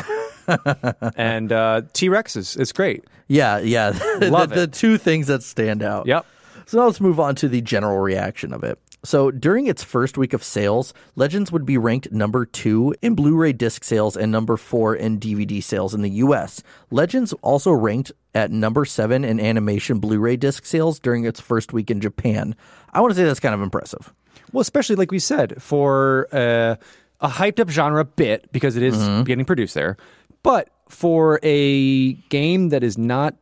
and uh, T Rexes. It's great. Yeah, yeah, [LAUGHS] Love the, the two things that stand out. Yep. So now let's move on to the general reaction of it. So during its first week of sales, Legends would be ranked number two in Blu ray disc sales and number four in DVD sales in the US. Legends also ranked at number seven in animation Blu ray disc sales during its first week in Japan. I want to say that's kind of impressive. Well, especially like we said, for uh, a hyped up genre bit because it is getting produced there, but for a game that is not,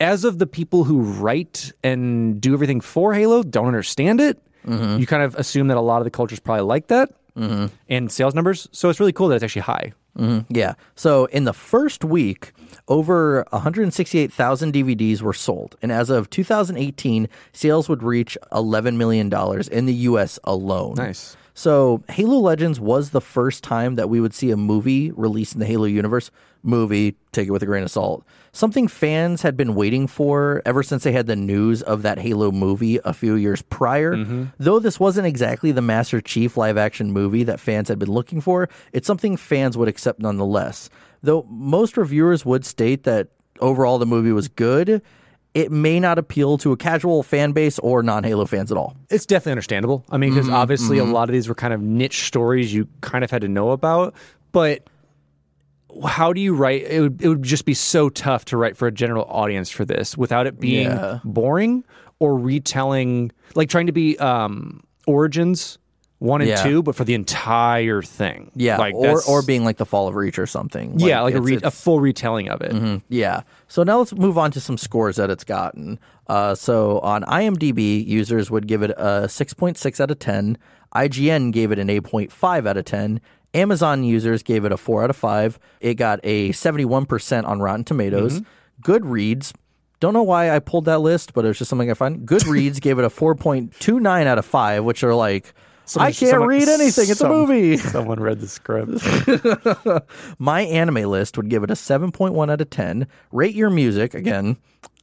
as of the people who write and do everything for Halo, don't understand it. Mm-hmm. You kind of assume that a lot of the culture is probably like that, mm-hmm. and sales numbers. So it's really cool that it's actually high. Mm-hmm. Yeah. So in the first week, over 168,000 DVDs were sold. And as of 2018, sales would reach $11 million in the US alone. Nice. So Halo Legends was the first time that we would see a movie released in the Halo universe. Movie, take it with a grain of salt. Something fans had been waiting for ever since they had the news of that Halo movie a few years prior. Mm-hmm. Though this wasn't exactly the Master Chief live action movie that fans had been looking for, it's something fans would accept nonetheless. Though most reviewers would state that overall the movie was good, it may not appeal to a casual fan base or non Halo fans at all. It's definitely understandable. I mean, because mm-hmm. obviously a mm-hmm. lot of these were kind of niche stories you kind of had to know about. But how do you write? It would, it would just be so tough to write for a general audience for this without it being Yeah. boring or retelling, like trying to be um, Origins one and Yeah. two, but for the entire thing. Yeah, like or or being like the Fall of Reach or something. yeah, like a, re- a full retelling of it. Yeah. So now let's move on to some scores that it's gotten. Uh, so on IMDb, users would give it a 6.6 out of 10. IGN gave it an 8.5 out of 10. Amazon users gave it a 4 out of 5. It got a 71% on Rotten Tomatoes. Mm-hmm. Goodreads, don't know why I pulled that list, but it was just something I found. Goodreads gave it a 4.29 out of 5, which are like, I can't Someone- read anything. It's some- a movie. [LAUGHS] Someone read the script. [LAUGHS] MyAnimeList would give it a 7.1 out of 10. Rate Your Music, again,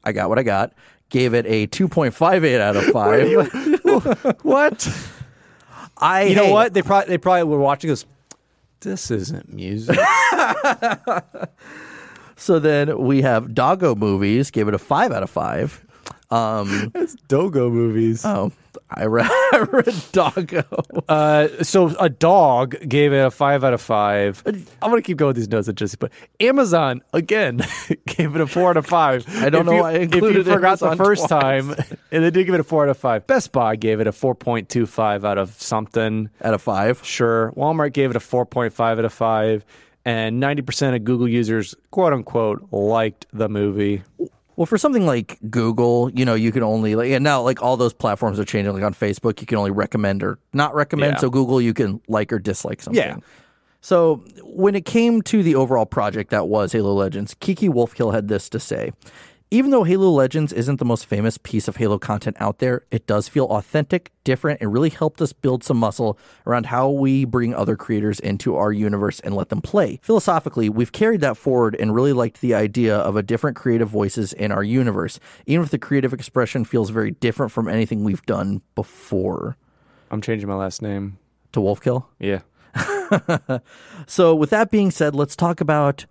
I got what I got, gave it a 2.58 out of [LAUGHS] 5. what? I You know hey, what? They probably they probably were watching this. This isn't music. [LAUGHS] So then we have Doggo Movies, gave it a 5 out of 5. Um, it's Dogo movies. Oh, I read, [LAUGHS] I read Doggo. Uh, so a dog gave it a five out of five. I'm gonna keep going with these notes that Jesse put. Amazon again [LAUGHS] gave it a four out of five. I don't If know you- why I if you included forgot the Amazon first twice. time, [LAUGHS] and they did give it a four out of five. Best Buy gave it a four point two five out of something. Out of 5. Sure. Walmart gave it a four point five out of five, and ninety percent of Google users, quote unquote, liked the movie. Well, for something like Google, you know, you can only like and now like all those platforms are changing. Like on Facebook, you can only recommend or not recommend. Yeah. So Google, you can like or dislike something. Yeah. So when it came to the overall project that was Halo Legends, Kiki Wolfkill had this to say. Even though Halo Legends isn't the most famous piece of Halo content out there, it does feel authentic, different, and really helped us build some muscle around how we bring other creators into our universe and let them play. Philosophically, we've carried that forward and really liked the idea of a different creative voices in our universe, even if the creative expression feels very different from anything we've done before. I'm changing my last name. To Wolfkill? Yeah. [LAUGHS] So, with that being said, let's talk about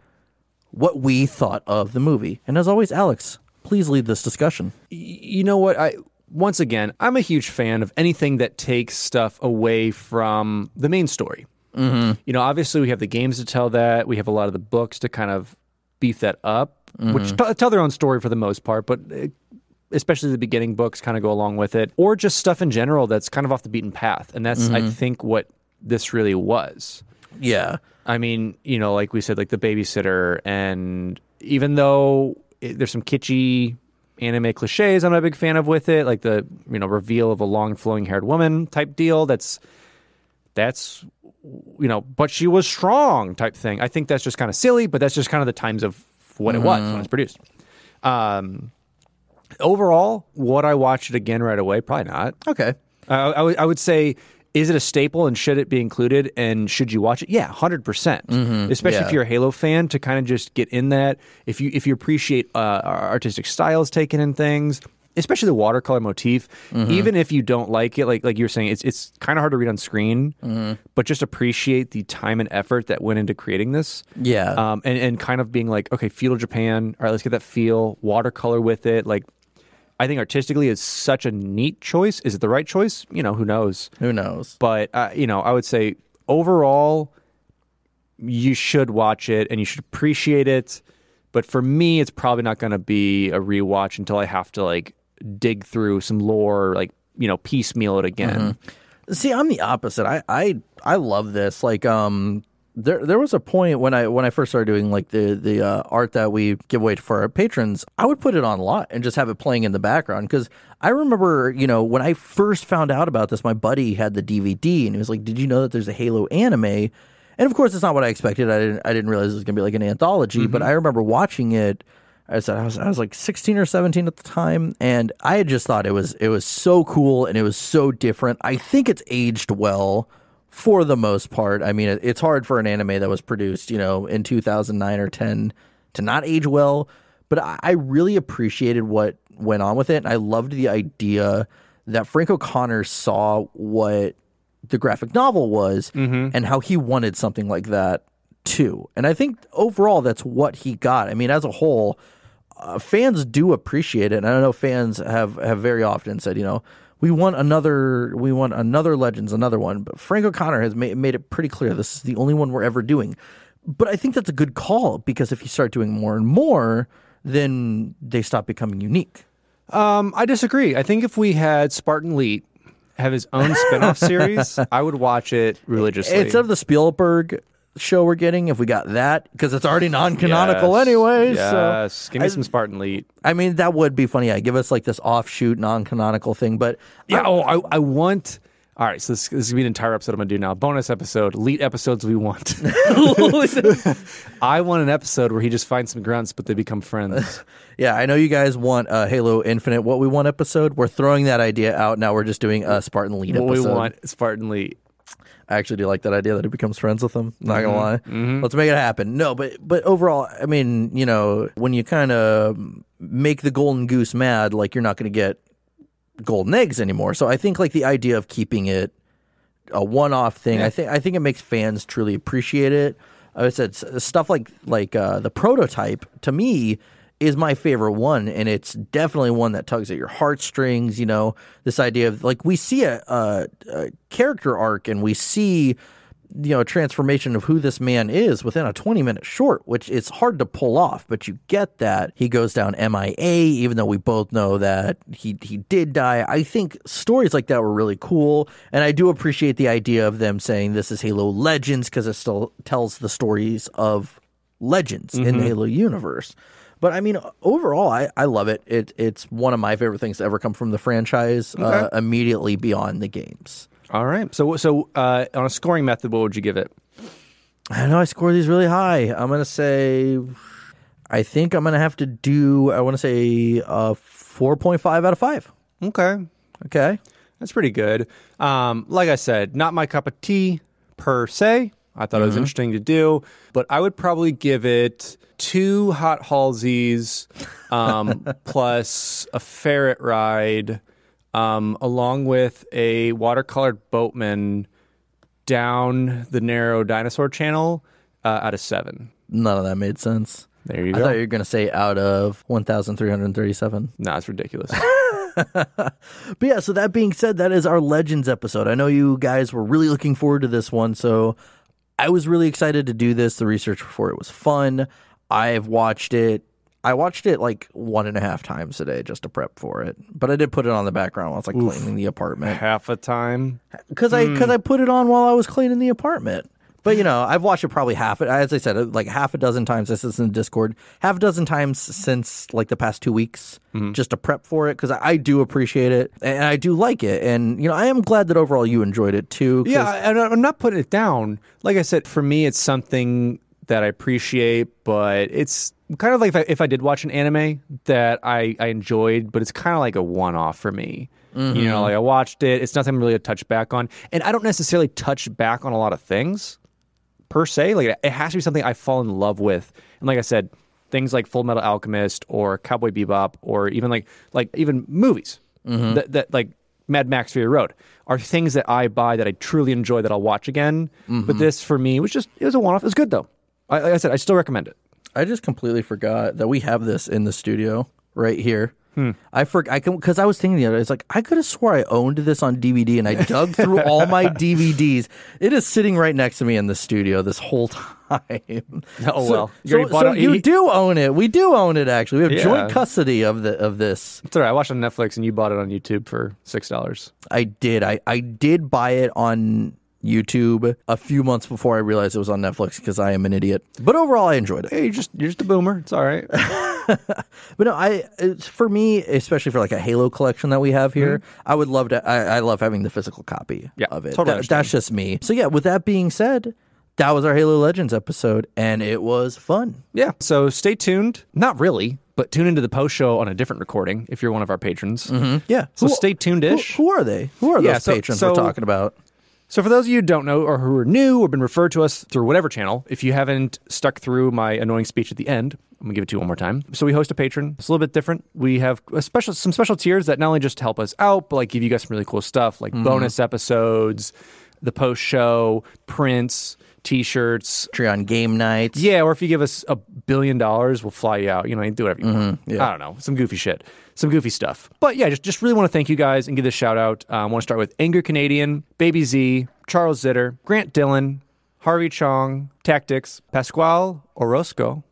what we thought of the movie. And as always, Alex, please lead this discussion. you know what i once again i'm a huge fan of anything that takes stuff away from the main story mm-hmm. you know obviously we have the games to tell that we have a lot of the books to kind of beef that up which t- tell their own story for the most part but uh, especially the beginning books kind of go along with it or just stuff in general that's kind of off the beaten path and that's i think what this really was Yeah. I mean, you know, like we said, like the babysitter, and even though it, there's some kitschy anime cliches, I'm not a big fan of with it, like the you know reveal of a long flowing haired woman type deal. That's that's you know, but she was strong type thing. I think that's just kind of silly, but that's just kind of the times of what it was when it was produced. Um, overall, would I watch it again right away? Probably not. Okay. Uh, I would I would say, is it a staple and should it be included and should you watch it? Yeah, 100 percent. Especially yeah. if you're a Halo fan, to kind of just get in that. If you if you appreciate uh, our artistic styles taken in things, especially the watercolor motif, even if you don't like it, like like you were saying, it's it's kind of hard to read on screen, but just appreciate the time and effort that went into creating this. Yeah. Um, and, and kind of being like, okay, feudal Japan. All right, let's get that feel, watercolor with it. Like, I think artistically is such a neat choice. Is it the right choice? You know, who knows? Who knows? But uh, you know, I would say overall, you should watch it and you should appreciate it. But for me, it's probably not going to be a rewatch until I have to like dig through some lore, like you know, piecemeal it again. See, I'm the opposite. I I I love this. Like, um, there there was a point when I when I first started doing like the the uh, art that we give away for our patrons. I would put it on a lot and just have it playing in the background because I remember, you know, when I first found out about this, my buddy had the DVD and he was like, "Did you know that there's a Halo anime?" And of course, it's not what I expected. I didn't I didn't realize it was gonna be like an anthology. But I remember watching it. I said I was I was like 16 or 17 at the time, and I had just thought it was it was so cool and it was so different. I think it's aged well for the most part. I mean, it's hard for an anime that was produced, you know, in 2009 or 10 to not age well. But I, really appreciated what went on with it. And I loved the idea that Frank O'Connor saw what the graphic novel was and how he wanted something like that too. And I think overall that's what he got. I mean, as a whole, uh, fans do appreciate it. And I know fans have, have very often said, you know, we want another, we want another Legends, another one. But Frank O'Connor has made, made it pretty clear this is the only one we're ever doing. But I think that's a good call because if you start doing more and more, then they stop becoming unique. Um, I disagree. I think if we had Spartan Leet have his own spin-off [LAUGHS] series, I would watch it religiously. Instead of the Spielberg show we're getting, if we got that, because it's already non-canonical Yes. anyway. Yes, So give me I- some Spartan Leet. I mean, that would be funny. Yeah, give us like this offshoot non-canonical thing. But Yeah. Oh, I, I want. All right, so this, this is gonna be an entire episode I'm gonna do now. Bonus episode, Leet episodes we want. [LAUGHS] I want an episode where he just finds some grunts, but they become friends. [LAUGHS] yeah, I know you guys want uh, Halo Infinite. What we want episode? We're throwing that idea out now. We're just doing a Spartan Leet what episode. we want, Spartan Leet. I actually do like that idea that he becomes friends with them. Not gonna lie, Mm-hmm. let's make it happen. No, but but overall, I mean, you know, when you kind of make the golden goose mad, like you're not gonna get golden eggs anymore. So I think like the idea of keeping it a one-off thing, I think I think it makes fans truly appreciate it. I said stuff like like uh, the prototype to me is my favorite one, and it's definitely one that tugs at your heartstrings. You know, this idea of like we see a, a, a character arc, and we see you know a transformation of who this man is within a 20 minute short which is hard to pull off but you get that. He goes down MIA even though we both know that he he did die. I think stories like that were really cool and I do appreciate the idea of them saying this is Halo Legends because it still tells the stories of legends in the Halo universe but I mean, overall, I, I love it. It it's one of my favorite things to ever come from the franchise. Uh, immediately beyond the games. All right. So so uh, on a scoring method, what would you give it? I know I score these really high. I'm gonna say, I think I'm gonna have to do. I want to say a 4.5 out of five. Okay. Okay. That's pretty good. Um, like I said, not my cup of tea per se. I thought it was interesting to do, but I would probably give it two hot Halsies um, [LAUGHS] plus a ferret ride, um, along with a watercolored boatman down the narrow dinosaur channel uh, out of seven. None of that made sense. There you I go. thought you were gonna say out of 1,337. nah, it's ridiculous. [LAUGHS] But yeah, so that being said, that is our Legends episode. I know you guys were really looking forward to this one, so I was really excited to do this. The research before it was fun. I've watched it. I watched it like one and a half times today just to prep for it. But I did put it on the background while I was like cleaning the apartment Half a time. because I hmm. because I put it on while I was cleaning the apartment. But you know, I've watched it probably half as I said, uh, like half a dozen times. This is in Discord, half a dozen times since like the past two weeks, mm-hmm. just to prep for it because I, I do appreciate it and I do like it, and you know, I am glad that overall you enjoyed it too. Yeah, and I'm not putting it down. Like I said, for me, it's something that I appreciate, but it's kind of like if I, if I did watch an anime that I, I enjoyed, but it's kind of like a one off for me. You know, mm-hmm. like I watched it, it's nothing really to touch back on. And I don't necessarily touch back on a lot of things per se. Like it has to be something I fall in love with. And like I said, things like Full Metal Alchemist or Cowboy Bebop or even like like even movies mm-hmm. that, that like Mad Max Fury Road are things that I buy that I truly enjoy that I'll watch again. Mm-hmm. But this for me was just it was a one off. It was good though. I, like I said, I still recommend it. I just completely forgot that we have this in the studio right here. Hmm. I for I can because I was thinking the other. day, It's like I could have swore I owned this on DVD, and I dug through [LAUGHS] all my DVDs. It is sitting right next to me in the studio this whole time. Oh, So- well. You so, so you you- do own it. We do own it. Actually, we have Yeah. joint custody of the of this. It's all right. I watched it on Netflix and you bought it on YouTube for six dollars. I did. I I did buy it on. YouTube a few months before I realized it was on Netflix because I am an idiot. But overall, I enjoyed it. Hey, you're just you're just a boomer. It's all right. [LAUGHS] But no, I it's, for me, especially for like a Halo collection that we have here, I would love to. I, I love having the physical copy Mm-hmm. Yeah, of it. totally That- that's just me. So yeah, with that being said, that was our Halo Legends episode, and it was fun. yeah. So stay tuned. Not really, but tune into the post show on a different recording if you're one of our patrons. Mm-hmm. Yeah. So Who- stay tuned-ish. Who, who are they? Who are Yeah, those so- patrons so- we're talking about? So for those of you who don't know or who are new or been referred to us through whatever channel, if you haven't stuck through my annoying speech at the end, I'm gonna give it to you one more time. So we host a Patreon. It's a little bit different. We have a special some special tiers that not only just help us out, but like give you guys some really cool stuff like mm-hmm. bonus episodes, the post show, prints, t-shirts. Patreon game nights. Yeah, or if you give us a billion dollars, we'll fly you out. You know, you do whatever you want. Mm-hmm, yeah. I don't know, some goofy shit, some goofy stuff. But yeah, just just really want to thank you guys and give this shout out. Um, I want to start with Angry Canadian, Baby Z, Charles Zitter, Grant Dillon, Harvey Chong, Tactics, Pasquale Orozco.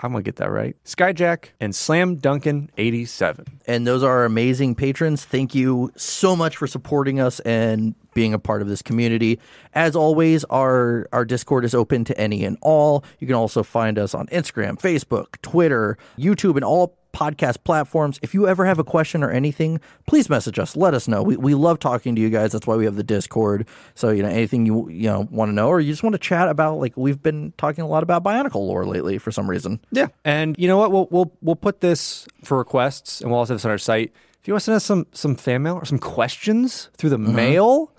I'm gonna get that right. Skyjack and Slam Duncan 87. and those are amazing patrons. Thank you so much for supporting us and being a part of this community. As always, our our Discord is open to any and all. You can also find us on Instagram, Facebook, Twitter, YouTube, and all podcast platforms. If you ever have a question or anything, please message us. Let us know. We, we love talking to you guys. That's why we have the Discord. So, you know, anything you you know want to know or you just want to chat about like we've been talking a lot about Bionicle lore lately for some reason. Yeah, and you know what? We'll we'll we'll put this for requests, and we'll also have this on our site. If you want to send us some some fan mail or some questions through the mm-hmm. mail,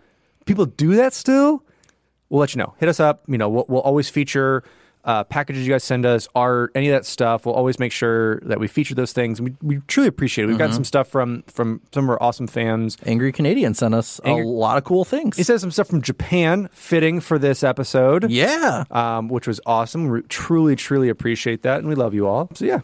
people do that still. We'll let you know. Hit us up. You know, we'll, we'll always feature uh, packages you guys send us, art, any of that stuff. We'll always make sure that we feature those things. We, we truly appreciate it. We've gotten some stuff from from some of our awesome fans. Angry Canadian sent us Angry- a lot of cool things. He said some stuff from Japan, fitting for this episode. yeah. um, which was awesome. We truly, truly appreciate that, and we love you all. So yeah,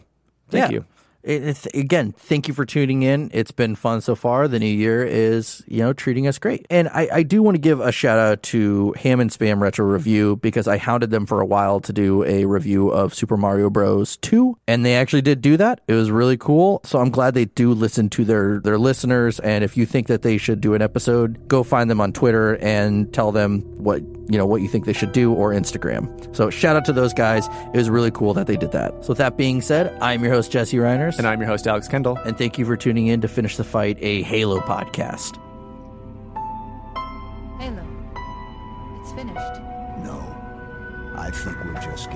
thank Yeah. you. Again, thank you for tuning in. It's been fun so far. The new year is, you know, treating us great. And I, I do want to give a shout out to Ham and Spam Retro Review because I hounded them for a while to do a review of Super Mario Bros. 2. And they actually did do that. It was really cool. So I'm glad they do listen to their, their listeners. And if you think that they should do an episode, go find them on Twitter and tell them what, you know, what you think they should do or Instagram. So shout out to those guys. It was really cool that they did that. So with that being said, I'm your host, Jesse Reiners. And I'm your host, Alex Kendall. And thank you for tuning in to Finish the Fight, a Halo podcast. Halo. It's finished. No. I think we're just getting started.